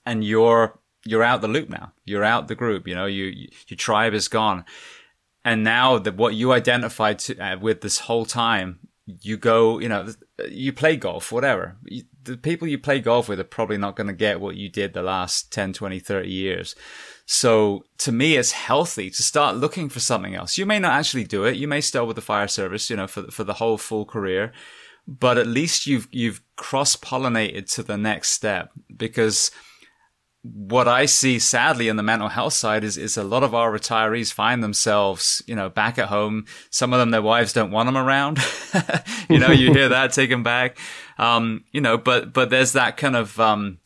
and you're, you're out the loop now. You're out the group, you know, you, you your tribe is gone. And now that what you identified to, uh, with this whole time you go you know you play golf whatever. You, the people you play golf with are probably not going to get what you did the last 10 20 30 years. So to me it's healthy to start looking for something else. You may not actually do it. You may stay with the fire service you know for for the whole full career but at least you've you've cross pollinated to the next step because what I see sadly in the mental health side is, is a lot of our retirees find themselves, you know, back at home. Some of them, their wives don't want them around. you know, you hear that taken back. Um, you know, but, but there's that kind of, um,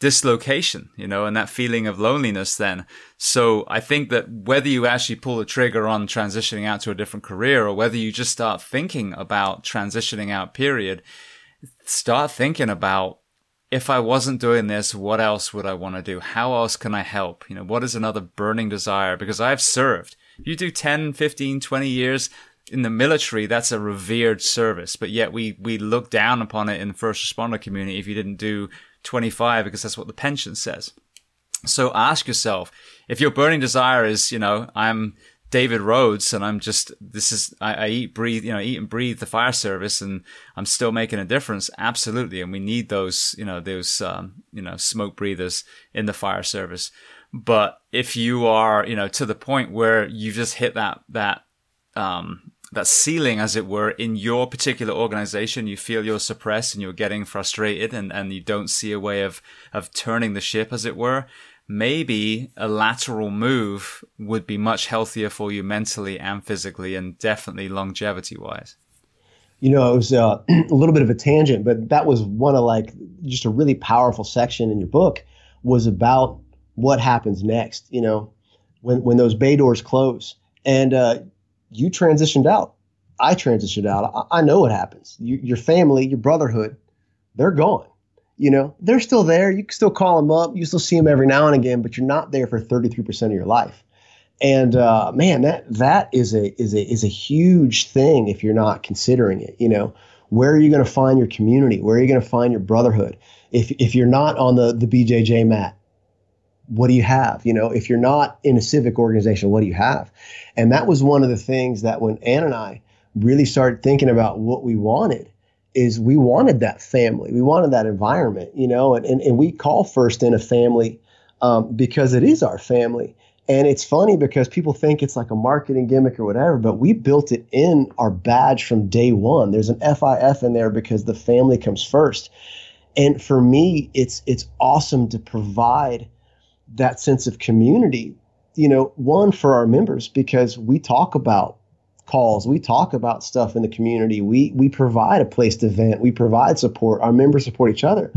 dislocation, you know, and that feeling of loneliness then. So I think that whether you actually pull the trigger on transitioning out to a different career or whether you just start thinking about transitioning out period, start thinking about if I wasn't doing this, what else would I want to do? How else can I help? You know, what is another burning desire? Because I've served. You do 10, 15, 20 years in the military, that's a revered service. But yet we, we look down upon it in the first responder community if you didn't do 25 because that's what the pension says. So ask yourself, if your burning desire is, you know, I'm David Rhodes, and I'm just this is I, I, eat, breathe, you know, eat and breathe the fire service, and I'm still making a difference. Absolutely, and we need those, you know, those um, you know smoke breathers in the fire service. But if you are, you know, to the point where you've just hit that that um, that ceiling, as it were, in your particular organization, you feel you're suppressed and you're getting frustrated, and and you don't see a way of of turning the ship, as it were maybe a lateral move would be much healthier for you mentally and physically and definitely longevity wise you know it was uh, a little bit of a tangent but that was one of like just a really powerful section in your book was about what happens next you know when when those bay doors close. And uh, you transitioned out. I transitioned out. I, I know what happens. You, your family your brotherhood they're gone you know, they're still there. You can still call them up. You still see them every now and again, but you're not there for 33% of your life. And uh, man, that that is a is a is a huge thing if you're not considering it. You know, where are you going to find your community? Where are you going to find your brotherhood? If if you're not on the the BJJ mat, what do you have? You know, if you're not in a civic organization, what do you have? And that was one of the things that when Ann and I really started thinking about what we wanted, is we wanted that family. We wanted that environment, you know, and, and, and we call First In a family um, because it is our family. And it's funny because people think it's like a marketing gimmick or whatever, but we built it in our badge from day one. There's an FIF in there because the family comes first. And for me, it's it's awesome to provide that sense of community. You know, one for our members because we talk about calls. We talk about stuff in the community. We we provide a place to vent. We provide support. Our members support each other.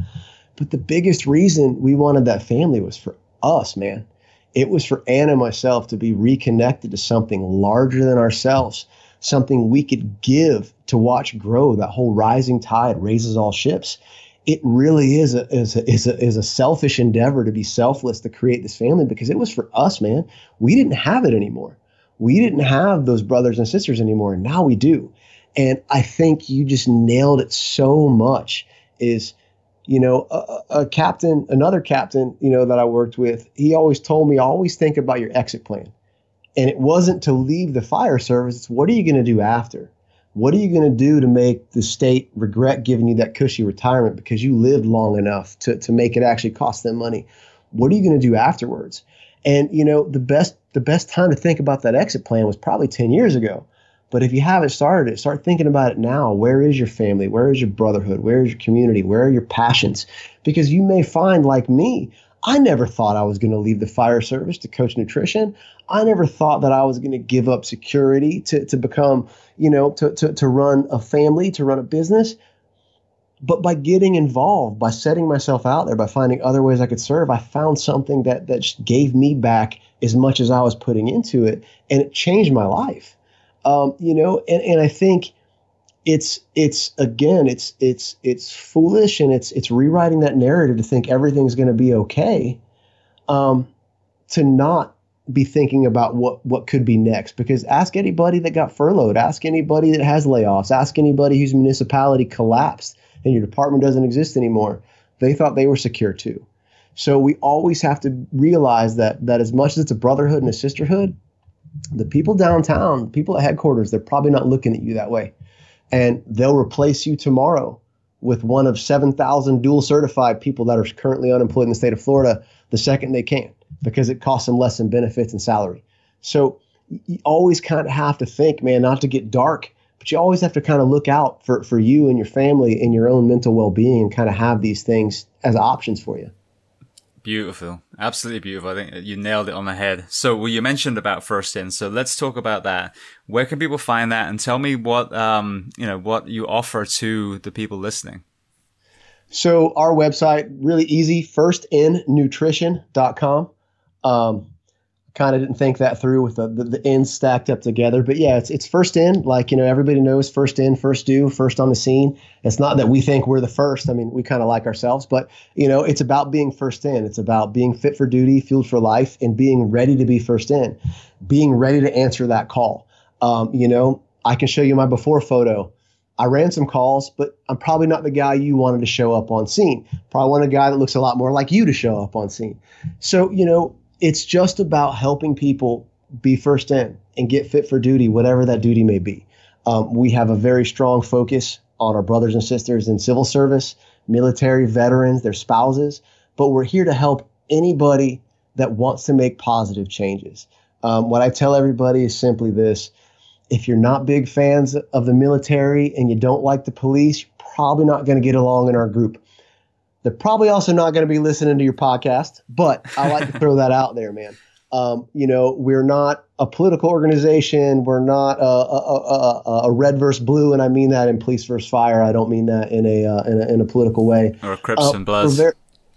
But the biggest reason we wanted that family was for us, man. It was for Anna and myself to be reconnected to something larger than ourselves something we could give to watch grow. That whole rising tide raises all ships. It really is a, is a, is a, is a selfish endeavor to be selfless to create this family because it was for us, man. We didn't have it anymore. We didn't have those brothers and sisters anymore. And now we do. And I think you just nailed it so much is, you know, a, a captain, another captain, you know, that I worked with, he always told me, always think about your exit plan and it wasn't to leave the fire service. It's what are you going to do after? What are you going to do to make the state regret giving you that cushy retirement because you lived long enough to, to make it actually cost them money? What are you going to do afterwards? And you know, the best the best time to think about that exit plan was probably 10 years ago. But if you haven't started it, start thinking about it now. Where is your family? Where is your brotherhood? Where is your community? Where are your passions? Because you may find, like me, I never thought I was going to leave the fire service to coach nutrition. I never thought that I was going to give up security to, to become, you know, to, to, to run a family, to run a business. But by getting involved, by setting myself out there, by finding other ways I could serve, I found something that, that gave me back as much as I was putting into it. And it changed my life. Um, you know, and, and I think – it's it's again it's it's it's foolish and it's it's rewriting that narrative to think everything's going to be okay um, to not be thinking about what what could be next because ask anybody that got furloughed ask anybody that has layoffs ask anybody whose municipality collapsed and your department doesn't exist anymore they thought they were secure too so we always have to realize that that as much as it's a brotherhood and a sisterhood the people downtown people at headquarters they're probably not looking at you that way and they'll replace you tomorrow with one of 7,000 dual certified people that are currently unemployed in the state of Florida the second they can because it costs them less in benefits and salary. So you always kind of have to think, man, not to get dark, but you always have to kind of look out for, for you and your family and your own mental well being and kind of have these things as options for you. Beautiful. Absolutely beautiful. I think you nailed it on the head. So, well, you mentioned about First In. So let's talk about that. Where can people find that? And tell me what, um, you know, what you offer to the people listening. So our website, really easy, firstinnutrition.com. Um, kind of didn't think that through with the, the, the ends stacked up together. But yeah, it's it's first in, like you know, everybody knows first in, first due, first on the scene. It's not that we think we're the first. I mean, we kind of like ourselves, but you know, it's about being first in. It's about being fit for duty, fueled for life, and being ready to be first in, being ready to answer that call. Um, you know, I can show you my before photo. I ran some calls, but I'm probably not the guy you wanted to show up on scene. Probably want a guy that looks a lot more like you to show up on scene. So, you know, it's just about helping people be first in and get fit for duty, whatever that duty may be. Um, we have a very strong focus on our brothers and sisters in civil service, military, veterans, their spouses, but we're here to help anybody that wants to make positive changes. Um, what I tell everybody is simply this if you're not big fans of the military and you don't like the police, you're probably not going to get along in our group. They're probably also not going to be listening to your podcast, but I like to throw that out there, man. Um, you know, we're not a political organization. We're not a, a, a, a, red versus blue, and I mean that in police versus fire. I don't mean that in a uh, in, a in a political way. Or Crips uh, and Bloods. We're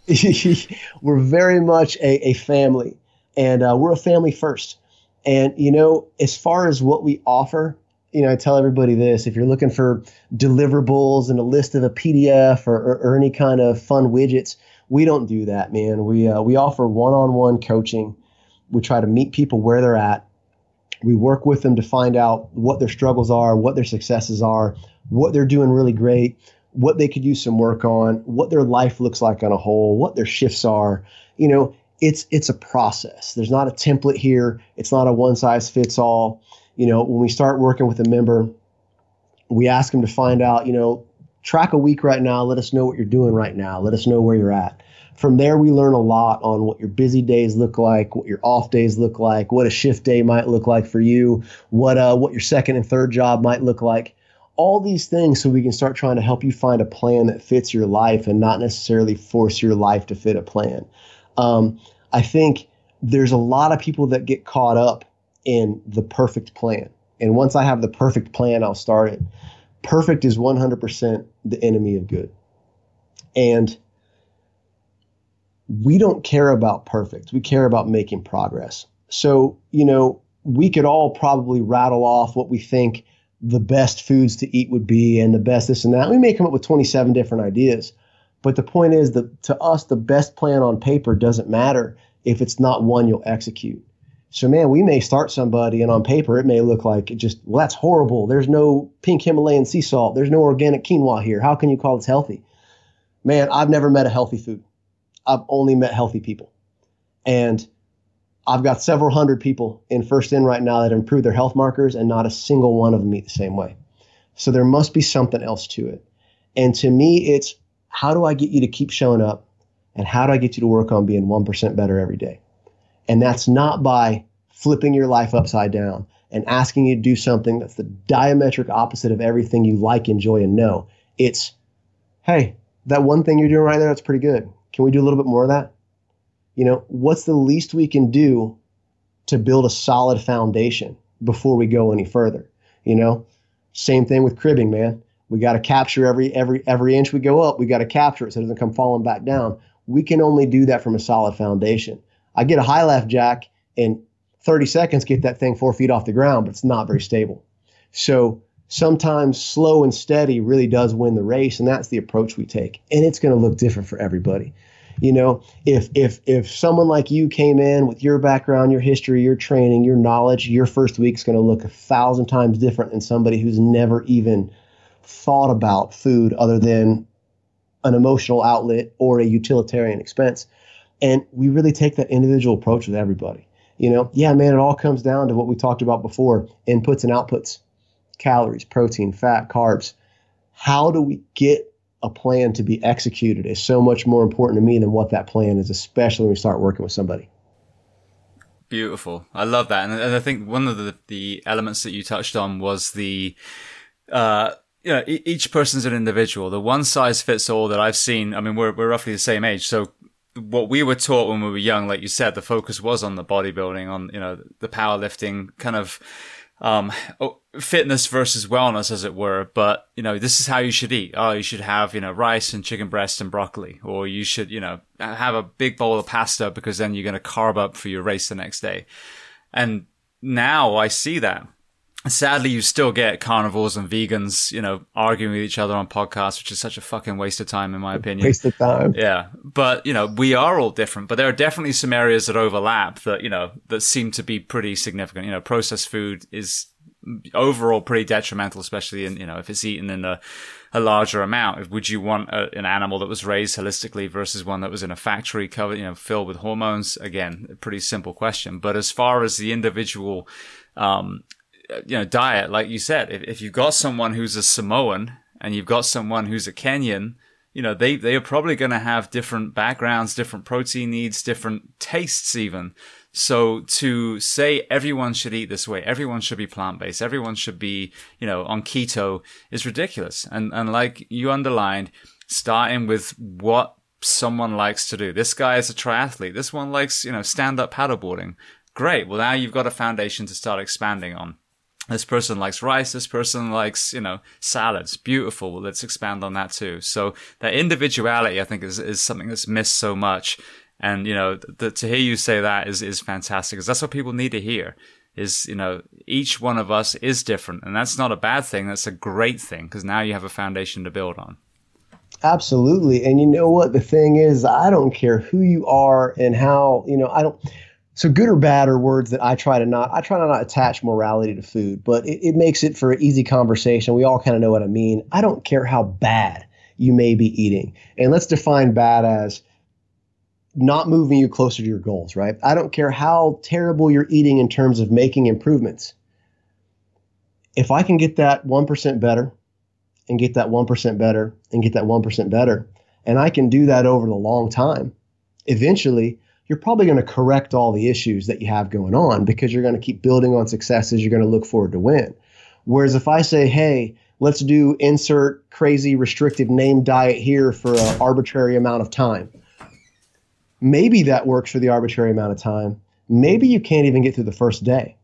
very, we're very much a, a family, and uh, we're a family first. And you know, as far as what we offer, you know, I tell everybody this: if you're looking for deliverables and a list of a PDF or, or, or any kind of fun widgets, we don't do that, man. We uh, we offer one-on-one coaching. We try to meet people where they're at. We work with them to find out what their struggles are, what their successes are, what they're doing really great, what they could use some work on, what their life looks like on a whole, what their shifts are. You know, it's it's a process. There's not a template here. It's not a one size fits all you know, when we start working with a member, we ask them to find out, you know, track a week right now. Let us know what you're doing right now. Let us know where you're at. From there, we learn a lot on what your busy days look like, what your off days look like, what a shift day might look like for you, what uh, what your second and third job might look like. All these things, so we can start trying to help you find a plan that fits your life and not necessarily force your life to fit a plan. Um, I think there's a lot of people that get caught up in the perfect plan. And once I have the perfect plan, I'll start it. Perfect is 100% the enemy of good. And we don't care about perfect. We care about making progress. So, you know, we could all probably rattle off what we think the best foods to eat would be and the best this and that. We may come up with 27 different ideas. But the point is that to us, the best plan on paper doesn't matter if it's not one you'll execute. So, man, we may start somebody, and on paper, it may look like it just, well, that's horrible. There's no pink Himalayan sea salt. There's no organic quinoa here. How can you call this healthy? Man, I've never met a healthy food. I've only met healthy people. And I've got several hundred people in First In right now that improve their health markers, and not a single one of them eat the same way. So there must be something else to it. And to me, it's how do I get you to keep showing up? And how do I get you to work on being 1% better every day? And that's not by flipping your life upside down and asking you to do something that's the diametric opposite of everything you like, enjoy, and know. It's, hey, that one thing you're doing right there, that's pretty good. Can we do a little bit more of that? you know, what's the least we can do to build a solid foundation before we go any further? You know, same thing with cribbing, man. We got to capture every every every inch we go up. We got to capture it so it doesn't come falling back down. We can only do that from a solid foundation. I get a high lift jack in 30 seconds, get that thing four feet off the ground, but it's not very stable. So sometimes slow and steady really does win the race, and that's the approach we take. And it's going to look different for everybody. You know, if if if someone like you came in with your background, your history, your training, your knowledge, your first week is going to look a thousand times different than somebody who's never even thought about food other than an emotional outlet or a utilitarian expense. And we really take that individual approach with everybody. You know, yeah, man, it all comes down to what we talked about before inputs and outputs, calories, protein, fat, carbs. How do we get a plan to be executed is so much more important to me than what that plan is, especially when we start working with somebody. Beautiful. I love that. And, I think one of the, the elements that you touched on was the, uh, you know, each person's an individual. The one size fits all that I've seen. I mean, we're, we're roughly the same age. So what we were taught when we were young, like you said, the focus was on the bodybuilding, on, you know, the powerlifting kind of, um, oh, fitness versus wellness, as it were. But, you know, this is how you should eat. Oh, you should have, you know, rice and chicken breast and broccoli, or you should, you know, have a big bowl of pasta because then you're going to carb up for your race the next day. And now I see that sadly, you still get carnivores and vegans, you know, arguing with each other on podcasts, which is such a fucking waste of time, in my opinion. Waste of time. Yeah. But, you know, we are all different, but there are definitely some areas that overlap that, you know, that seem to be pretty significant. You know, processed food is overall pretty detrimental, especially in, you know, if it's eaten in a, a larger amount. Would you want a, an animal that was raised holistically versus one that was in a factory covered, you know, filled with hormones? Again, a pretty simple question. But as far as the individual, um, you know, diet, like you said, if, if you've got someone who's a Samoan and you've got someone who's a Kenyan, you know, they, they are probably going to have different backgrounds, different protein needs, different tastes even. So to say everyone should eat this way, everyone should be plant based, everyone should be, you know, on keto is ridiculous. And, and like you underlined, starting with what someone likes to do. This guy is a triathlete. This one likes, you know, stand up paddleboarding. Great. Well, now you've got a foundation to start expanding on. This person likes rice. This person likes, you know, salads. Beautiful. Well, let's expand on that too. So that individuality, I think, is, is something that's missed so much. And, you know, to hear you say that is, is fantastic because that's what people need to hear is, you know, each one of us is different. And that's not a bad thing. That's a great thing because now you have a foundation to build on. Absolutely. And you know what? The thing is, I don't care who you are and how, you know, I don't, so good or bad are words that I try to not I try to not attach morality to food, but it, it makes it for an easy conversation. We all kind of know what I mean. I don't care how bad you may be eating. And let's define bad as not moving you closer to your goals, right? I don't care how terrible you're eating in terms of making improvements. If I can get that 1% better and get that 1% better and get that 1% better, and I can do that over the long time, eventually you're probably going to correct all the issues that you have going on because you're going to keep building on successes. You're going to look forward to win. Whereas if I say, hey, let's do insert crazy restrictive name diet here for an arbitrary amount of time, maybe that works for the arbitrary amount of time. Maybe you can't even get through the first day.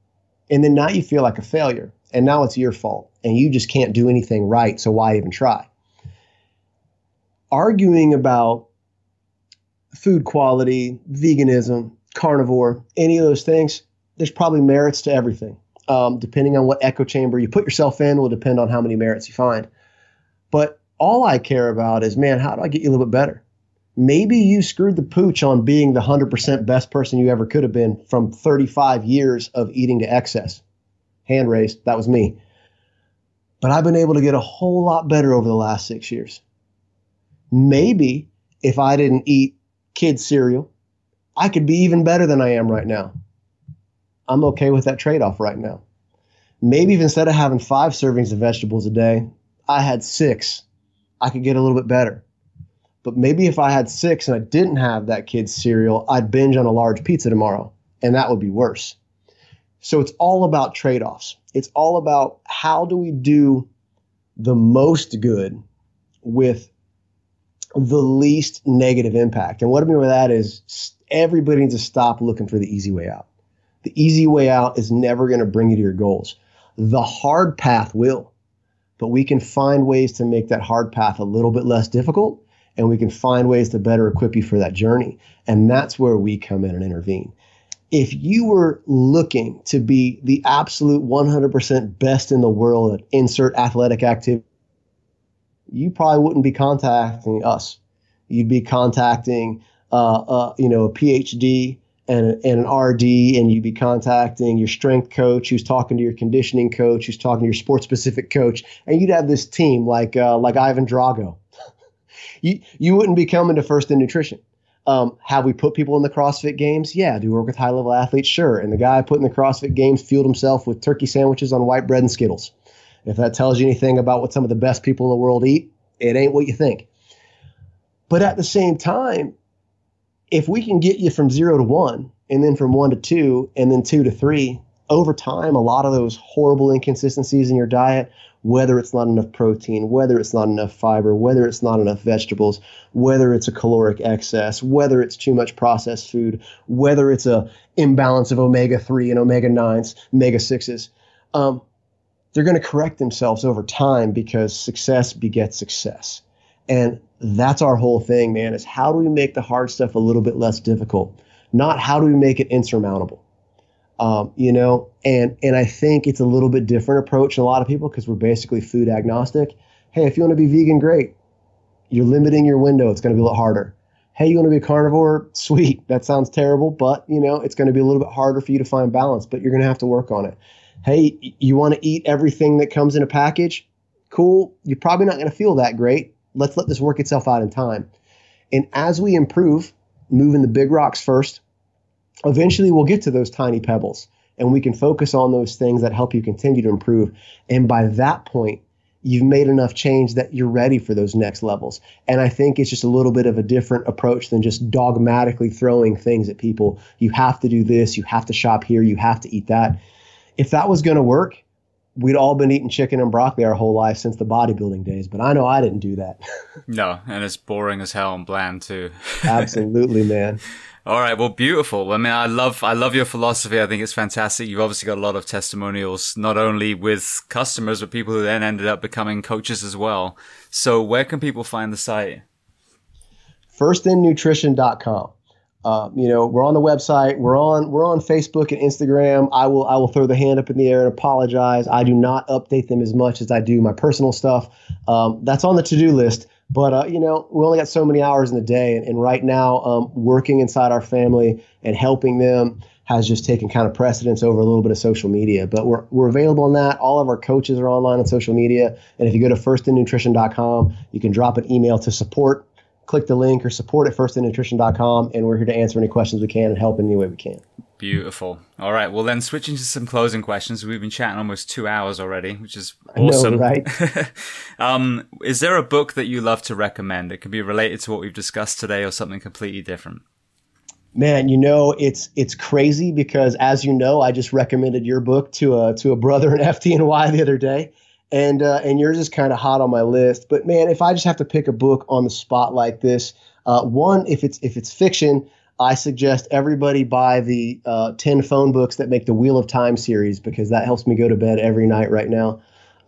And then now you feel like a failure. And now it's your fault. And you just can't do anything right. So why even try? Arguing about food quality, veganism, carnivore, any of those things, there's probably merits to everything. Um, depending on what echo chamber you put yourself in, will depend on how many merits you find. But all I care about is, man, how do I get you a little bit better? Maybe you screwed the pooch on being the 100% best person you ever could have been from 35 years of eating to excess. Hand raised, that was me. But I've been able to get a whole lot better over the last six years. Maybe if I didn't eat kids' cereal, I could be even better than I am right now. I'm okay with that trade off right now. Maybe if instead of having five servings of vegetables a day, I had six, I could get a little bit better. But maybe if I had six and I didn't have that kid's cereal, I'd binge on a large pizza tomorrow, and that would be worse. So it's all about trade offs. It's all about how do we do the most good with the least negative impact. And what I mean by that is everybody needs to stop looking for the easy way out. The easy way out is never going to bring you to your goals. The hard path will, but we can find ways to make that hard path a little bit less difficult and we can find ways to better equip you for that journey. And that's where we come in and intervene. If you were looking to be the absolute 100% best in the world at insert athletic activity, you probably wouldn't be contacting us. You'd be contacting, uh, uh, you know, a PhD and, and an RD, and you'd be contacting your strength coach, who's talking to your conditioning coach, who's talking to your sports specific coach, and you'd have this team like uh, like Ivan Drago. you you wouldn't be coming to First in Nutrition. Um, have we put people in the CrossFit games? Yeah. Do we work with high level athletes? Sure. And the guy put in the CrossFit games fueled himself with turkey sandwiches on white bread and Skittles. If that tells you anything about what some of the best people in the world eat, it ain't what you think. But at the same time, if we can get you from zero to one, and then from one to two, and then two to three, over time, a lot of those horrible inconsistencies in your diet, whether it's not enough protein, whether it's not enough fiber, whether it's not enough vegetables, whether it's a caloric excess, whether it's too much processed food, whether it's a imbalance of omega 3 and omega 9s, omega 6s, um, they're going to correct themselves over time because success begets success. And that's our whole thing, man, is how do we make the hard stuff a little bit less difficult? Not how do we make it insurmountable? Um, you know, and and I think it's a little bit different approach a lot of people because we're basically food agnostic. Hey, if you want to be vegan, great. You're limiting your window. It's going to be a little harder. Hey, you want to be a carnivore? Sweet. That sounds terrible, but you know, it's going to be a little bit harder for you to find balance, but you're going to have to work on it hey, you want to eat everything that comes in a package? Cool. You're probably not going to feel that great. Let's let this work itself out in time. And as we improve, moving the big rocks first, eventually we'll get to those tiny pebbles and we can focus on those things that help you continue to improve. And by that point, you've made enough change that you're ready for those next levels. And I think it's just a little bit of a different approach than just dogmatically throwing things at people. You have to do this, you have to shop here, you have to eat that if that was going to work, we'd all been eating chicken and broccoli our whole life since the bodybuilding days. But I know I didn't do that. no, and it's boring as hell and bland too. Absolutely, man. All right, well, beautiful. I mean, I love, I love your philosophy. I think it's fantastic. You've obviously got a lot of testimonials, not only with customers, but people who then ended up becoming coaches as well. So, where can people find the site? Firstinnutrition.com. Uh, you know, we're on the website. We're on we're on Facebook and Instagram. I will I will throw the hand up in the air and apologize. I do not update them as much as I do my personal stuff. Um, that's on the to do list. But uh, you know, we only got so many hours in the day, and, and right now, um, working inside our family and helping them has just taken kind of precedence over a little bit of social media. But we're we're available on that. All of our coaches are online on social media, and if you go to firstinnutrition.com, you can drop an email to support click the link or support at firstinnutrition.com and we're here to answer any questions we can and help in any way we can. Beautiful. All right. Well, then switching to some closing questions. We've been chatting almost two hours already, which is awesome. Know, right? um, is there a book that you love to recommend? It can be related to what we've discussed today or something completely different. Man, you know it's it's crazy because as you know, I just recommended your book to a to a brother in FDNY the other day, and uh, and yours is kind of hot on my list. But man, if I just have to pick a book on the spot like this, uh, one if it's if it's fiction, I suggest everybody buy the uh, ten phone books that make the Wheel of Time series because that helps me go to bed every night right now.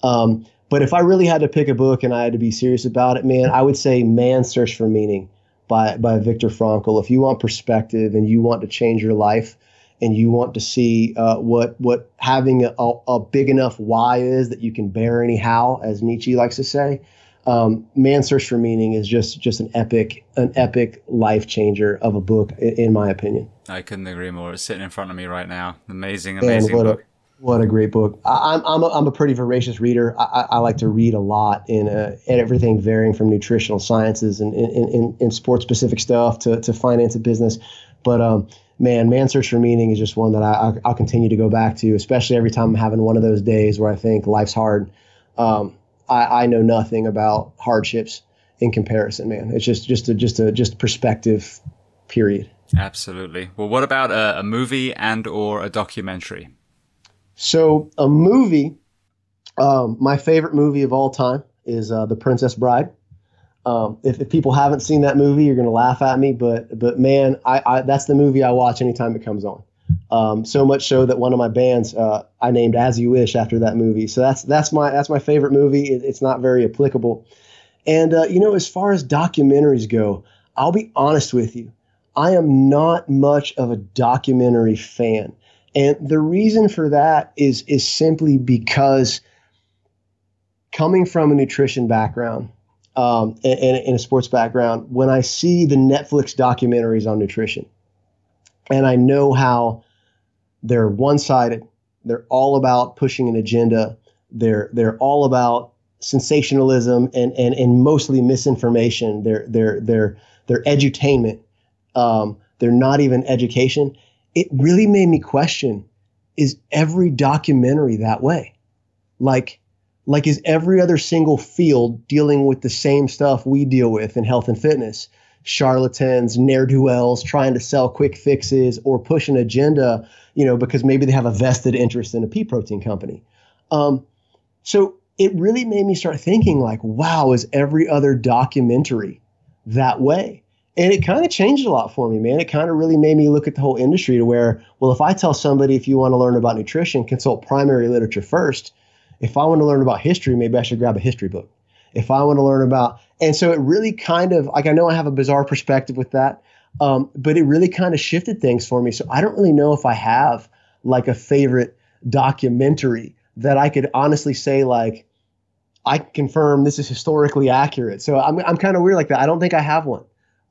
Um, but if I really had to pick a book and I had to be serious about it, man, I would say Man's Search for Meaning by by Viktor Frankl. If you want perspective and you want to change your life and you want to see uh, what what having a, a, big enough why is that you can bear anyhow, as Nietzsche likes to say. Um, Man's Search for Meaning is just just an epic an epic life changer of a book, in, in my opinion. I couldn't agree more. It's sitting in front of me right now. Amazing, amazing what book. A, what a great book. I, am I'm, a, I'm a pretty voracious reader. I, I like to read a lot in uh, everything varying from nutritional sciences and in, in, in sports specific stuff to, to finance and business. But um, man, Man Search for Meaning is just one that I, will continue to go back to, especially every time I'm having one of those days where I think life's hard. Um, I, I know nothing about hardships in comparison, man. It's just just a just a just perspective, period. Absolutely. Well, what about a, a movie and or a documentary? So a movie, um, my favorite movie of all time is uh, The Princess Bride. Um, if, if, people haven't seen that movie, you're going to laugh at me, but but man, I, I, that's the movie I watch anytime it comes on. Um, so much so that one of my bands uh, I named As You Wish after that movie. So that's that's my that's my favorite movie. It, it's not very applicable. And uh, you know, as far as documentaries go, I'll be honest with you. I am not much of a documentary fan. And the reason for that is is simply because coming from a nutrition background um, and, and, a sports background, when I see the Netflix documentaries on nutrition, and I know how they're one sided, they're all about pushing an agenda, they're they're all about sensationalism and and, and mostly misinformation. They're they're they're they're edutainment. Um, they're not even education it really made me question is every documentary that way? Like, like is every other single field dealing with the same stuff we deal with in health and fitness? Charlatans, ne'er do wells trying to sell quick fixes or push an agenda, you know, because maybe they have a vested interest in a pea protein company. Um, so it really made me start thinking, like, wow, is every other documentary that way? and it kind of changed a lot for me, man. It kind of really made me look at the whole industry to where, well, if I tell somebody if you want to learn about nutrition, consult primary literature first. If I want to learn about history, maybe I should grab a history book. If I want to learn about, and so it really kind of like I know I have a bizarre perspective with that, um, but it really kind of shifted things for me. So I don't really know if I have like a favorite documentary that I could honestly say like I confirm this is historically accurate. So I'm I'm kind of weird like that. I don't think I have one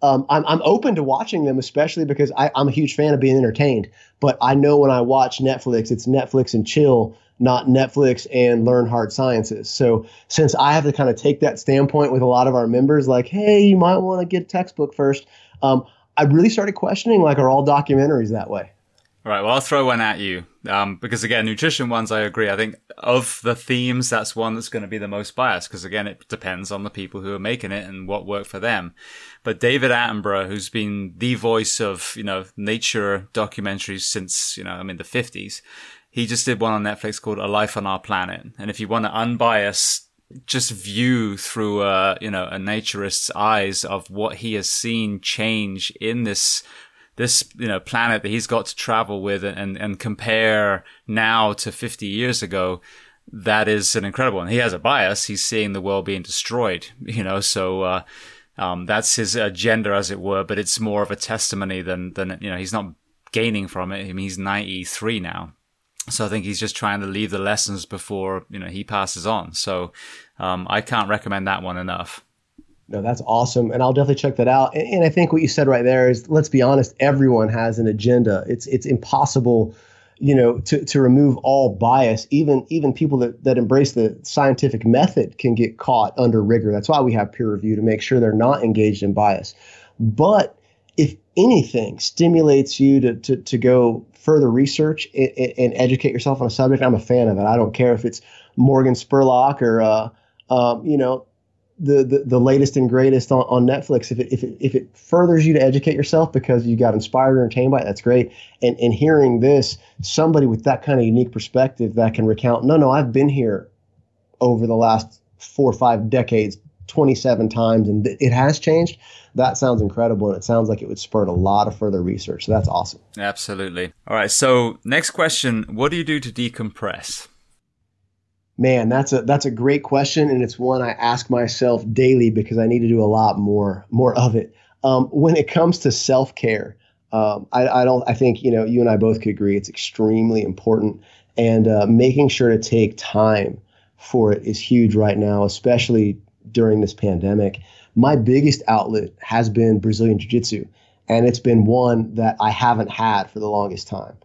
um, I'm, I'm open to watching them, especially because I, I'm a huge fan of being entertained. But I know when I watch Netflix, it's Netflix and chill, not Netflix and learn hard sciences. So since I have to kind of take that standpoint with a lot of our members, like, hey, you might want to get a textbook first. Um, I really started questioning, like, are all documentaries that way? All right. Well, I'll throw one at you. Um, because again, nutrition ones, I agree. I think of the themes, that's one that's going to be the most biased. Because again, it depends on the people who are making it and what worked for them. But David Attenborough, who's been the voice of, you know, nature documentaries since, you know, I mean, the fifties, he just did one on Netflix called A Life on Our Planet. And if you want to unbiased just view through a, you know, a naturist's eyes of what he has seen change in this this you know planet that he's got to travel with and and compare now to 50 years ago that is an incredible one. He has a bias. He's seeing the world being destroyed you know so uh, um, that's his agenda as it were but it's more of a testimony than than you know he's not gaining from it. I mean, he's 93 now so I think he's just trying to leave the lessons before you know he passes on so um, I can't recommend that one enough no, that's awesome, and I'll definitely check that out. And, and, I think what you said right there is, let's be honest, everyone has an agenda. It's it's impossible, you know, to, to remove all bias. Even even people that that embrace the scientific method can get caught under rigor. That's why we have peer review to make sure they're not engaged in bias. But if anything stimulates you to to, to go further research and, and educate yourself on a subject, I'm a fan of it. I don't care if it's Morgan Spurlock or uh, um, you know the, the, the latest and greatest on, on Netflix. If it, if it if it furthers you to educate yourself because you got inspired or entertained by it, that's great. And and hearing this, somebody with that kind of unique perspective that can recount, no, no, I've been here over the last four or five decades, 27 times, and it has changed. That sounds incredible, and it sounds like it would spur a lot of further research. So that's awesome. Absolutely. All right. So next question: What do you do to decompress? Man, that's a that's a great question, and it's one I ask myself daily because I need to do a lot more more of it. Um, when it comes to self care, Um, I, I, don't. I think you know you and I both could agree it's extremely important, and uh, making sure to take time for it is huge right now, especially during this pandemic. My biggest outlet has been Brazilian Jiu Jitsu, and it's been one that I haven't had for the longest time.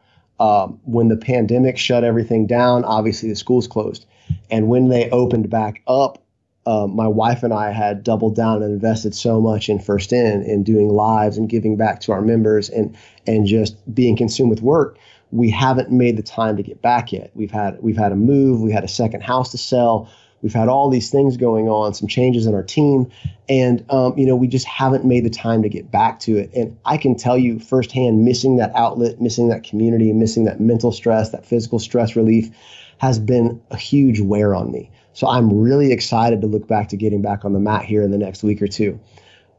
Um, when the pandemic shut everything down, obviously the schools closed, and when they opened back up, uh, my wife and I had doubled down and invested so much in First In in doing lives and giving back to our members and and just being consumed with work. We haven't made the time to get back yet. We've had we've had a move, we had a second house to sell, we've had all these things going on, some changes in our team, and um, you know we just haven't made the time to get back to it. And I can tell you firsthand, missing that outlet, missing that community, missing that mental stress, that physical stress relief, has been a huge wear on me. So I'm really excited to look back to getting back on the mat here in the next week or two.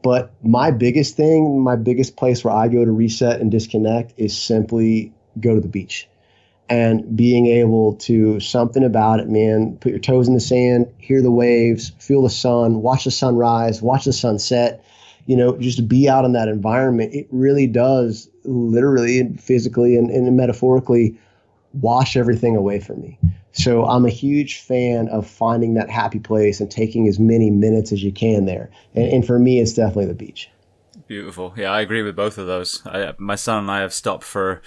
But my biggest thing, my biggest place where I go to reset and disconnect is simply go to the beach. And being able to something about it, man, put your toes in the sand, hear the waves, feel the sun, watch the sunrise, watch the sunset, you know, just be out in that environment. It really does literally and physically and, and metaphorically wash everything away from me. So I'm a huge fan of finding that happy place and taking as many minutes as you can there. And, and for me, it's definitely the beach. Beautiful. Yeah, I agree with both of those. I, my son and I have stopped for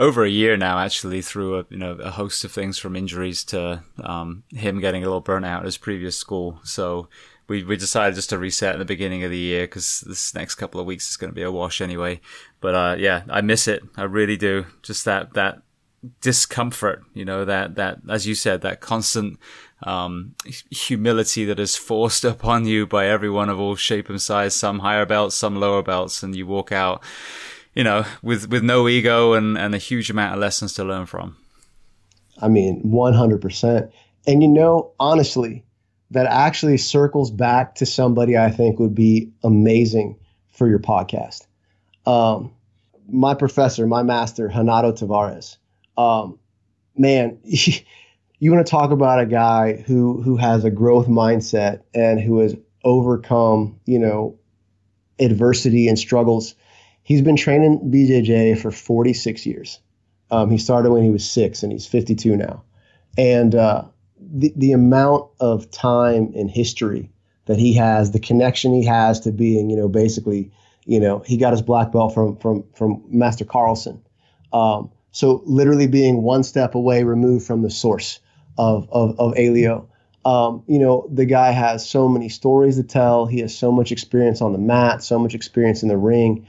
over a year now, actually, through a you know a host of things from injuries to um, him getting a little burnt out at his previous school. So we we decided just to reset in the beginning of the year because this next couple of weeks is going to be a wash anyway. But uh, yeah, I miss it. I really do. Just that that discomfort, you know, that, that, as you said, that constant, um, humility that is forced upon you by everyone of all shape and size, some higher belts, some lower belts, and you walk out, you know, with, with no ego and, and a huge amount of lessons to learn from. I mean, 100%. And you know, honestly, that actually circles back to somebody I think would be amazing for your podcast. Um, my professor, my master, Renato Tavares, um, man, you want to talk about a guy who who has a growth mindset and who has overcome, you know, adversity and struggles. He's been training BJJ for 46 years. Um, he started when he was six, and he's 52 now. And uh, the the amount of time in history that he has, the connection he has to being, you know, basically, you know, he got his black belt from from from Master Carlson. Um, so literally being one step away removed from the source of, of, of Helio. Um, you know, the guy has so many stories to tell. He has so much experience on the mat, so much experience in the ring.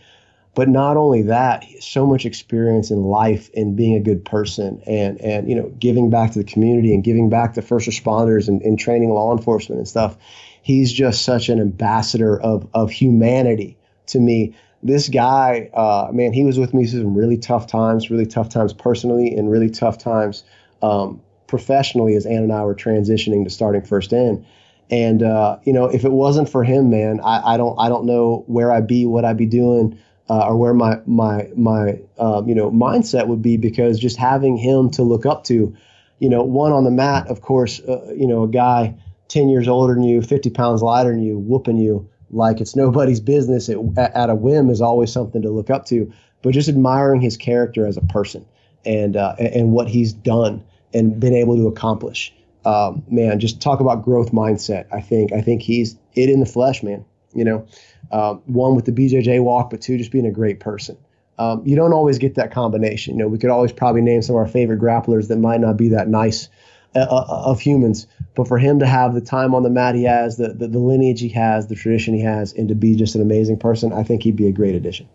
But not only that, so much experience in life and being a good person and, and you know, giving back to the community and giving back to first responders and, and training law enforcement and stuff. He's just such an ambassador of, of humanity to me this guy, uh, man, he was with me through some really tough times, really tough times personally, and really tough times um, professionally as Ann and I were transitioning to starting First In. And uh, you know, if it wasn't for him, man, I, I, don't, I don't know where I'd be, what I'd be doing, uh, or where my my my um, you know mindset would be. Because just having him to look up to, you know, one on the mat, of course, uh, you know, a guy ten years older than you, fifty pounds lighter than you, whooping you like it's nobody's business. It, at a whim is always something to look up to but just admiring his character as a person and uh, and what he's done and been able to accomplish. Um, man just talk about growth mindset. I think i think he's it in the flesh man you know uh, one with the bjj walk but two just being a great person um, you don't always get that combination you know we could always probably name some of our favorite grapplers that might not be that nice uh, uh, of humans. But for him to have the time on the mat he has, the, the, the lineage he has, the tradition he has, and to be just an amazing person, I think he'd be a great addition.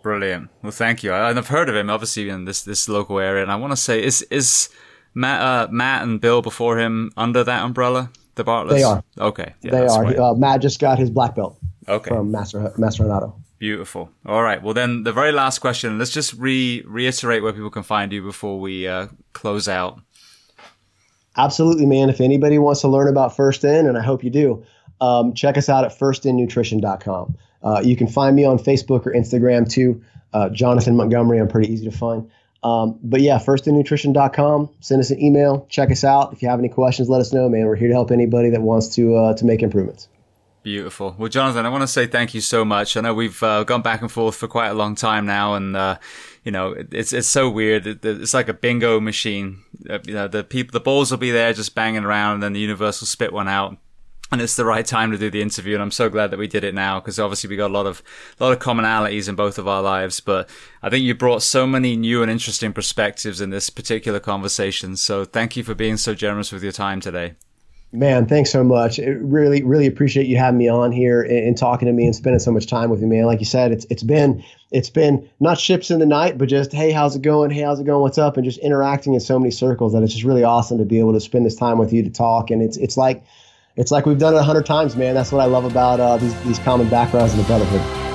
Brilliant. Well, thank you. I, have heard of him, obviously, in this this local area, and I want to say, is is Matt uh, Matt and Bill before him under that umbrella? The Bartletts? They are. Okay. Yeah, they are. Uh, Matt just got his black belt. Okay. From Master Master Renato. Beautiful. All right. Well, then the very last question. Let's just re reiterate where people can find you before we uh, close out. Absolutely, man. If anybody wants to learn about First In, and I hope you do, um, check us out at firstinnutrition.com. Uh, you can find me on Facebook or Instagram too. Uh, Jonathan Montgomery, I'm pretty easy to find. Um, but yeah, firstinnutrition.com. Send us an email. Check us out. If you have any questions, let us know, man. We're here to help anybody that wants to uh, to make improvements. Beautiful. Well, Jonathan, I want to say thank you so much. I know we've uh, gone back and forth for quite a long time now, and uh, you know it's it's so weird. It's like a bingo machine. Uh, you know, the people, the balls will be there just banging around, and then the universe will spit one out and it's the right time to do the interview and i'm so glad that we did it now because obviously we got a lot of a lot of commonalities in both of our lives but i think you brought so many new and interesting perspectives in this particular conversation so thank you for being so generous with your time today Man, thanks so much. It really, really appreciate you having me on here and, and, talking to me and spending so much time with me, man. Like you said, it's it's been it's been not ships in the night, but just hey, how's it going? Hey, how's it going? What's up? And just interacting in so many circles that it's just really awesome to be able to spend this time with you to talk. And it's it's like it's like we've done it a hundred times, man. That's what I love about uh, these these common backgrounds in the brotherhood.